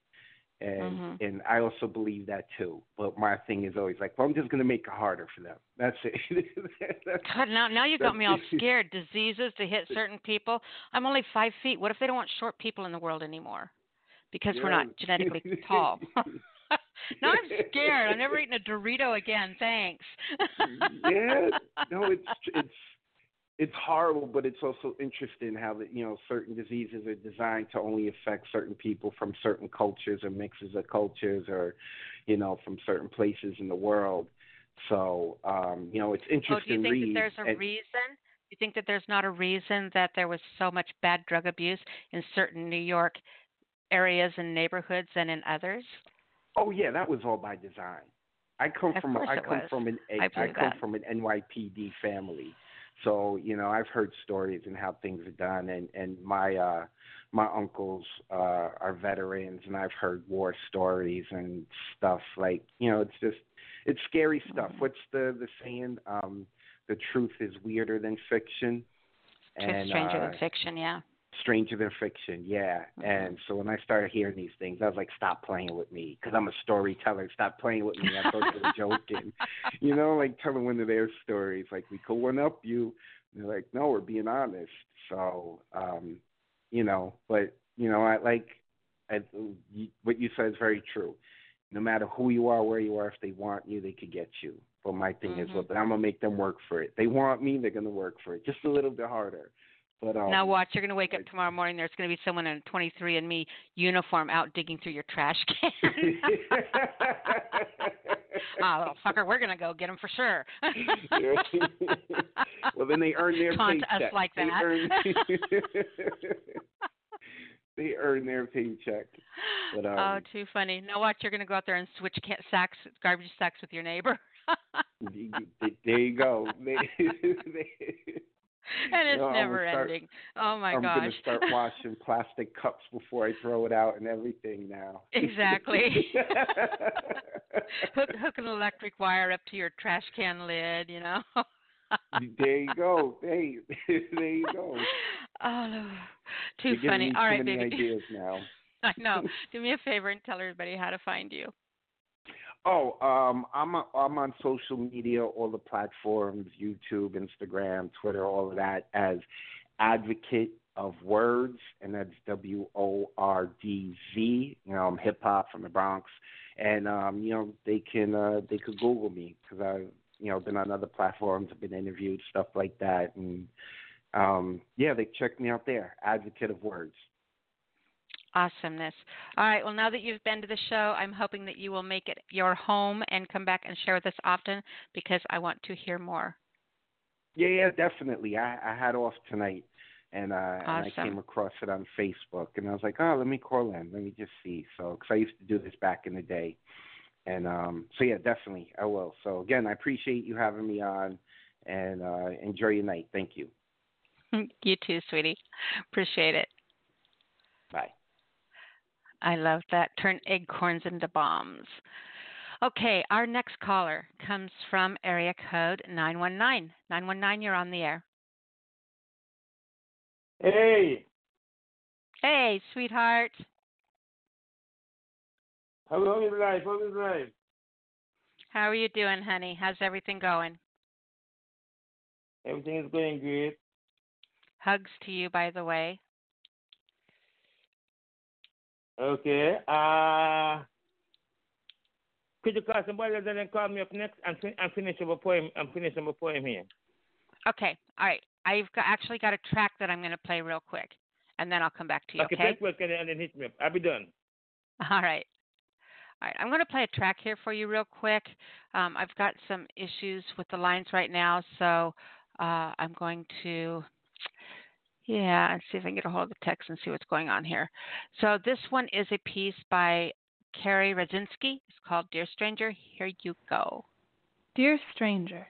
And Mhm. and I also believe that too. But my thing is always like, well, I'm just gonna make it harder for them. That's it. That's- God, now now you got me all scared. Diseases to hit certain people. I'm only five feet. What if they don't want short people in the world anymore? Because we're not genetically tall. now I'm scared. I'm never eating a Dorito again. Thanks. yeah, no, it's it's it's horrible, but it's also interesting how that you know certain diseases are designed to only affect certain people from certain cultures or mixes of cultures, or you know from certain places in the world. So um, you know, it's interesting. Oh, do you think read, that there's a and- reason? Do you think that there's not a reason that there was so much bad drug abuse in certain New York areas and neighborhoods than in others? Oh yeah, that was all by design. I come Of from a, I come was. from an I I come that. from an NYPD family. So, you know, I've heard stories and how things are done and and my uh my uncles uh are veterans and I've heard war stories and stuff like, you know, it's just it's scary stuff. Mm-hmm. What's the the saying? Um the truth is weirder than fiction. Truth stranger uh, than fiction, yeah. Stranger Than Fiction, yeah. Mhm. And so when I started hearing these things, I was like, "Stop playing with me," because I'm a storyteller. Stop playing with me. I thought you were joking, you know, like telling one of their stories, like we could one up you. And they're like, "No, we're being honest." So, um, you know, but you know, I like I, you, what you said is very true. No matter who you are, where you are, if they want you, they could get you. But my thing is, Mhm. well, I'm gonna make them work for it. They want me, they're gonna work for it, just a little bit harder. But um, now watch, you're going to wake up tomorrow morning. There's going to be someone in a 23andMe uniform out digging through your trash can. Ah, little fucker, we're going to go get him for sure. well, then they earn their Taunt paycheck. us like They that. earn, they earn their paycheck. But um, oh, too funny. Now watch, you're going to go out there and switch ca- sacks, garbage sacks with your neighbor. there you go. They, they, and it's No, I'm never start- ending. Oh my gosh. I'm gonna start washing plastic cups before I throw it out and everything now. Exactly. hook hook an electric wire up to your trash can lid, you know. there you go. Hey, there you go. oh, too You're funny. All right, baby. ideas now. I know. Do me a favor and tell everybody how to find you. Oh, um, I'm a, I'm on social media, all the platforms, YouTube, Instagram, Twitter, all of that as Advocate of Wordz, and that's W O R D Z. You know, I'm hip hop from the Bronx, and um, you know they can uh, they could Google me because I've you know been on other platforms, I've been interviewed, stuff like that, and um, yeah, they check me out there. Advocate of Wordz. Awesomeness. All right. Well, now that you've been to the show, I'm hoping that you will make it your home and come back and share with us often because I want to hear more. Yeah, yeah, definitely. I, I had off tonight, and uh, and I came across it on Facebook, and I was like, oh, let me call in, let me just see. So, because I used to do this back in the day, and um, so yeah, definitely, I will. So again, I appreciate you having me on, and uh, enjoy your night. Thank you. you too, sweetie. Appreciate it. Bye. I love that. Turn acorns into bombs. Okay, our next caller comes from area code 919. 919, you're on the air. Hey, Hey, sweetheart. how how is life? How is life? How are you doing, honey? How's everything going? Everything is going great. Hugs to you, by the way. Okay. Uh, could you call somebody else and then call me up next and, fin- and finish up a poem? I'm finishing a poem here. Okay, all right. I've got, actually got a track that I'm going to play real quick, and then I'll come back to you, okay, okay? take work and then, and then hit me up. I'll be done. All right. All right. I'm going to play a track here for you real quick. Um, I've got some issues with the lines right now, so uh, I'm going to, yeah, and see if I can get a hold of the text and see what's going on here. So this one is a piece by Carrie Rudzinski. It's called Dear Stranger. Here you go. Dear stranger,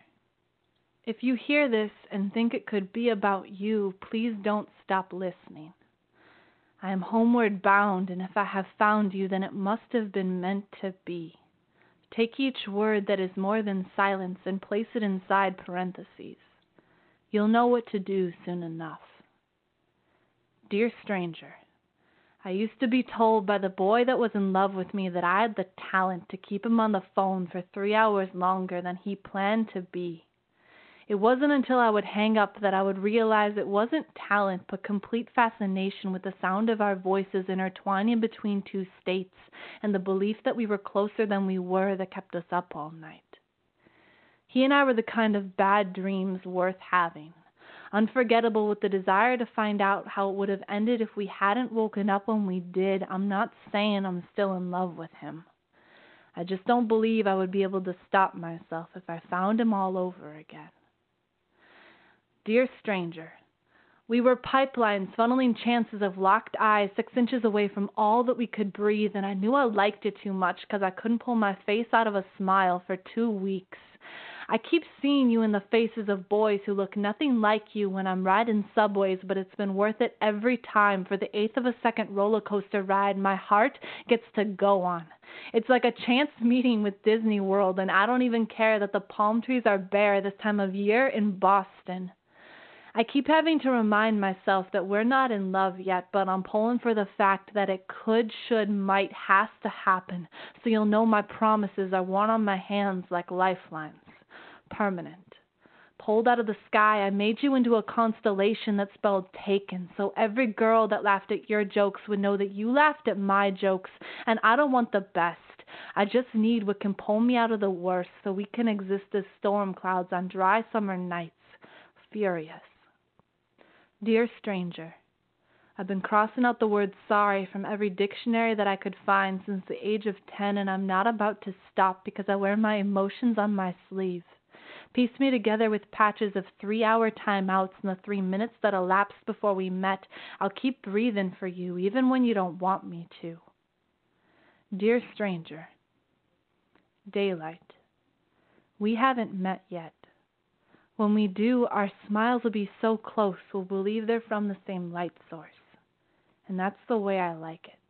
if you hear this and think it could be about you, please don't stop listening. I am homeward bound, and if I have found you, then it must have been meant to be. Take each word that is more than silence and place it inside parentheses. You'll know what to do soon enough. Dear stranger, I used to be told by the boy that was in love with me that I had the talent to keep him on the phone for three hours longer than he planned to be. It wasn't until I would hang up that I would realize it wasn't talent but complete fascination with the sound of our voices intertwining between two states and the belief that we were closer than we were that kept us up all night. He and I were the kind of bad dreams worth having unforgettable with the desire to find out how it would have ended if we hadn't woken up when we did. I'm not saying I'm still in love with him. I just don't believe I would be able to stop myself if I found him all over again. Dear stranger, we were pipelines funneling chances of locked eyes six inches away from all that we could breathe, and I knew I liked it too much because I couldn't pull my face out of a smile for two weeks. I keep seeing you in the faces of boys who look nothing like you when I'm riding subways, but it's been worth it every time for the eighth of a second roller coaster ride my heart gets to go on. It's like a chance meeting with Disney World, and I don't even care that the palm trees are bare this time of year in Boston. I keep having to remind myself that we're not in love yet, but I'm pulling for the fact that it could, should, might, has to happen, so you'll know my promises are worn on my hands like lifelines permanent. Pulled out of the sky, I made you into a constellation that spelled taken, so every girl that laughed at your jokes would know that you laughed at my jokes, and I don't want the best. I just need what can pull me out of the worst so we can exist as storm clouds on dry summer nights, furious. Dear stranger, I've been crossing out the word sorry from every dictionary that I could find since the age of 10, and I'm not about to stop because I wear my emotions on my sleeve. Piece me together with patches of three hour timeouts and the three minutes that elapsed before we met. I'll keep breathing for you, even when you don't want me to. Dear stranger, daylight. We haven't met yet. When we do, our smiles will be so close we'll believe they're from the same light source. And that's the way I like it.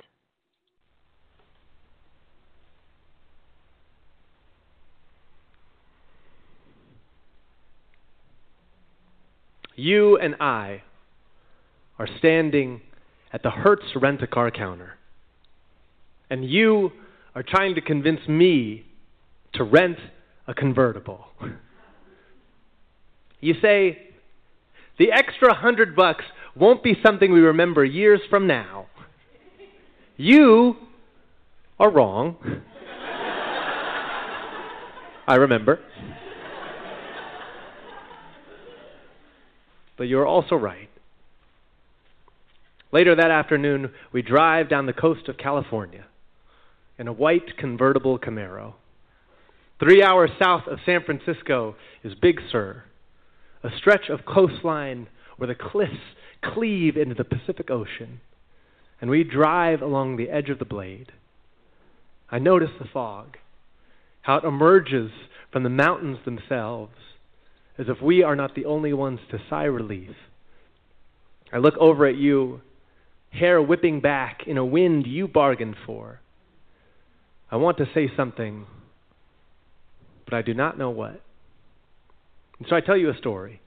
You and I are standing at the Hertz rent a car counter. And you are trying to convince me to rent a convertible. You say, the extra hundred bucks won't be something we remember years from now. You are wrong. I remember. But you're also right. Later that afternoon, we drive down the coast of California in a white convertible Camaro. Three hours south of San Francisco is Big Sur, a stretch of coastline where the cliffs cleave into the Pacific Ocean, and we drive along the edge of the blade. I notice the fog, how it emerges from the mountains themselves, as if we are not the only ones to sigh relief. I look over at you, hair whipping back in a wind you bargained for. I want to say something, but I do not know what. And so I tell you a story.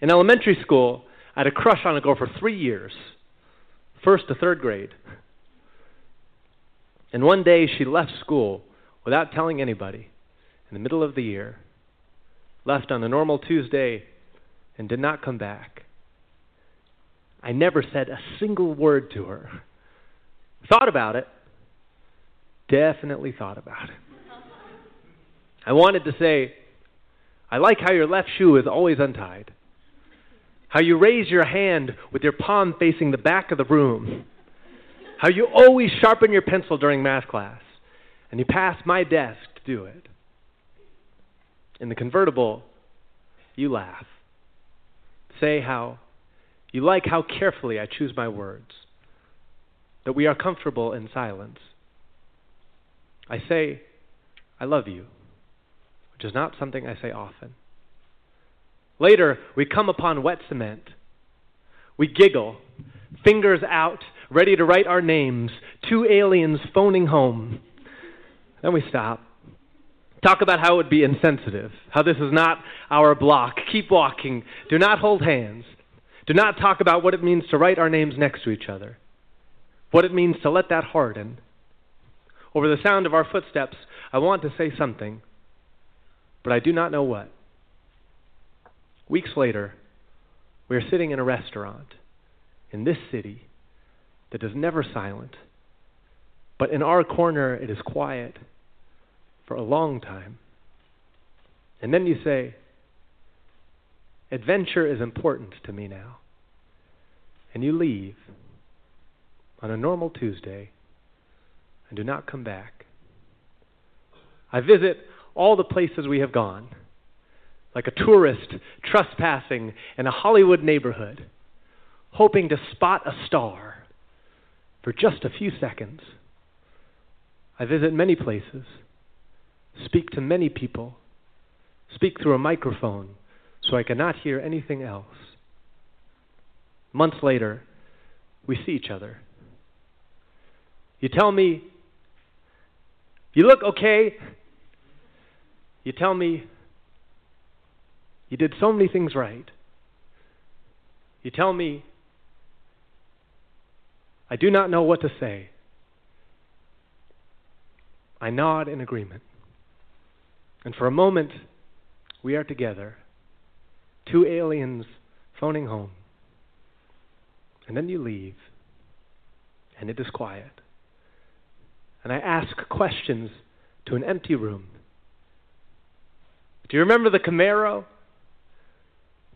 In elementary school, I had a crush on a girl for three years, first to third grade. And one day she left school without telling anybody in the middle of the year, left on a normal Tuesday, and did not come back. I never said a single word to her. Thought about it. Definitely thought about it. I wanted to say, I like how your left shoe is always untied. How you raise your hand with your palm facing the back of the room. How you always sharpen your pencil during math class. And you pass my desk to do it. In the convertible, you laugh. Say how you like how carefully I choose my words. That we are comfortable in silence. I say, I love you which is not something I say often. Later, we come upon wet cement. We giggle, fingers out, ready to write our names, two aliens phoning home. Then we stop. Talk about how it would be insensitive, how this is not our block. Keep walking. Do not hold hands. Do not talk about what it means to write our names next to each other, what it means to let that harden. Over the sound of our footsteps, I want to say something but I do not know what. Weeks later, we are sitting in a restaurant in this city that is never silent, but in our corner it is quiet for a long time. And then you say, Adventure is important to me now. And you leave on a normal Tuesday and do not come back. I visit all the places we have gone, like a tourist trespassing in a Hollywood neighborhood, hoping to spot a star for just a few seconds. I visit many places, speak to many people, speak through a microphone so I cannot hear anything else. Months later, we see each other. You tell me, you look okay, you tell me you did so many things right. You tell me I do not know what to say. I nod in agreement. And for a moment, we are together, two aliens phoning home. And then you leave, and it is quiet. And I ask questions to an empty room. Do you remember the Camaro?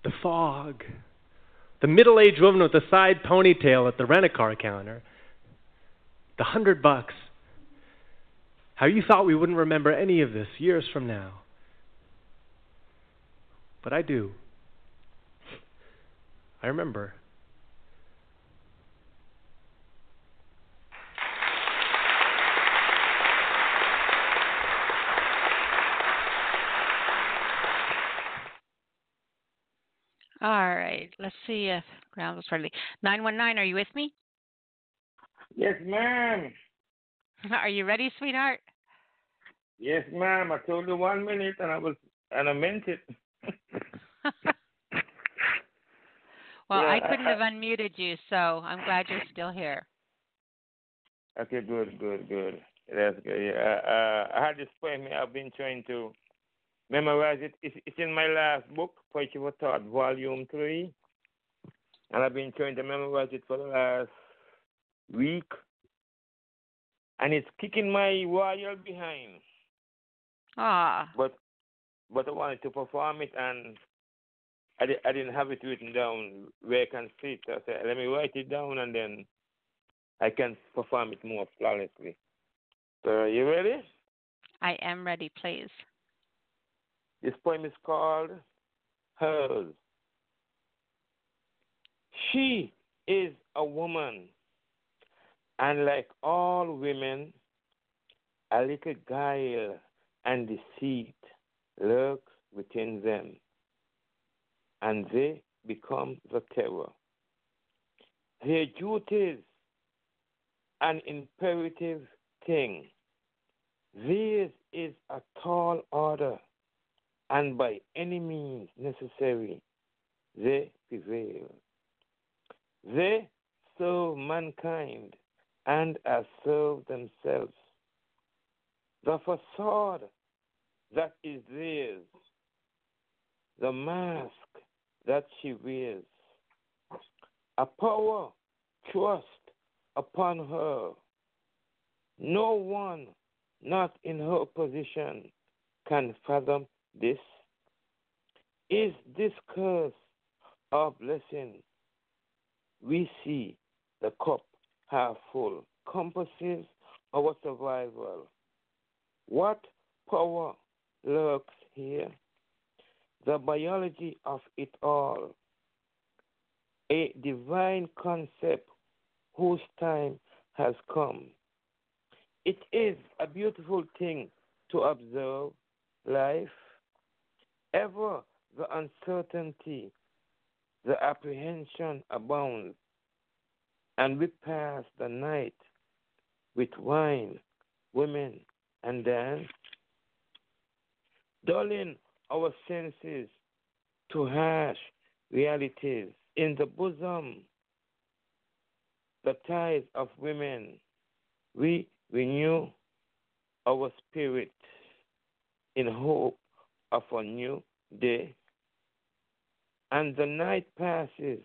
The fog, the middle aged woman with the side ponytail at the rent a car counter, the hundred bucks. How you thought we wouldn't remember any of this years from now. But I do. I remember. All right. Let's see if ground was friendly. 919, are you with me? Yes, ma'am. Are you ready, sweetheart? Yes, ma'am. I told you one minute, and I was, and I meant it. well, Yeah, I couldn't I- have unmuted you, so I'm glad you're still here. Okay, good, good, good. That's good. Yeah, uh, I had this poem I've been trying to memorize it. It's, it's in my last book, Poetry for Thought, Volume 3. And I've been trying to memorize it for the last week. And it's kicking my royal behind. Ah. But but I wanted to perform it and I, di- I didn't have it written down where I can see it. I said, let me write it down and then I can perform it more flawlessly. So, are you ready? I am ready, please. This poem is called Hers. She is a woman, and like all women, a little guile and deceit lurks within them, and they become the terror. Their duties an imperative thing. This is a tall order, and by any means necessary, they prevail. They serve mankind and are served themselves. The facade that is theirs, the mask that she wears, a power thrust upon her. No one not in her position can fathom this. Is this curse or blessing? We see the cup full, compasses our survival. What power lurks here? The biology of it all. A divine concept whose time has come. It is a beautiful thing to observe life. Ever the uncertainty, the apprehension abounds, and we pass the night with wine, women, and dance, dulling our senses to harsh realities in the bosom the ties of women, we renew our spirit in hope of a new day. And the night passes,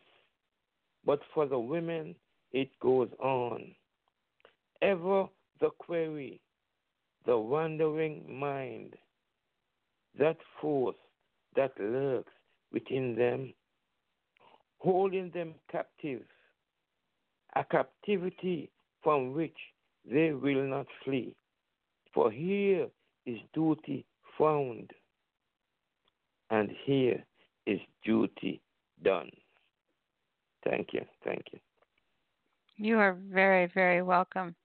but for the women it goes on. Ever the query, the wandering mind, that force that lurks within them, holding them captive a captivity from which they will not flee. For here is duty found, and here is duty done. Thank you. Thank you. You are very, very welcome.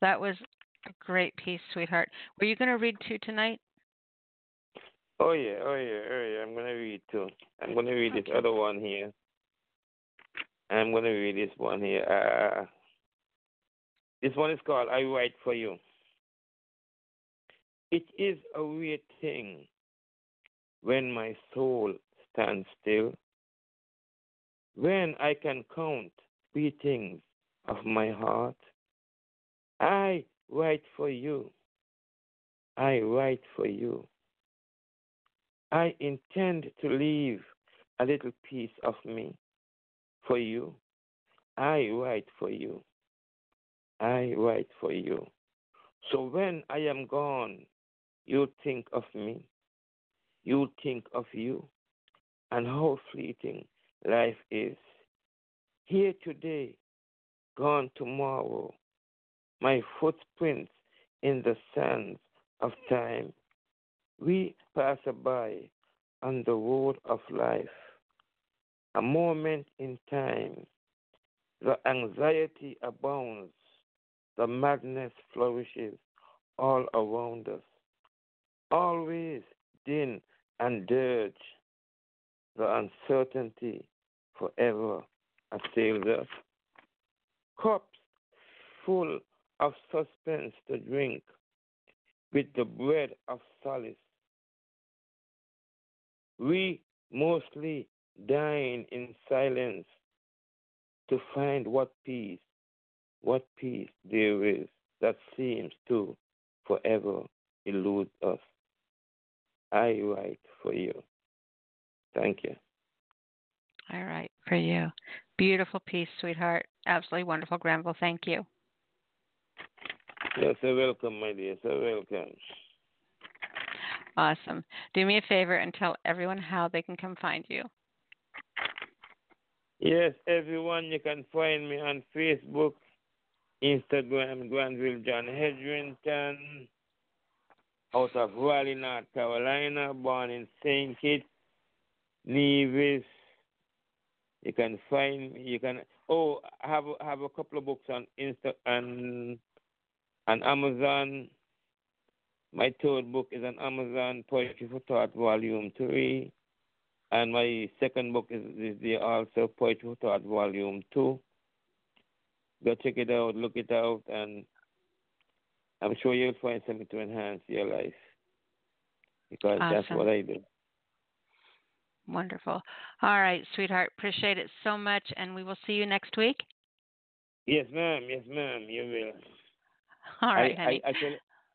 That was a great piece, sweetheart. Were you going to read two tonight? Oh yeah, oh yeah, oh yeah. I'm gonna read too. I'm gonna read this other one here. I'm gonna read this one here. Uh, this one is called "I Write for You." It is a weird thing when my soul stands still, when I can count beatings of my heart. I write for you. I write for you. I intend to leave a little piece of me for you. I write for you. I write for you. So when I am gone, you'll think of me. You'll think of you and how fleeting life is here today, gone tomorrow. My footprints in the sands of time. We pass by on the road of life. A moment in time. The anxiety abounds. The madness flourishes all around us. Always din and dirge. The uncertainty forever assails us. Cups full of suspense to drink with the bread of solace. We mostly dine in silence to find what peace, what peace there is that seems to forever elude us. I write for you. Thank you. All right, for you. Beautiful piece, sweetheart. Absolutely wonderful, Granville. Thank you. Yes, so welcome, my dear. So welcome. Awesome. Do me a favor and tell everyone how they can come find you. Yes, everyone, you can find me on Facebook, Instagram, Granville John Hedrington, out of Raleigh, North Carolina, born in St. Kitts, Nevis. You can find me. You can. Oh, I have have a couple of books on Insta and on Amazon. My third book is on Amazon, Poetry for Thought, Volume Three, and my second book is, is there also, Poetry for Thought, Volume Two. Go check it out, look it out, and I'm sure you'll find something to enhance your life because awesome. that's what I do. Wonderful. All right, sweetheart. Appreciate it so much, and we will see you next week. Yes, ma'am. Yes, ma'am. You will. All right, I, honey. I, I, fell,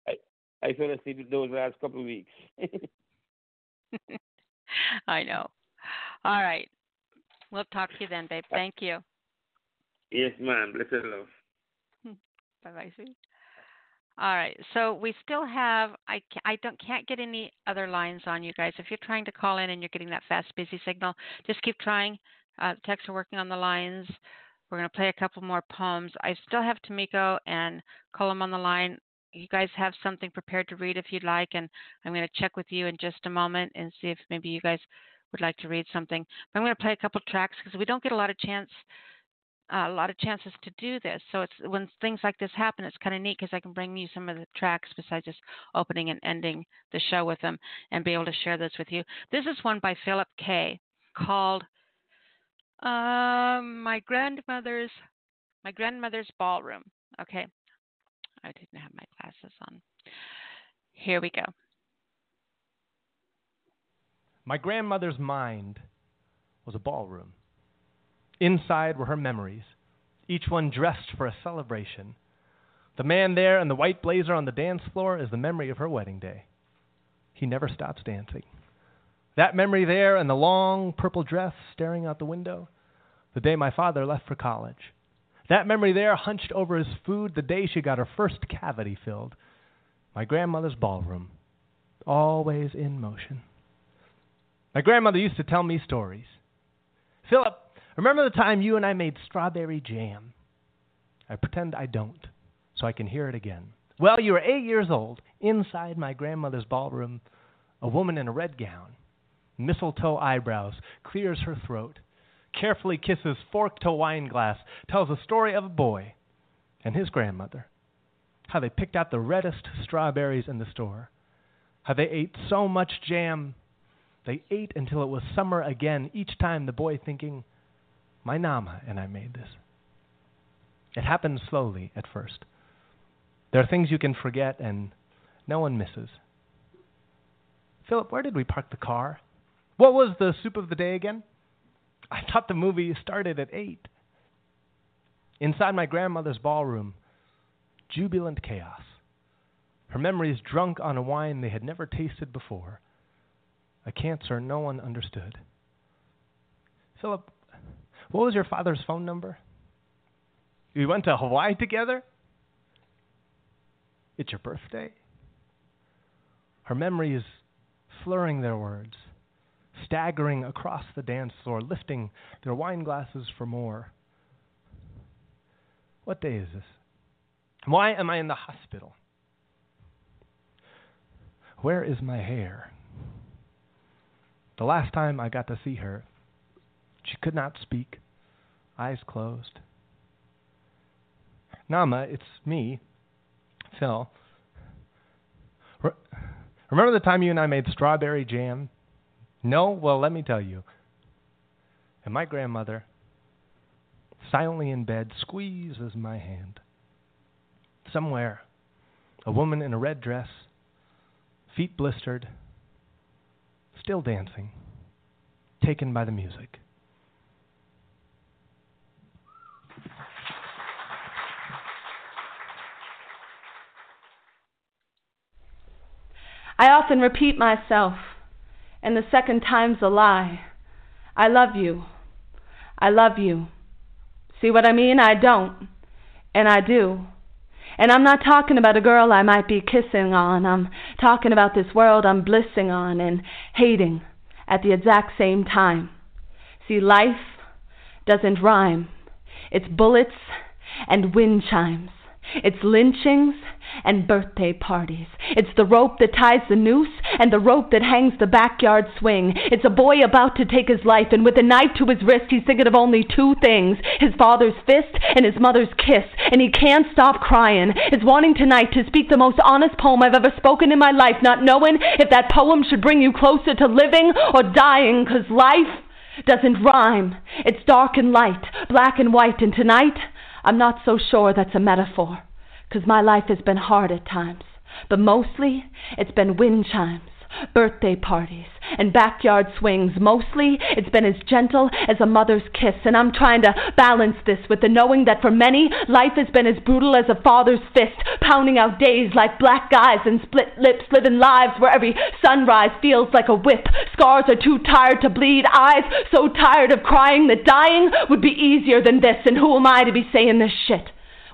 I, I fell asleep those last couple of weeks. I know. All right. We'll talk to you then, babe. Uh, Thank you. yes, ma'am. Blessed love. Bye bye, sweet. All right. So we still have I I don't can't get any other lines on you guys. If you're trying to call in and you're getting that fast busy signal, just keep trying. Uh, techs are working on the lines. We're going to play a couple more poems. I still have Tameko and Colum on the line. You guys have something prepared to read if you'd like, and I'm going to check with you in just a moment and see if maybe you guys would like to read something. But I'm going to play a couple tracks because we don't get a lot of chance uh, a lot of chances to do this. So it's when things like this happen, it's kind of neat because I can bring you some of the tracks besides just opening and ending the show with them and be able to share this with you. This is one by Philip K. called um, "My Grandmother's My Grandmother's Ballroom." Okay, I didn't have my glasses on. Here we go. My grandmother's mind was a ballroom. Inside were her memories, each one dressed for a celebration. The man there in the white blazer on the dance floor is the memory of her wedding day. He never stops dancing. That memory there in the long purple dress staring out the window, the day my father left for college. That memory there hunched over his food the day she got her first cavity filled. My grandmother's ballroom, always in motion. My grandmother used to tell me stories. Philip, remember the time you and I made strawberry jam? I pretend I don't, so I can hear it again. Well, you were eight years old, inside my grandmother's ballroom, a woman in a red gown, mistletoe eyebrows, clears her throat, carefully kisses fork to wine glass, tells a story of a boy and his grandmother. How they picked out the reddest strawberries in the store. How they ate so much jam they ate until it was summer again, each time the boy thinking, My Nama and I made this. It happens slowly at first. There are things you can forget and no one misses. Philip, where did we park the car? What was the soup of the day again? I thought the movie started at 8. Inside my grandmother's ballroom, jubilant chaos. Her memories drunk on a wine they had never tasted before a cancer no one understood. Philip, what was your father's phone number? We went to Hawaii together? It's your birthday? Her memory is slurring their words, staggering across the dance floor, lifting their wine glasses for more. What day is this? Why am I in the hospital? Where is my hair? The last time I got to see her, she could not speak, eyes closed. Nama, it's me, Phil. Re- remember the time you and I made strawberry jam? No? Well, let me tell you. And my grandmother, silently in bed, squeezes my hand. Somewhere, a woman in a red dress, feet blistered, still dancing, taken by the music. I often repeat myself, and the second time's a lie. I love you. I love you. See what I mean? I don't. And I do. And I'm not talking about a girl I might be kissing on. I'm talking about this world I'm blissing on and hating at the exact same time. See, life doesn't rhyme. It's bullets and wind chimes. It's lynchings and birthday parties. It's the rope that ties the noose and the rope that hangs the backyard swing. It's a boy about to take his life, and with a knife to his wrist, he's thinking of only two things his father's fist and his mother's kiss. And he can't stop crying. It's wanting tonight to speak the most honest poem I've ever spoken in my life, not knowing if that poem should bring you closer to living or dying, because life doesn't rhyme. It's dark and light, black and white, and tonight, I'm not so sure that's a metaphor, 'cause my life has been hard at times. But mostly, it's been wind chimes, birthday parties, and backyard swings. Mostly, it's been as gentle as a mother's kiss. And I'm trying to balance this with the knowing that for many, life has been as brutal as a father's fist, pounding out days like black guys and split lips, living lives where every sunrise feels like a whip. Scars are too tired to bleed, eyes so tired of crying that dying would be easier than this. And who am I to be saying this shit?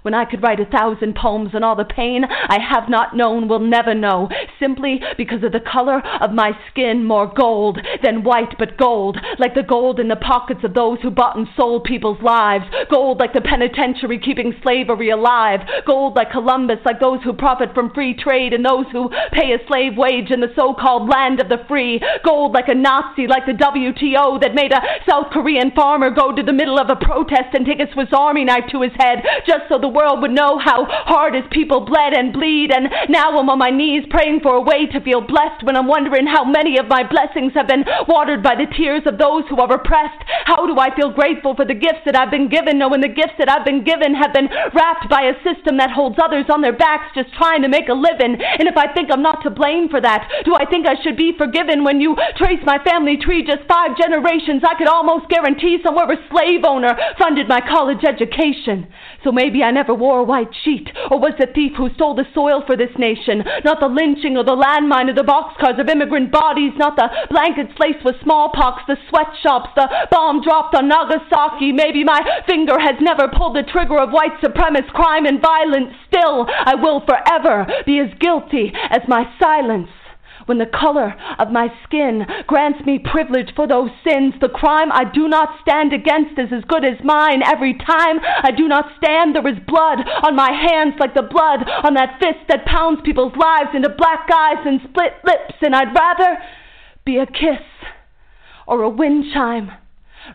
When I could write a thousand poems on all the pain I have not known will never know, simply because of the color of my skin, more gold than white, but gold, like the gold in the pockets of those who bought and sold people's lives, gold like the penitentiary keeping slavery alive, gold like Columbus, like those who profit from free trade and those who pay a slave wage in the so-called land of the free, gold like a Nazi, like the WTO that made a South Korean farmer go to the middle of a protest and take a Swiss Army knife to his head just so the world would know how hard his people bled and bleed. And now I'm on my knees praying for a way to feel blessed when I'm wondering how many of my blessings have been watered by the tears of those who are oppressed. How do I feel grateful for the gifts that I've been given, knowing the gifts that I've been given have been wrapped by a system that holds others on their backs just trying to make a living? And if I think I'm not to blame for that, do I think I should be forgiven when you trace my family tree just five generations? I could almost guarantee somewhere a slave owner funded my college education. So maybe I never wore a white sheet, or was the thief who stole the soil for this nation, not the lynching or the landmine or the boxcars of immigrant bodies, not the blankets laced with smallpox, the sweatshops, the bomb dropped on Nagasaki. Maybe my finger has never pulled the trigger of white supremacist crime and violence. Still, I will forever be as guilty as my silence when the color of my skin grants me privilege for those sins. The crime I do not stand against is as good as mine. Every time I do not stand, there is blood on my hands like the blood on that fist that pounds people's lives into black eyes and split lips. And I'd rather be a kiss or a wind chime,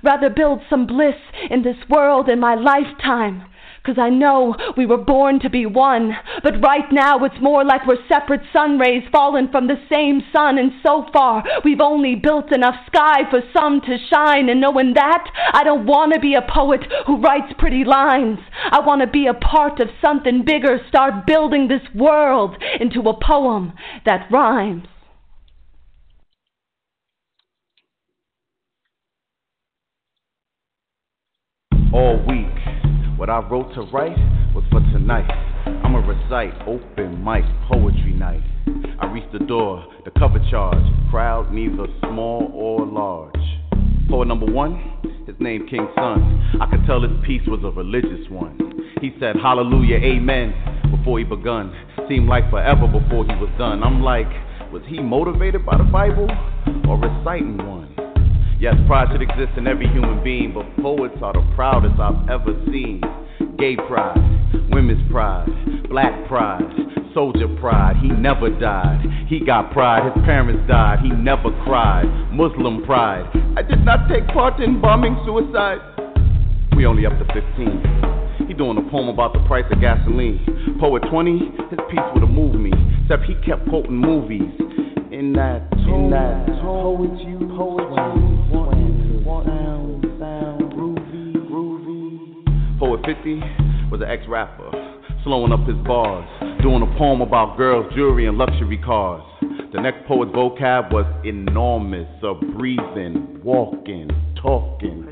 rather build some bliss in this world in my lifetime because I know we were born to be one. But right now it's more like we're separate sun rays fallen from the same sun, and so far we've only built enough sky for some to shine. And knowing that, I don't want to be a poet who writes pretty lines. I want to be a part of something bigger, start building this world into a poem that rhymes. all week. What I wrote to write was for tonight. I'ma recite open mic poetry night. I reach the door, the cover charge, crowd neither small or large. Poet number one, his name King Sun. I could tell his piece was a religious one. He said hallelujah, amen before he begun. Seemed like forever before he was done. I'm like, was he motivated by the Bible or reciting one? Yes, pride should exist in every human being, but poets are the proudest I've ever seen. gay pride, women's pride, black pride, soldier pride. He never died. He got pride. His parents died. He never cried. Muslim pride. I did not take part in bombing suicide. We only up to 15. He doing a poem about the price of gasoline. Poet 20, his piece would have moved me. Except he kept quoting movies. In that, in that, poet you, poet you, Poet 50 was an ex-rapper, slowing up his bars, doing a poem about girls, jewelry, and luxury cars. The next poet's vocab was enormous, a breathing, walking, talking.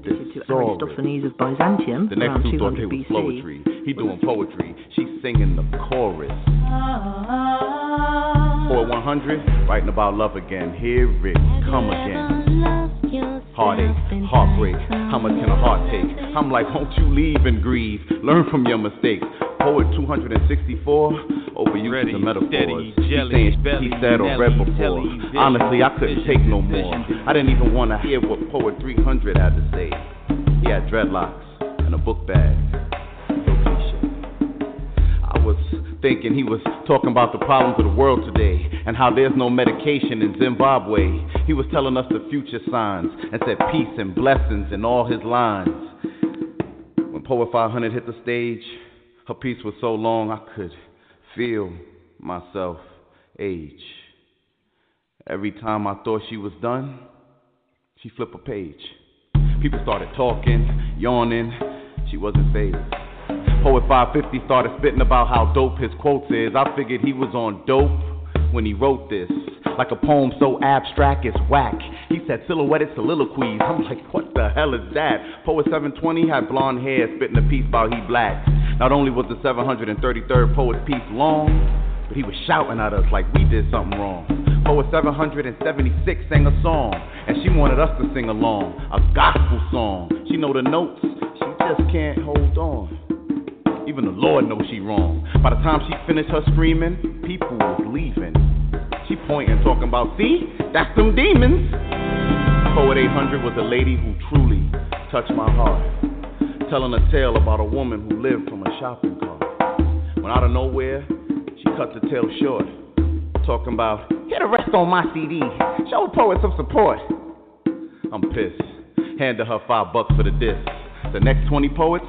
Aristophanes of Byzantium The next around two thought 200 was BC. poetry. He doing poetry. She's singing the chorus. For 100, writing about love again. Here it come again. Heartache, heartbreak. How much can a heart take? I'm like, won't you leave and grieve? Learn from your mistakes. Poet 264, overused the metaphors. steady, He's jelly, saying belly, he said or read before. Honestly, I couldn't take no more. I didn't even want to hear what Poet 300 had to say. He had dreadlocks and a book bag. Thinking he was talking about the problems of the world today and how there's no medication in Zimbabwe. He was telling us the future signs and said peace and blessings in all his lines. When Poet 500 hit the stage, her piece was so long I could feel myself age. Every time I thought she was done, she flipped a page. People started talking, yawning. She wasn't phased. Poet 550 started spitting about how dope his quotes is. I figured he was on dope when he wrote this. Like a poem so abstract it's whack. He said silhouetted soliloquies. I'm like, what the hell is that? Poet 720 had blonde hair, spitting a piece about he black. Not only was the 733rd poet's piece long, but he was shouting at us like we did something wrong. Poet 776 sang a song, and she wanted us to sing along. A gospel song. She know the notes, she just can't hold on. Even the Lord knows she wrong. By the time she finished her screaming, people was leaving. She pointing, talking about, see, that's them demons. Poet 800 was a lady who truly touched my heart, telling a tale about a woman who lived from a shopping cart. When out of nowhere, she cut the tale short, talking about, hit the rest on my CD, show poet some support. I'm pissed. Handed her five bucks for the disc. The next 20 poets,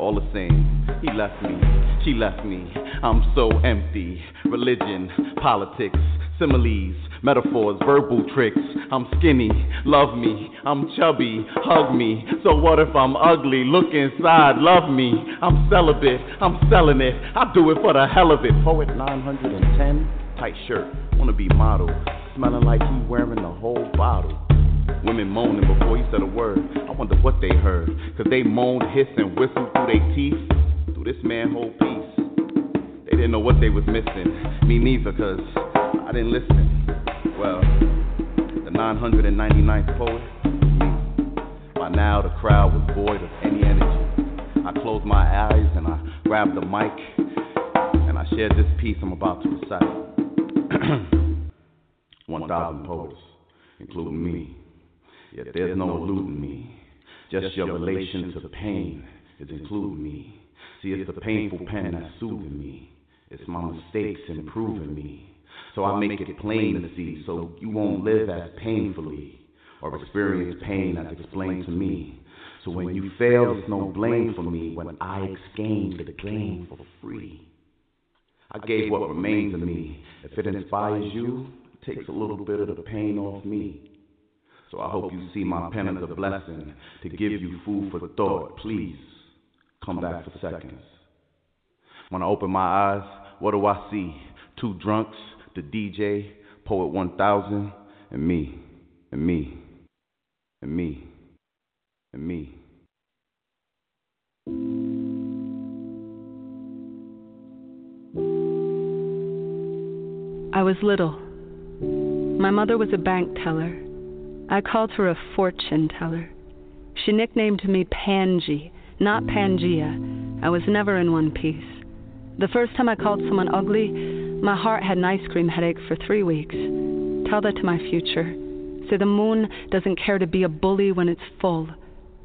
all the same. He left me, she left me. I'm so empty. Religion, politics, similes, metaphors, verbal tricks. I'm skinny, love me. I'm chubby, hug me. So what if I'm ugly? Look inside, love me. I'm celibate, I'm selling it. I do it for the hell of it. Poet 910, tight shirt, wanna be model. Smelling like he wearing the whole bottle. Women moaning before he said a word. I wonder what they heard. Cause they moaned, hissed, and whistled through their teeth. Through this man whole piece. They didn't know what they was missing. Me neither, cause I didn't listen. Well, the 999th poet. By now the crowd was void of any energy. I closed my eyes and I grabbed the mic and I shared this piece I'm about to recite. 1,000 poets, including me. Yet there's no eluding me. Just your relation to pain is including me. See, it's the painful pen that's soothing me. It's my mistakes improving me. So I make it plain to see, so you won't live as painfully or experience pain as explained to me. So when you fail, there's no blame for me when I exchange the gain for free. I gave what remains of me. If it inspires you, it takes a little bit of the pain off me. So I hope you see my pen as a blessing to give you food for thought. Please come back for seconds. When I open my eyes, what do I see? Two drunks, the DJ, Poet 1000, and me, and me, and me, and me. I was little. My mother was a bank teller. I called her a fortune teller. She nicknamed me Pangy, not Pangea. I was never in one piece. The first time I called someone ugly, my heart had an ice cream headache for three weeks. Tell that to my future. Say the moon doesn't care to be a bully when it's full.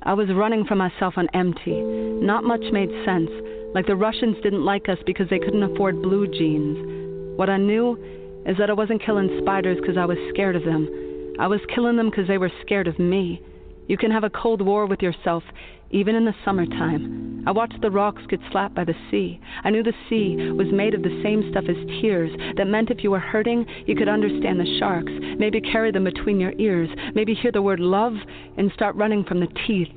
I was running from myself on empty. Not much made sense, like the Russians didn't like us because they couldn't afford blue jeans. What I knew is that I wasn't killing spiders because I was scared of them. I was killing them because they were scared of me. You can have a cold war with yourself, even in the summertime. I watched the rocks get slapped by the sea. I knew the sea was made of the same stuff as tears. That meant if you were hurting, you could understand the sharks, maybe carry them between your ears, maybe hear the word love and start running from the teeth.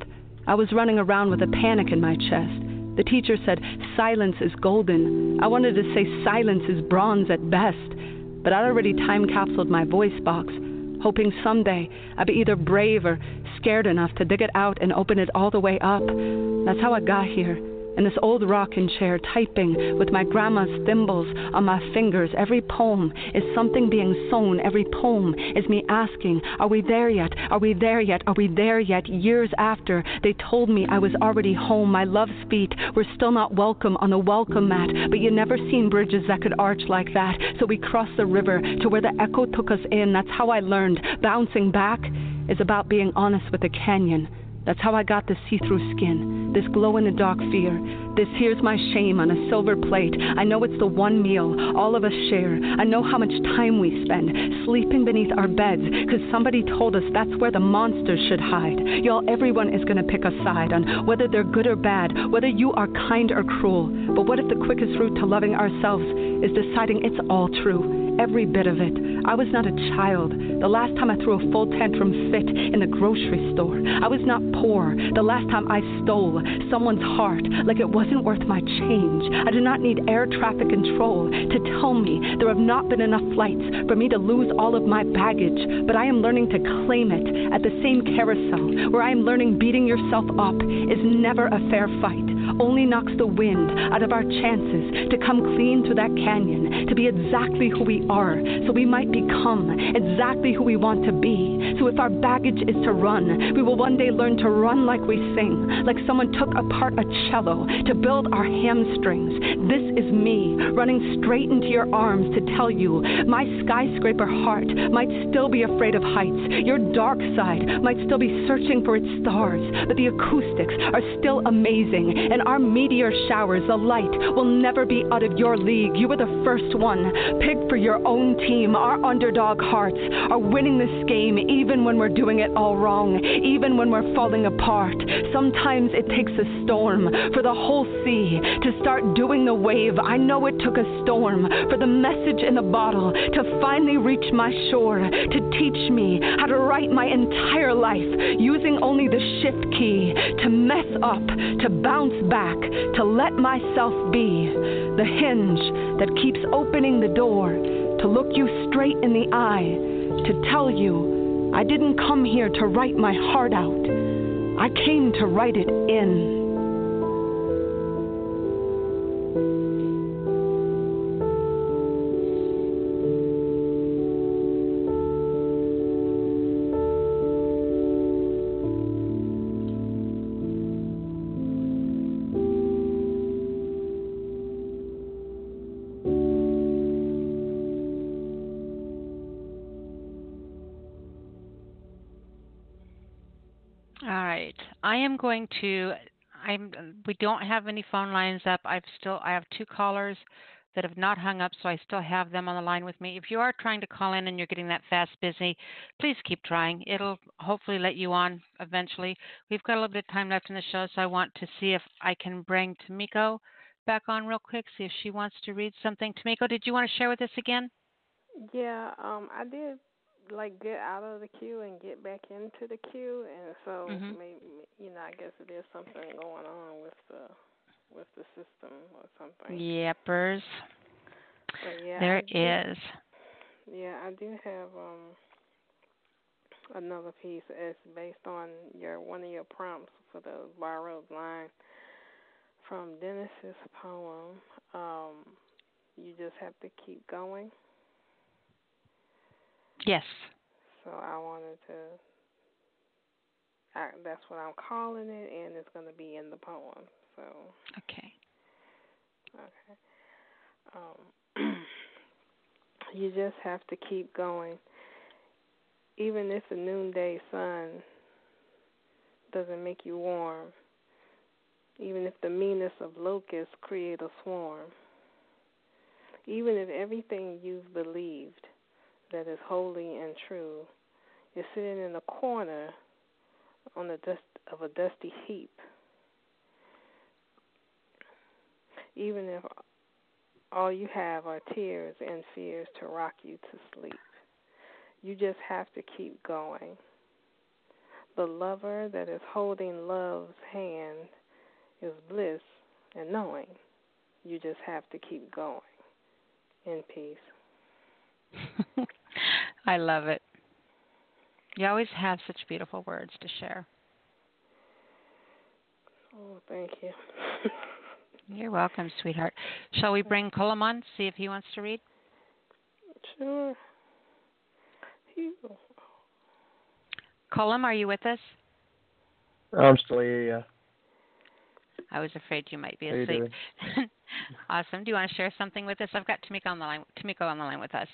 I was running around with a panic in my chest. The teacher said, Silence is golden. I wanted to say silence is bronze at best, but I'd already time capsuled my voice box, hoping someday I'd be either brave or scared enough to dig it out and open it all the way up. That's how I got here. In this old rocking chair, typing with my grandma's thimbles on my fingers. Every poem is something being sown. Every poem is me asking, Are we there yet? Are we there yet? Are we there yet? Years after they told me I was already home, my love's feet were still not welcome on the welcome mat. But you never seen bridges that could arch like that. So we crossed the river to where the echo took us in. That's how I learned. Bouncing back is about being honest with the canyon. That's how I got this see through skin, this glow in the dark fear. This here's my shame on a silver plate. I know it's the one meal all of us share. I know how much time we spend sleeping beneath our beds because somebody told us that's where the monsters should hide. Y'all, everyone is going to pick a side on whether they're good or bad, whether you are kind or cruel. But what if the quickest route to loving ourselves is deciding it's all true? Every bit of it. I was not a child. The last time I threw a full tantrum fit in the grocery store. I was not poor. The last time I stole someone's heart like it wasn't worth my change. I do not need air traffic control to tell me there have not been enough flights for me to lose all of my baggage, but I am learning to claim it at the same carousel where I am learning beating yourself up is never a fair fight only knocks the wind out of our chances to come clean through that canyon, to be exactly who we are, so we might become exactly who we want to be. So if our baggage is to run, we will one day learn to run like we sing, like someone took apart a cello to build our hamstrings. This is me running straight into your arms to tell you my skyscraper heart might still be afraid of heights. Your dark side might still be searching for its stars, but the acoustics are still amazing. And our meteor showers, the light will never be out of your league. You were the first one, picked for your own team. Our underdog hearts are winning this game even when we're doing it all wrong, even when we're falling apart. Sometimes it takes a storm for the whole sea to start doing the wave. I know it took a storm for the message in the bottle to finally reach my shore, to teach me how to write my entire life using only the shift key, to mess up, to bounce back, to let myself be the hinge that keeps opening the door, to look you straight in the eye, to tell you I didn't come here to write my heart out. I came to write it in. Going to I'm we don't have any phone lines up. I've still I have two callers that have not hung up, so I still have them on the line with me. If you are trying to call in and you're getting that fast busy, please keep trying. It'll hopefully let you on eventually. We've got a little bit of time left in the show, so I want to see if I can bring Tameko back on real quick, see if she wants to read something. Tameko, did you want to share with us again? Yeah, um, I did like get out of the queue and get back into the queue, and so Mhm. maybe you know I guess there's something going on with the with the system or something. Yepers. But yeah, There do- is. Yeah, I do have um another piece. It's based on your one of your prompts for the borrowed line from Dennis's poem. Um, you just have to keep going. Yes. So I wanted to. I, that's what I'm calling it, and it's going to be in the poem. So Okay. okay. Um, you just have to keep going. Even if the noonday sun doesn't make you warm, even if the meanness of locusts create a swarm, even if everything you've believed that is holy and true You're sitting in a corner on the dust of a dusty heap, even if all you have are tears and fears to rock you to sleep. You just have to keep going. The lover that is holding love's hand is bliss and knowing. You just have to keep going. In peace. I love it. You always have such beautiful words to share. Oh, thank you. You're welcome, sweetheart. Shall we bring Colum on, see if he wants to read? Sure. You. Colum, are you with us? I'm still here, yeah. I was afraid you might be How you asleep. awesome. Do you want to share something with us? I've got Tameko on the line. Tameko on the line with us.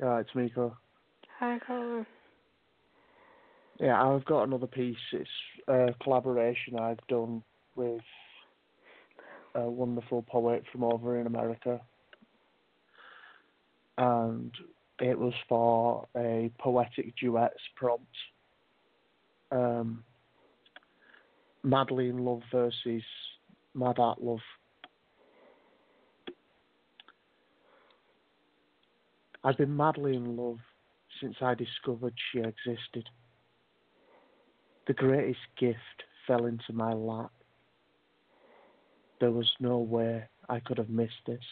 Yeah, it's Miko. Hi, Colin. Yeah, I've got another piece. It's a collaboration I've done with a wonderful poet from over in America. And it was for a poetic duets prompt. Um, Madly in Love versus Mad at Love. I've been madly in love since I discovered she existed. The greatest gift fell into my lap. There was no way I could have missed this.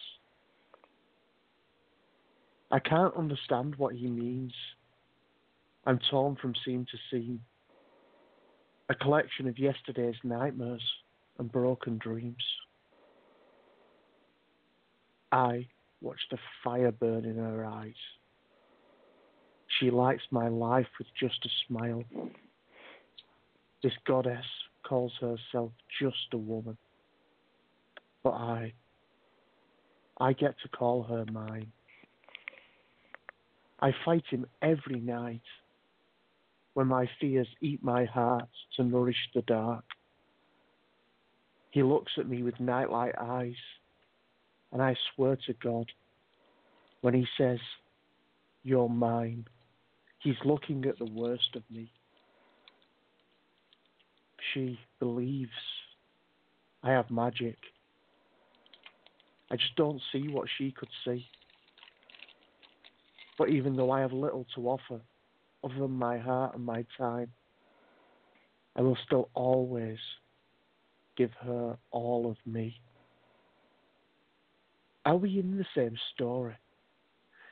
I can't understand what he means. I'm torn from scene to scene. A collection of yesterday's nightmares and broken dreams. I watched the fire burn in her eyes. She lights my life with just a smile. This goddess calls herself just a woman. But I, I get to call her mine. I fight him every night when my fears eat my heart to nourish the dark. He looks at me with nightlight eyes, and I swear to God, when he says, You're mine, he's looking at the worst of me. She believes I have magic. I just don't see what she could see. But even though I have little to offer, other than my heart and my time, I will still always give her all of me. Are we in the same story?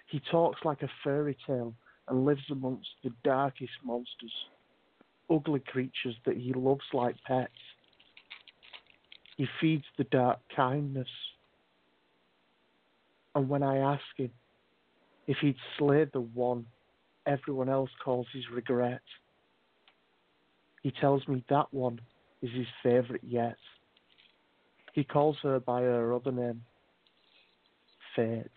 He talks like a fairy tale and lives amongst the darkest monsters, ugly creatures that he loves like pets. He feeds the dark kindness. And when I ask him if he'd slay the one everyone else calls his regret, he tells me that one is his favourite yet. He calls her by her other name, Fate.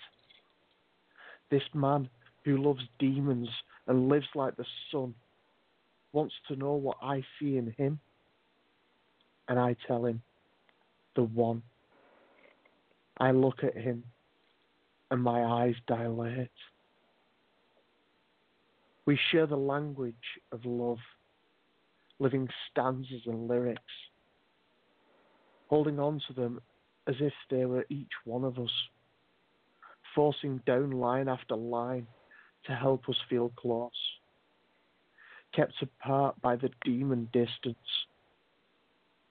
This man who loves demons and lives like the sun wants to know what I see in him. And I tell him, the one. I look at him and my eyes dilate. We share the language of love, living stanzas and lyrics, holding on to them as if they were each one of us, forcing down line after line to help us feel close, kept apart by the demon distance,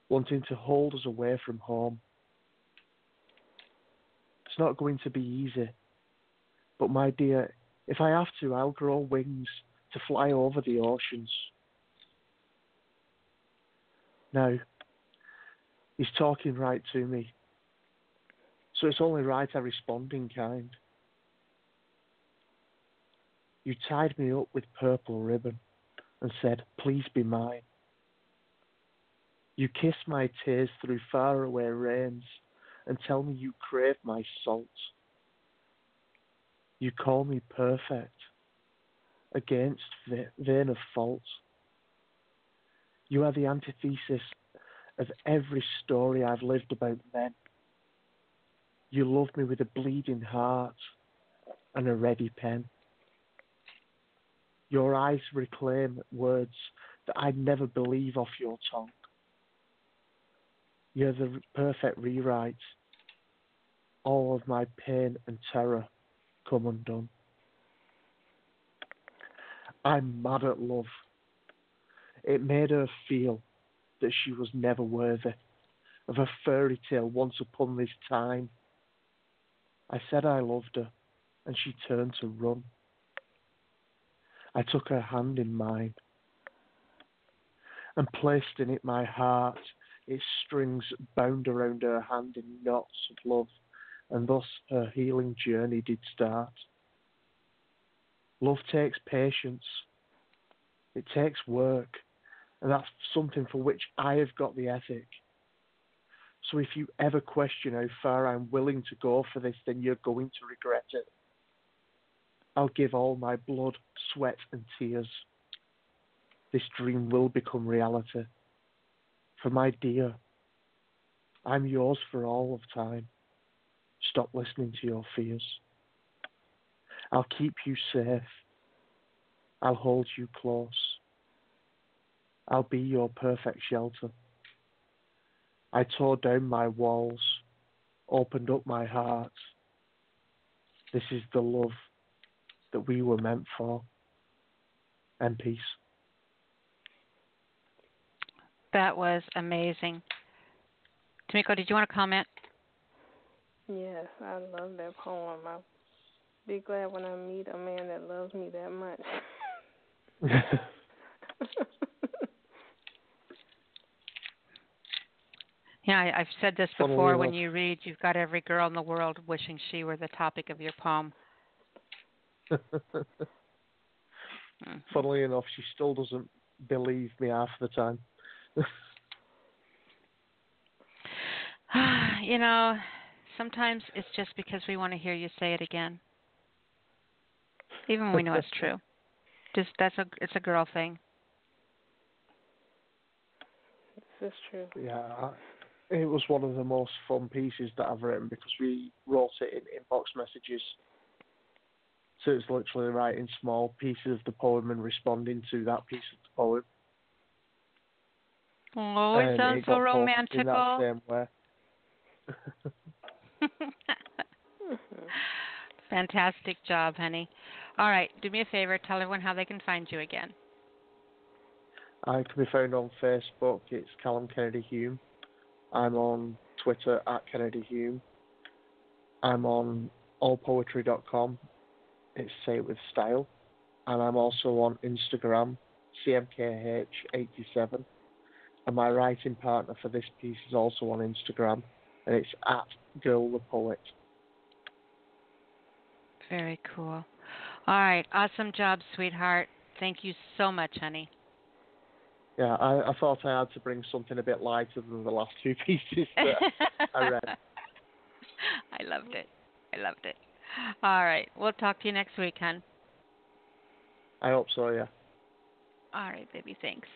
wanting to hold us away from home. It's not going to be easy, but my dear, if I have to, I'll grow wings to fly over the oceans. Now, he's talking right to me, so it's only right I respond in kind. You tied me up with purple ribbon and said, Please be mine. You kiss my tears through faraway rains and tell me you crave my salt. You call me perfect against the vein of fault. You are the antithesis of every story I've lived about men. You love me with a bleeding heart and a ready pen. Your eyes reclaim words that I'd never believe off your tongue. You're the perfect rewrite. All of my pain and terror come undone. I'm mad at love. It made her feel that she was never worthy of a fairy tale once upon this time. I said I loved her, and she turned to run. I took her hand in mine and placed in it my heart, its strings bound around her hand in knots of love, and thus her healing journey did start. Love takes patience, it takes work, and that's something for which I have got the ethic. So if you ever question how far I'm willing to go for this, then you're going to regret it. I'll give all my blood, sweat, and tears. This dream will become reality. For my dear, I'm yours for all of time. Stop listening to your fears. I'll keep you safe. I'll hold you close. I'll be your perfect shelter. I tore down my walls, opened up my heart. This is the love that we were meant for. And peace. That was amazing. Tameko, did you want to comment? Yes, I love that poem. I'll be glad when I meet a man that loves me that much. Yeah, I, I've said this before. When you read, you've got every girl in the world wishing she were the topic of your poem. Funnily enough, she still doesn't believe me half the time. you know, sometimes it's just because we want to hear you say it again, even when we know it's true. Just that's a it's a girl thing. This is true. Yeah, it was one of the most fun pieces that I've written because we wrote it in inbox messages. So it's literally writing small pieces of the poem and responding to that piece of the poem. Oh, it and sounds it so romantic. In that same way. Fantastic job, honey. All right, do me a favor. Tell everyone how they can find you again. I can be found on Facebook. It's Callum Kennedy Hume. I'm on Twitter at Kennedy Hume. I'm on allpoetry.com. It's Say It With Style. And I'm also on Instagram, CMKH87. And my writing partner for this piece is also on Instagram, and it's at Girl the Poet. Very cool. All right, awesome job, sweetheart. Thank you so much, honey. Yeah, I, I thought I had to bring something a bit lighter than the last two pieces that I read. I loved it. I loved it. All right, we'll talk to you next week, hon. I hope so, yeah. All right, baby. Thanks.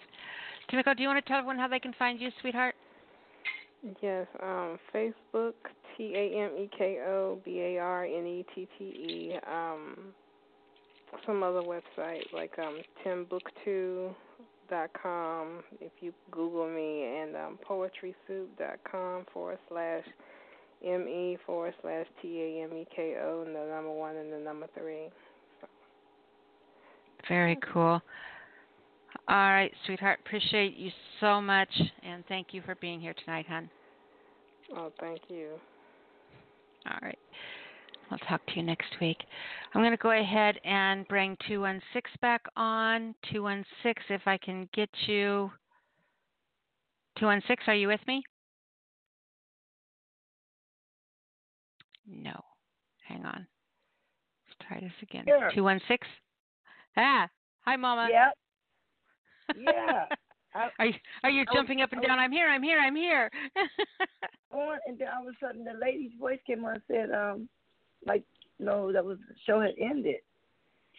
Tameko, do you want to tell everyone how they can find you, sweetheart? Yes, um, Facebook, T A M E K O B A R N E T T E. Um, some other website like um, timbuktu.com. If you Google me, and um, com forward slash M E forward slash T A M E K O, and the number one and the number three. Very cool. All right, sweetheart. Appreciate you so much, and thank you for being here tonight, hon. Oh, thank you. All right. I'll talk to you next week. I'm going to go ahead and bring 216 back on. 216, if I can get you. 216, are you with me? No. Hang on. Let's try this again. Sure. 216? Ah, hi, Mama. Yep. Yeah. I, Are you, are you I was- jumping up and I was- down? I'm here, I'm here, I'm here. on, and then all of a sudden the lady's voice came on and said, um, like, no, that was the show had ended.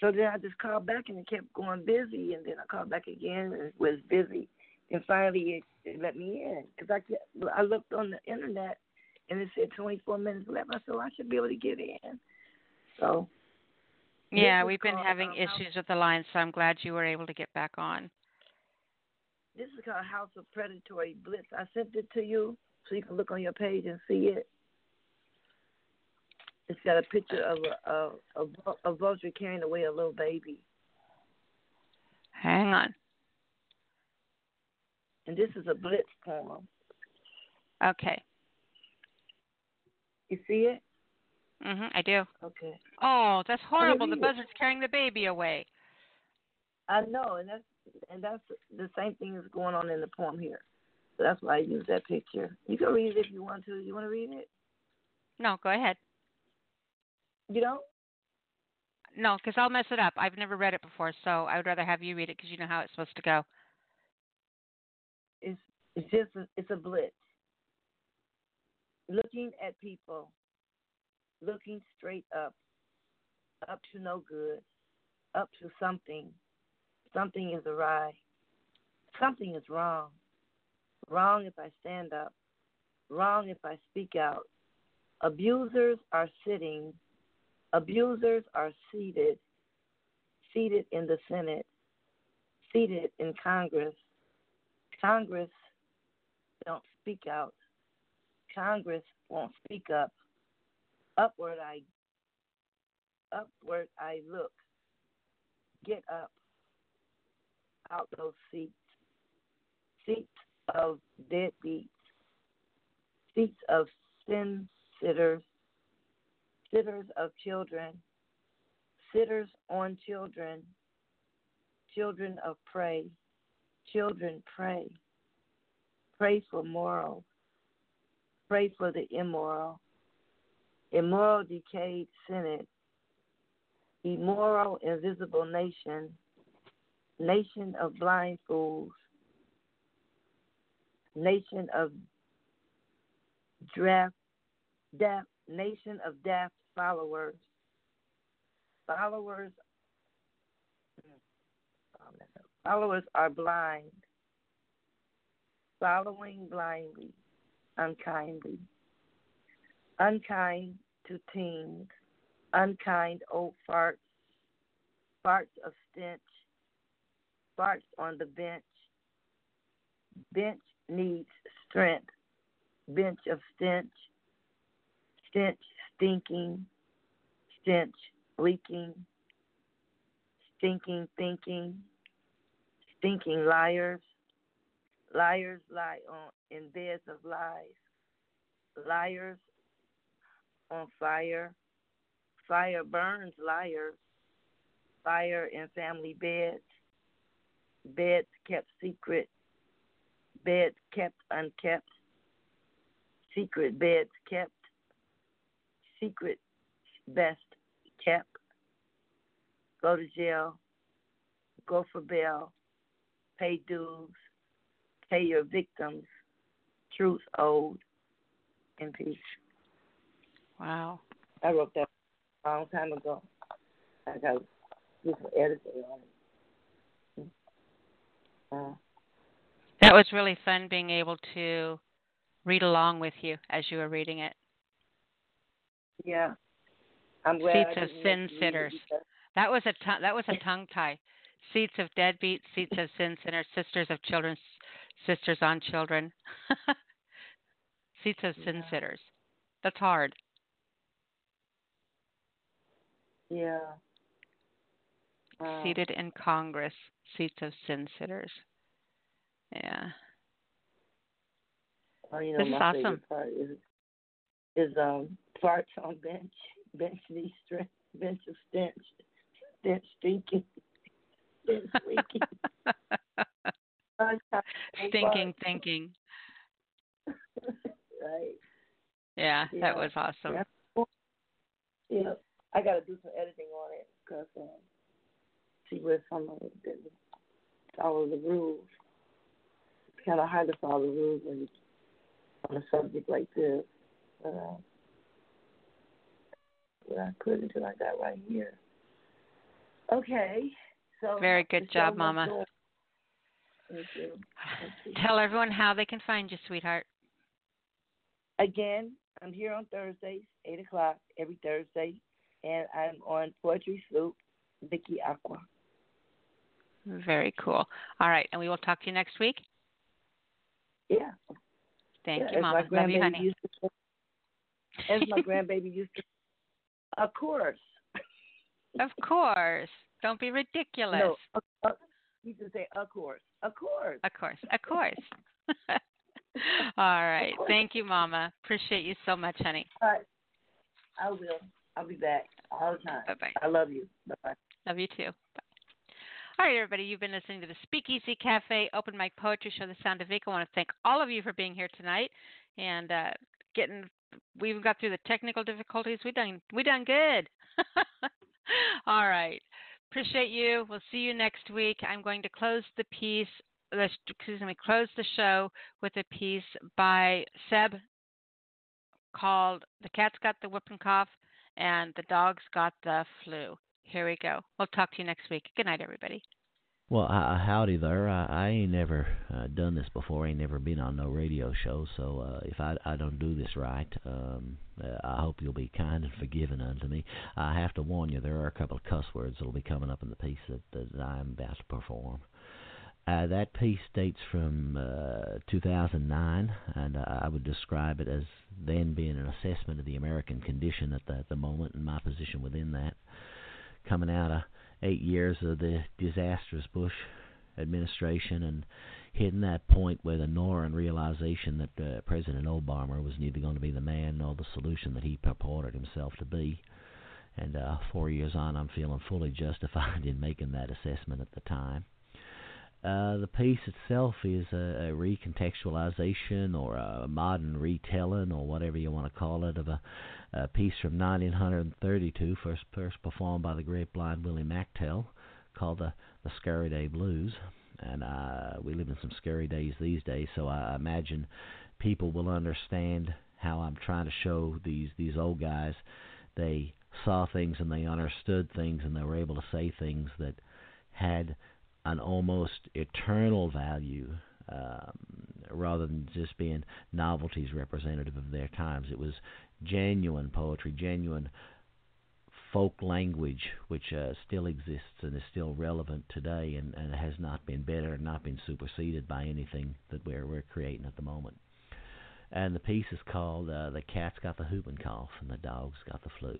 So then I just called back and it kept going busy, and then I called back again and it was busy. and finally it, it let me in because I kept, I looked on the internet and it said 24 minutes left. I said well, I should be able to get in. So. Yeah, we've been having um, issues with the line, so I'm glad you were able to get back on. This is called House of Predatory Blitz. I sent it to you so you can look on your page and see it. It's got a picture of a a, a, a vulture carrying away a little baby, Hang on. and this is a blitz poem. Okay. You see it? Mhm, I do. Okay. Oh, that's horrible. The buzzard's carrying the baby away. I know, and that's and that's the same thing that's going on in the poem here. So that's why I use that picture. You can read it if you want to. You want to read it? No, go ahead. You don't? No, because I'll mess it up. I've never read it before, so I would rather have you read it because you know how it's supposed to go. It's it's just a, it's a blitz. Looking at people, looking straight up, up to no good, up to something. Something is awry. Something is wrong. Wrong if I stand up. Wrong if I speak out. Abusers are sitting. Abusers are seated. Seated in the Senate. Seated in Congress. Congress don't speak out. Congress won't speak up. Upward I upward I look. Get up out those seats. Seats of deadbeats. Seats of sin sitters. Sitters of children. Sitters on children. Children of prey. Children pray. Pray for moral. Pray for the immoral. Immoral decayed Senate. Immoral invisible nation. Nation of blind fools. Nation of draft daft nation of daft followers. Followers followers are blind. Following blindly, unkindly. Unkind to teens, unkind old farts, farts of stench, farts on the bench. Bench needs strength, bench of stench, stench stinking, stench leaking, stinking thinking, stinking liars. Liars lie on in beds of lies. Liars on fire. Fire burns liars. Fire in family beds. Beds kept secret. Beds kept unkept. Secret beds kept. Secret best kept. Go to jail. Go for bail. Pay dues. Pay your victims. Truth owed. In peace. Wow. I wrote that a long time ago. I got some editing on it. Uh, That was really fun being able to read along with you as you were reading it. Yeah. I'm glad Seats of sin make you read it sitters. That was a tongue that was a tongue tie. Seats of deadbeat, seats of sin sinners, sisters of children, sisters on children. seats of sin sitters. That's hard. Yeah. Wow. Seated in Congress, seats of sin sitters. Yeah. Oh, you know, This is awesome. part is is um farts on bench, bench knee strength, bench of stench, stench stinking, stench leaking. Stinking thinking. right. Yeah, Yeah. that was awesome. Yeah. I got to do some editing on it because um, see where some of it follow the rules. It's kind of hard to follow the rules when on a subject like this. But um, but I couldn't until I got right here. Okay. So Very good job, Mama. Thank you. Thank you. Tell everyone how they can find you, sweetheart. Again, I'm here on Thursdays, 8 o'clock every Thursday, and I'm on Poetry Soup, Vicky Acquah. Very cool. All right, and we will talk to you next week. Yeah. Thank yeah, you, Mama. Love you, honey. As my grandbaby used to. Of course. Of course. Don't be ridiculous. No, uh, uh, you can say of course. Of course. Of course. Of course. All right. Thank you, Mama. Appreciate you so much, honey. All right. I will. I'll be back all the time. Bye bye. I love you. Bye bye. Love you too. Bye. All right, everybody. You've been listening to the Speakeasy Cafe Open Mic Poetry Show, The Sound of Vic. I want to thank all of you for being here tonight and uh, getting. We even got through the technical difficulties. We done. We done good. all right. Appreciate you. We'll see you next week. I'm going to close the piece. Excuse me. Close the show with a piece by Seb called "The Cat's Got the Whooping Cough" and "The Dog's Got the Flu." Here we go. We'll talk to you next week. Good night, everybody. Well, uh, howdy there. I, I ain't never uh, done this before. I ain't never been on no radio show. So uh, if I I don't do this right, um, uh, I hope you'll be kind and forgiving unto me. I have to warn you, there are a couple of cuss words that'll be coming up in the piece that, that I'm about to perform. Uh, that piece dates from uh, 2009, and uh, I would describe it as then being an assessment of the American condition at the, the moment and my position within that. Coming out of eight years of the disastrous Bush administration and hitting that point with a gnawing realization that uh, President Obama was neither going to be the man nor the solution that he purported himself to be. And uh, four years on, I'm feeling fully justified in making that assessment at the time. Uh, the piece itself is a, a recontextualization or a modern retelling or whatever you want to call it of a, a piece from 1932, first, first performed by the great blind Willie McTell, called the the Scary Day Blues. And uh, we live in some scary days these days, so I imagine people will understand how I'm trying to show these these old guys. They saw things and they understood things and they were able to say things that had an almost eternal value um, rather than just being novelties representative of their times. It was genuine poetry, genuine folk language, which uh, still exists and is still relevant today, and, and has not been better, not been superseded by anything that we're we're creating at the moment. And the piece is called uh, "The Cat's Got the Whooping Cough and the Dog's Got the Flu."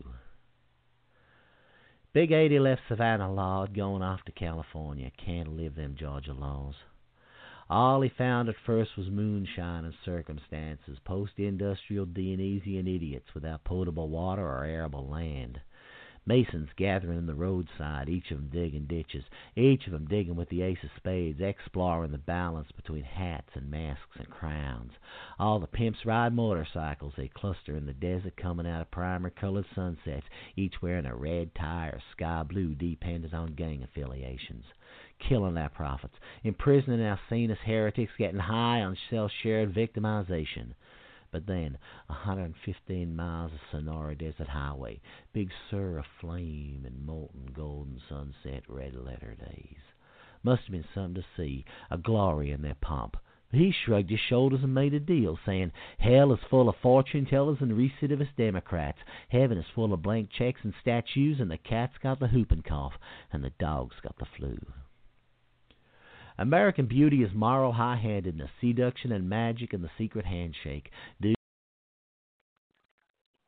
Big 80 left Savannah Lord going off to California. Can't live them Georgia laws. All he found at first was moonshine and circumstances, post-industrial Dionysian idiots without potable water or arable land. Masons gathering in the roadside, each of 'em digging ditches, each of 'em digging with the ace of spades, exploring the balance between hats and masks and crowns. All the pimps ride motorcycles, they cluster in the desert coming out of primer-colored sunsets, each wearing a red tie or sky blue dependent on gang affiliations. Killing their prophets, imprisoning our sanest heretics, getting high on self-shared victimization. But then, a 115 miles of Sonora Desert Highway, Big Sur aflame in molten golden sunset red letter days. Must have been something to see, a glory in their pomp. He shrugged his shoulders and made a deal, saying, Hell is full of fortune tellers and recidivist Democrats. Heaven is full of blank checks and statues, and the cat's got the whooping cough, and the dog's got the flu. American beauty is moral high handedness, seduction and magic and the secret handshake.